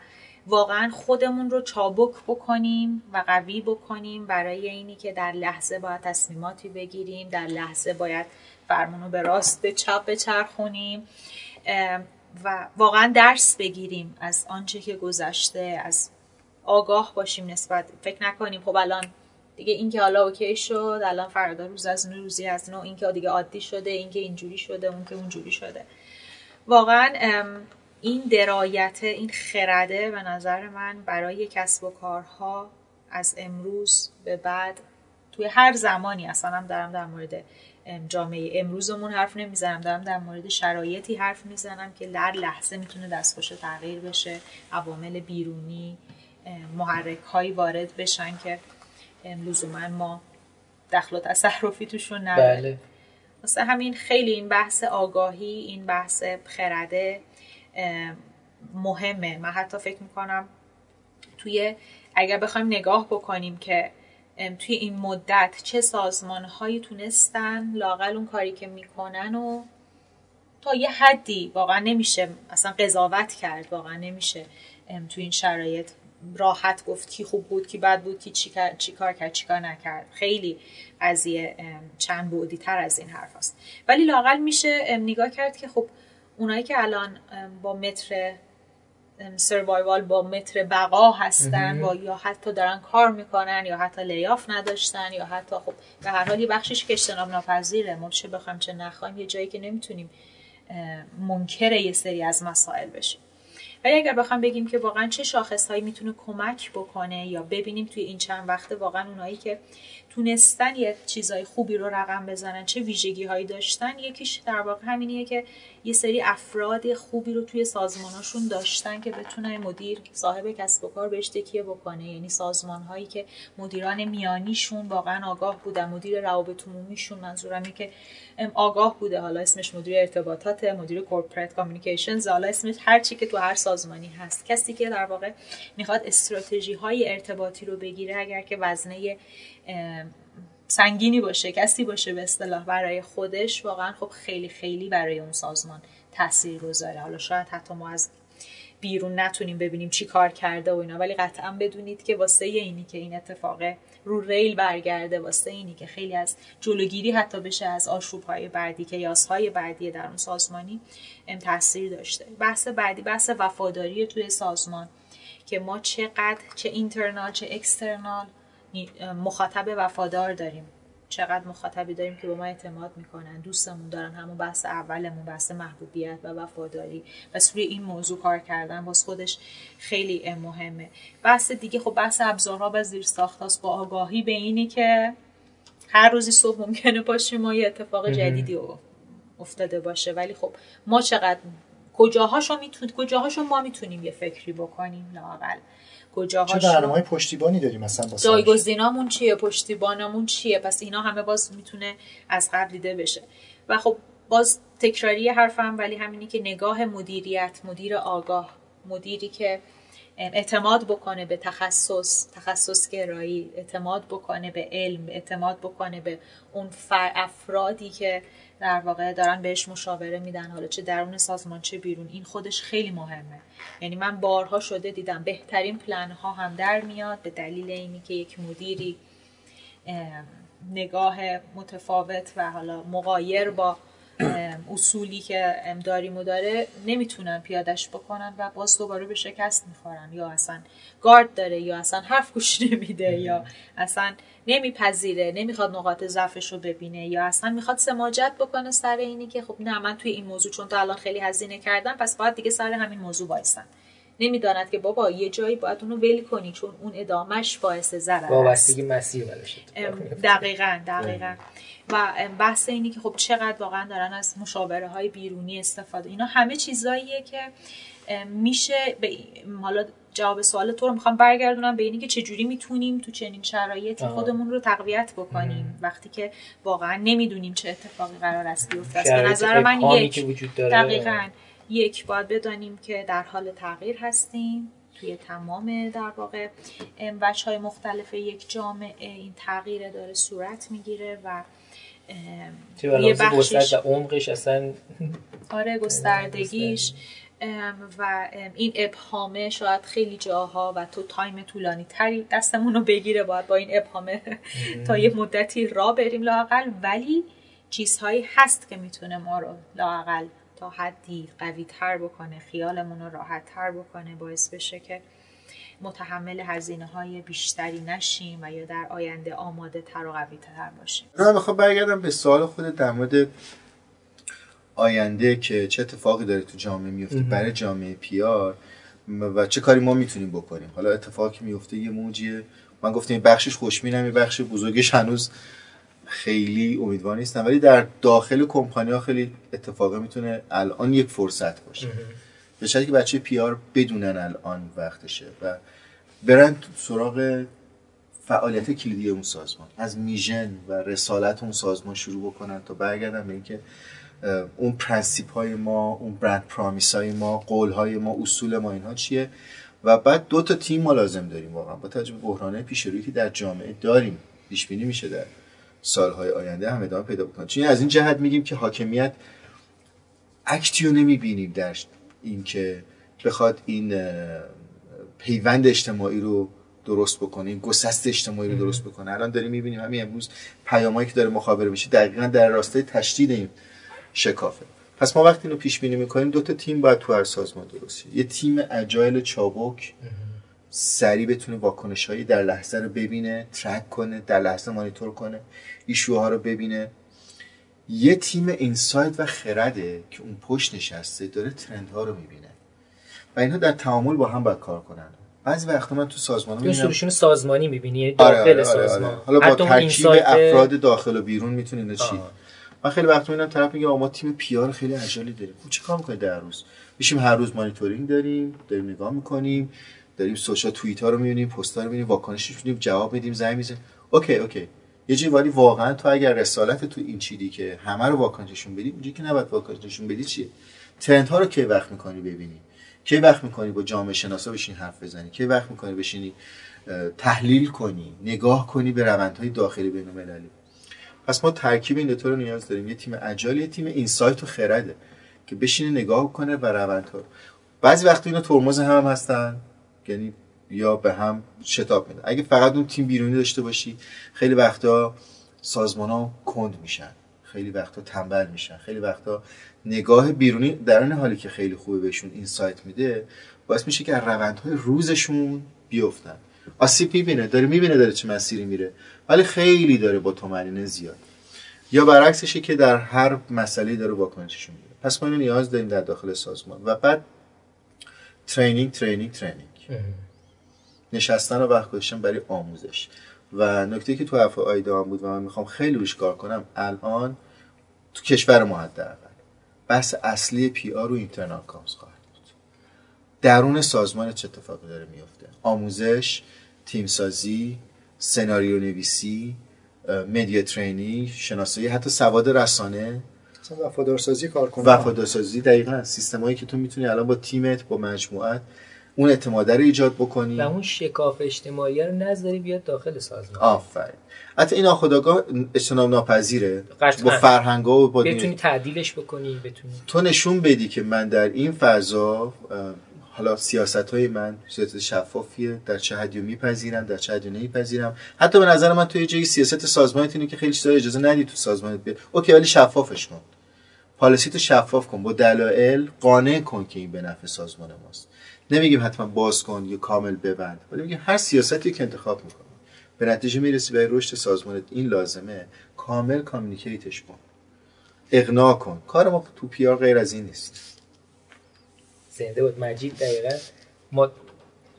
واقعا خودمون رو چابک بکنیم و قوی بکنیم برای اینی که در لحظه باید تصمیماتی بگیریم در لحظه باید فرمون رو به راست به چپ بچرخونیم. و واقعا درس بگیریم از آنچه که گذشته از آگاه باشیم نسبت فکر نکنیم. خب الان دیگه این که حالا اوکی شد الان فردا روز از نو روزی از نو این که دیگه عادی شده این که اینجوری شده اون که اونجوری شده. واقعا این درایت این خرده به نظر من برای کسب و کارها از امروز به بعد توی هر زمانی اصلا هم دارم در مورد جامعه امروزمون حرف نمی‌زنم دارم در مورد شرایطی حرف می‌زنم که در لحظه می‌تونه دستخوش تغییر بشه عوامل بیرونی محرک هایی وارد بشن که لزوما ما دخل و تصرفی توشون نداره بله. واسه همین خیلی این بحث آگاهی این بحث خرده مهمه من حتی فکر می‌کنم توی اگر بخوایم نگاه بکنیم که توی این مدت چه سازمان هایی تونستن لاقل اون کاری که می‌کنن و تا یه حدی واقعا نمیشه اصلا قضاوت کرد واقعا نمیشه توی این شرایط راحت گفت کی خوب بود کی بد بود کی چی, چی کار کرد چی کار نکرد. خیلی قضیه چند بودی تر از این حرف هست ولی لاقل میشه نگاه کرد که خب اونایی که الان با متر سروایوال با متر بقا هستن و یا حتی دارن کار می‌کنن یا حتی لیاف نداشتن یا حتی خب به هر حال یه بخشش که اجتناب ناپذیره. ما چه بخوایم چه نخوایم یه جایی که نمی‌تونیم منکر یه سری از مسائل بشیم. ولی اگر بخوام بگیم که واقعا چه شاخص هایی می‌تونه کمک بکنه یا ببینیم توی این چند وقته واقعا اونایی که تونستن یه چیزای خوبی رو رقم بزنن چه ویژگی هایی داشتن یکیش در واقع همینیه که یه سری افراد خوبی رو توی سازماناشون داشتن که بتونه مدیر صاحب کسب و کار بهش تکیه بکنه. یعنی سازمان هایی که مدیران میانیشون واقعا آگاه بودن. مدیر روابط عمومیشون منظورم که آگاه بوده. حالا اسمش مدیر ارتباطات مدیر کورپرات کامیکیشنز حالا اسمش هر چی که تو هر سازمانی هست. کسی که در واقع می‌خواد استراتژی های ارتباطی رو بگیره اگر که وزنه سنگینی باشه کسی باشه به اصطلاح برای خودش واقعا خب خیلی خیلی برای اون سازمان تاثیر گذاره حالا شاید حتی ما از بیرون نتونیم ببینیم چی کار کرده و اینا ولی قطعا بدونید که واسه اینی که این اتفاق رو ریل برگرده واسه اینی که خیلی از جلوگیری حتی بشه از آشوب های بعدی که های بعدی در اون سازمانی تاثیر داشته. بحث بعدی بحث وفاداری توی سازمان که ما چقدر چه اینترنال چه اکسترنال مخاطب وفادار داریم. چقدر مخاطبی داریم که به ما اعتماد می‌کنن. دوستمون دارن همون بحث اولمون بحث محبوبیت و وفاداری. و روی این موضوع کار کردن باز خودش خیلی مهمه. بحث دیگه خب بحث ابزارها و زیر هاست با آگاهی به اینی که هر روزی صبح ممکنه باشه ما یه اتفاق جدیدی افتاده باشه. ولی خب ما چقدر کجاهاشو میتون کجاهاشو ما می‌تونیم یه فکری بکنیم لاقل کجاهاش چه برنامه پشتیبانی داریم مثلا جایگزینامون چیه؟ پشتیبانمون چیه؟ پس اینا همه باز می‌تونه از قبل دیده بشه. و خب باز تکراری حرفم ولی همینی که نگاه مدیریت مدیر آگاه مدیری که اعتماد بکنه به تخصص تخصص گرایی اعتماد بکنه به علم اعتماد بکنه به اون افرادی که در واقع دارن بهش مشاوره میدن حالا چه درون سازمان چه بیرون این خودش خیلی مهمه. یعنی من بارها شده دیدم بهترین پلن ها هم در میاد به دلیل اینی که یک مدیری نگاه متفاوت و حالا مقایر با اصولی که داریم و داره نمی‌تونن پیادش بکنن و باز دوباره به شکست می‌خورن. یا اصلا گارد داره یا اصلا حرف گوش نمیده یا اصلا نمیپذیره نمی‌خواد نقاط ضعفش رو ببینه یا اصلا می‌خواد سماجت بکنه سر اینی که خب نه من توی این موضوع چون تا الان خیلی هزینه کردم پس باید دیگه سر همین موضوع وایسن نمی‌داند که بابا یه جایی باید اونو ول کنی چون اون ادامش باعث ضرر وابستگی مسیر بلشه دقیقا دقیقا. و بحث اینی که خب چقدر واقعا دارن از مشاوره های بیرونی استفاده اینا همه چیزاییه که میشه به حالا جواب سوال تو رو می‌خوام برگردونم به اینی که چجوری می‌تونیم تو چنین شرایطی خودمون رو تقویت بکنیم. وقتی که واقعا نمی‌دونیم چه اتفاقی قرار است بیفته به نظر من یک دقیقا یک باید بدانیم که در حال تغییر هستیم توی تمام در واقع بچه های مختلف یک جامعه این تغییر داره صورت می‌گیره و یه بخشش و عمقش اصلا آره گستردگیش. و این ابهامه شاید خیلی جاها و تو تایم طولانی تری دستمون رو بگیره باید با این ابهامه تا یه مدتی را بریم لاقل ولی چیزهایی هست که می‌تونه ما رو لاقل تا حدی قوی تر بکنه خیالمون رو راحت تر بکنه باعث بشه که متحمل هزینه های بیشتری نشیم و یا در آینده آماده تر و قوی تر باشیم. من می‌خوام برگردم به سوال خود در مورد آینده که چه اتفاقی داره تو جامعه میفته برای جامعه پیار و چه کاری ما می‌تونیم بکنیم. حالا اتفاقی میفته یه موجیه. من گفتم این بخشش خوشبینم یه بخش بزرگش هنوز خیلی امیدوار نیستم. ولی در داخل کمپانی ها خیلی اتفاقی می‌تونه الان یک فرصت باشه. به که بچه PR بدونن الان وقتشه و برن سراغ فعالیت کلیدی اون سازمان. از vision و رسالت اون سازمان شروع بکنن تا برگردن به اینکه اون پرنسیپ های ما اون brand promise های ما قول های ما اصول ما اینها چیه؟ و بعد دو تا تیم ما لازم داریم واقعا. با توجه به بحرانه پیش روی که در جامعه داریم پیش بینی میشه در سالهای آینده هم ادامه پیدا بکنه. چون از این جهت میگیم که حاکمیت اکتیو نمی‌بینیم در اینکه بخواد این پیوند اجتماعی رو درست بکنه این گسست اجتماعی رو درست بکنه. الان داریم می‌بینیم همین امروز پیامایی که داره مخابره میشه دقیقا در راستای تشدید این شکافه. پس ما وقتی اینو پیش بینی می‌کنیم دو تا تیم باید تو هر سازمان درست یه تیم اجایل چابک سریع بتونه واکنش هایی در لحظه رو ببینه ترک کنه در لحظه مانیتور کنه issue ها رو ببینه. یه تیم insight و خرده که اون پشت نشسته داره trend ها رو می‌بینه. و اینها در تعامل با هم باید کار کنن. بعضی وقتا من تو سازمان می‌بینم solution سازمانی می‌بینی داخل آره آره آره. سازمان. آره حالا با ترکیب افراد داخل و بیرون می‌تونه چی؟ من خیلی وقت می‌بینم طرف میگه ما تیم PR خیلی agile ی داریم. خب چه کار می‌کنید در روز؟ میشینیم هر روز مانیتورینگ داریم داریم نگاه می‌کنیم داریم social توییت ها رو می‌بینیم پست ها رو می‌بینیم واکنشش می‌بینیم جواب میدیم زنگ می‌زنیم. okay okay. یه جایی ولی واقعا تو اگر رسالت تو این چیدی که همه رو واکنششون بدی اونجایی که نباید واکنششون بدی چیه؟ trend ها رو کی وقت می‌کنی ببینی؟ کی وقت می‌کنی با جامعه شناسا بشین حرف بزنی؟ کی وقت می‌کنی بشینی تحلیل کنی نگاه کنی به روندهای داخلی بین المللی؟ پس ما ترکیب این دو رو نیاز داریم. یه تیم agile یه تیم insight و خرده که بشینه نگاه کنه و روندها. بعضی وقت اینا ترمز هم هستن. یعنی یا به هم شتاب میدن. اگه فقط اون تیم بیرونی داشته باشی خیلی وقتا سازمان ها کند میشن. خیلی وقتا تنبل میشن. خیلی وقتا نگاه بیرونی در این حالی که خیلی خوبه بهشون اینسایت میده باعث میشه که روندهای روزشون بیفتن. آسیب می‌بینه داره می‌بینه داره چه مسیری میره ولی خیلی داره با تومنینه زیاد. یا برعکسشه که در هر مسئله داره واکنششون میده پس ما نیاز داریم در داخل سازمان. و بعد training training training نشستن و وقت گذاشتن برای آموزش. و نکته که تو حرف آیدا بود و من می‌خوام خیلی روش کار کنم الان تو کشور ما حداقل بحث اصلی PR و internal comms خواهد بود. درون سازمان چه اتفاقی داره میفته آموزش تیمسازی سناریو نویسی media training شناسایی حتی سواد رسانه. وفادارسازی کار کنه. وفادارسازی دقیقا. سیستمایی که تو می‌تونی الان با تیمت با مجموعت اون اعتماده رو ایجاد بکنی. و اون شکاف اجتماعی رو نذاری بیاد داخل سازمان. آفرین. حتی این آخودآگاه اجتناب ناپذیره. با فرهنگ و با بتونی تعدیلش بکنی بتونی. تو نشون بدی که من در این فضا حالا سیاست های من سیاست شفافیه در چه حدی میپذیرم در چه حدی نمیپذیرم. حتی به نظر من توی جایی سیاست سازمانت اینه که خیلی چیزا اجازه ندی تو سازمانت بیاد اوکی ولی شفافش کن پالیسی تو شفاف کن با دلایل قانع کن که این به نفع سازمان ماست. نمیگیم حتما باز کن یا کامل ببند ولی میگیم هر سیاستی که انتخاب می‌کنی به نتیجه می‌رسی به رشد سازمانت. این لازمه. کامل کامیکیتش کن. اقناع کن. کار ما تو پیار غیر از این نیست. زنده بود. مجید دقیقا. ما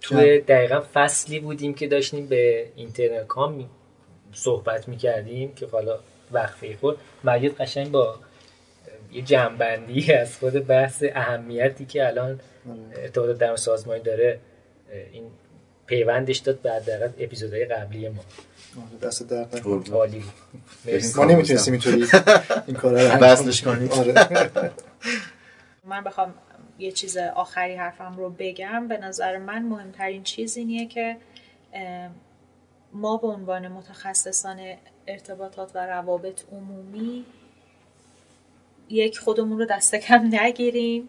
توی دقیقا فصلی بودیم که داشتیم به اینترنکام صحبت می‌کردیم که حالا وقفه خود. مجید قشنگ با یه جنبندی از خود بحث اهمیتی که الان ارتباط در سازمانی داره این پیوندش داد به حداقل اپیزودهای قبلی ما. آره، دست درد عالی. ما نمی‌تونستیم اینطوری این کارا رو بسلش کنیم. آره. من بخوام یه چیز آخری حرفم رو بگم. به نظر من مهمترین چیز اینیه که ما به عنوان متخصصان ارتباطات و روابط عمومی یک خودمون رو دست کم نگیریم.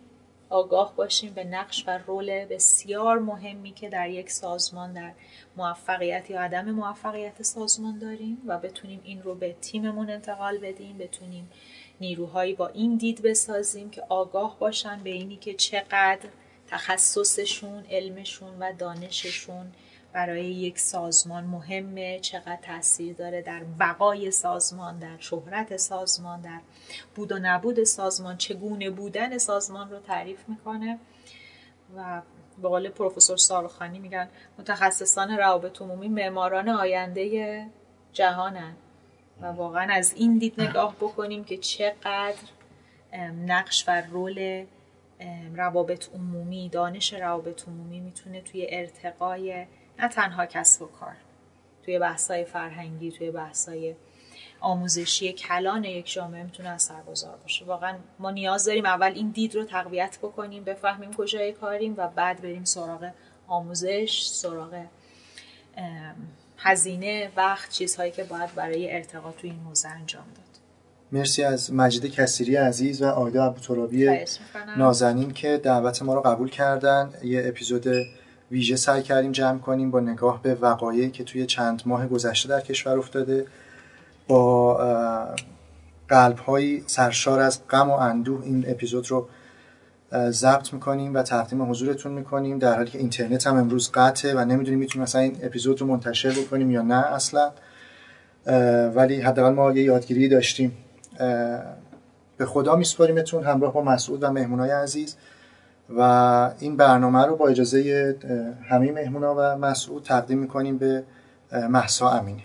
آگاه باشیم به نقش و رول بسیار مهمی که در یک سازمان در موفقیت یا عدم موفقیت سازمان داریم و بتونیم این رو به تیممون انتقال بدیم. بتونیم نیروهایی با این دید بسازیم که آگاه باشن به اینی که چقدر تخصصشون علمشون و دانششون برای یک سازمان مهمه چقدر تاثیر داره در بقای سازمان در شهرت سازمان در بود و نبود سازمان چگونه بودن سازمان رو تعریف می‌کنه. و به قول پروفسور سارخانی میگن متخصصان روابط عمومی معماران آینده جهانن. و واقعا از این دید نگاه بکنیم که چقدر نقش و رول روابط عمومی دانش روابط عمومی می‌تونه توی ارتقای نه تنها کسب و کار. توی بحثای فرهنگی توی بحثای آموزشی کلان یک جامعه می‌تونه اثرگذار باشه. واقعا ما نیاز داریم اول این دید رو تقویت بکنیم بفهمیم کجای کاریم و بعد بریم سراغ آموزش سراغ هزینه وقت چیزهایی که باید برای ارتقا توی این حوزه انجام داد. مرسی از مجید کسیری عزیز و آیدا ابوترابی. نازنین که دعوت ما رو قبول کردن. یه اپیزود ویژه سعی کردیم جمع کنیم با نگاه به وقایعی که توی چند ماه گذشته در کشور افتاده با قلب سرشار از غم و اندوه این اپیزود رو ضبط می‌کنیم و تقدیم حضورتون می‌کنیم در حالی که اینترنت هم امروز قطعه و نمی‌دونیم می‌تونیم مثلا این اپیزود رو منتشر بکنیم یا نه اصلا ولی حداقل ما یه یادگیری داشتیم. به خدا میسپاریمتون همراه با مسعود و مهمونای عزیز. و این برنامه رو با اجازه همه مهمونا و مسعود تقدیم می‌کنیم به محسا امینی.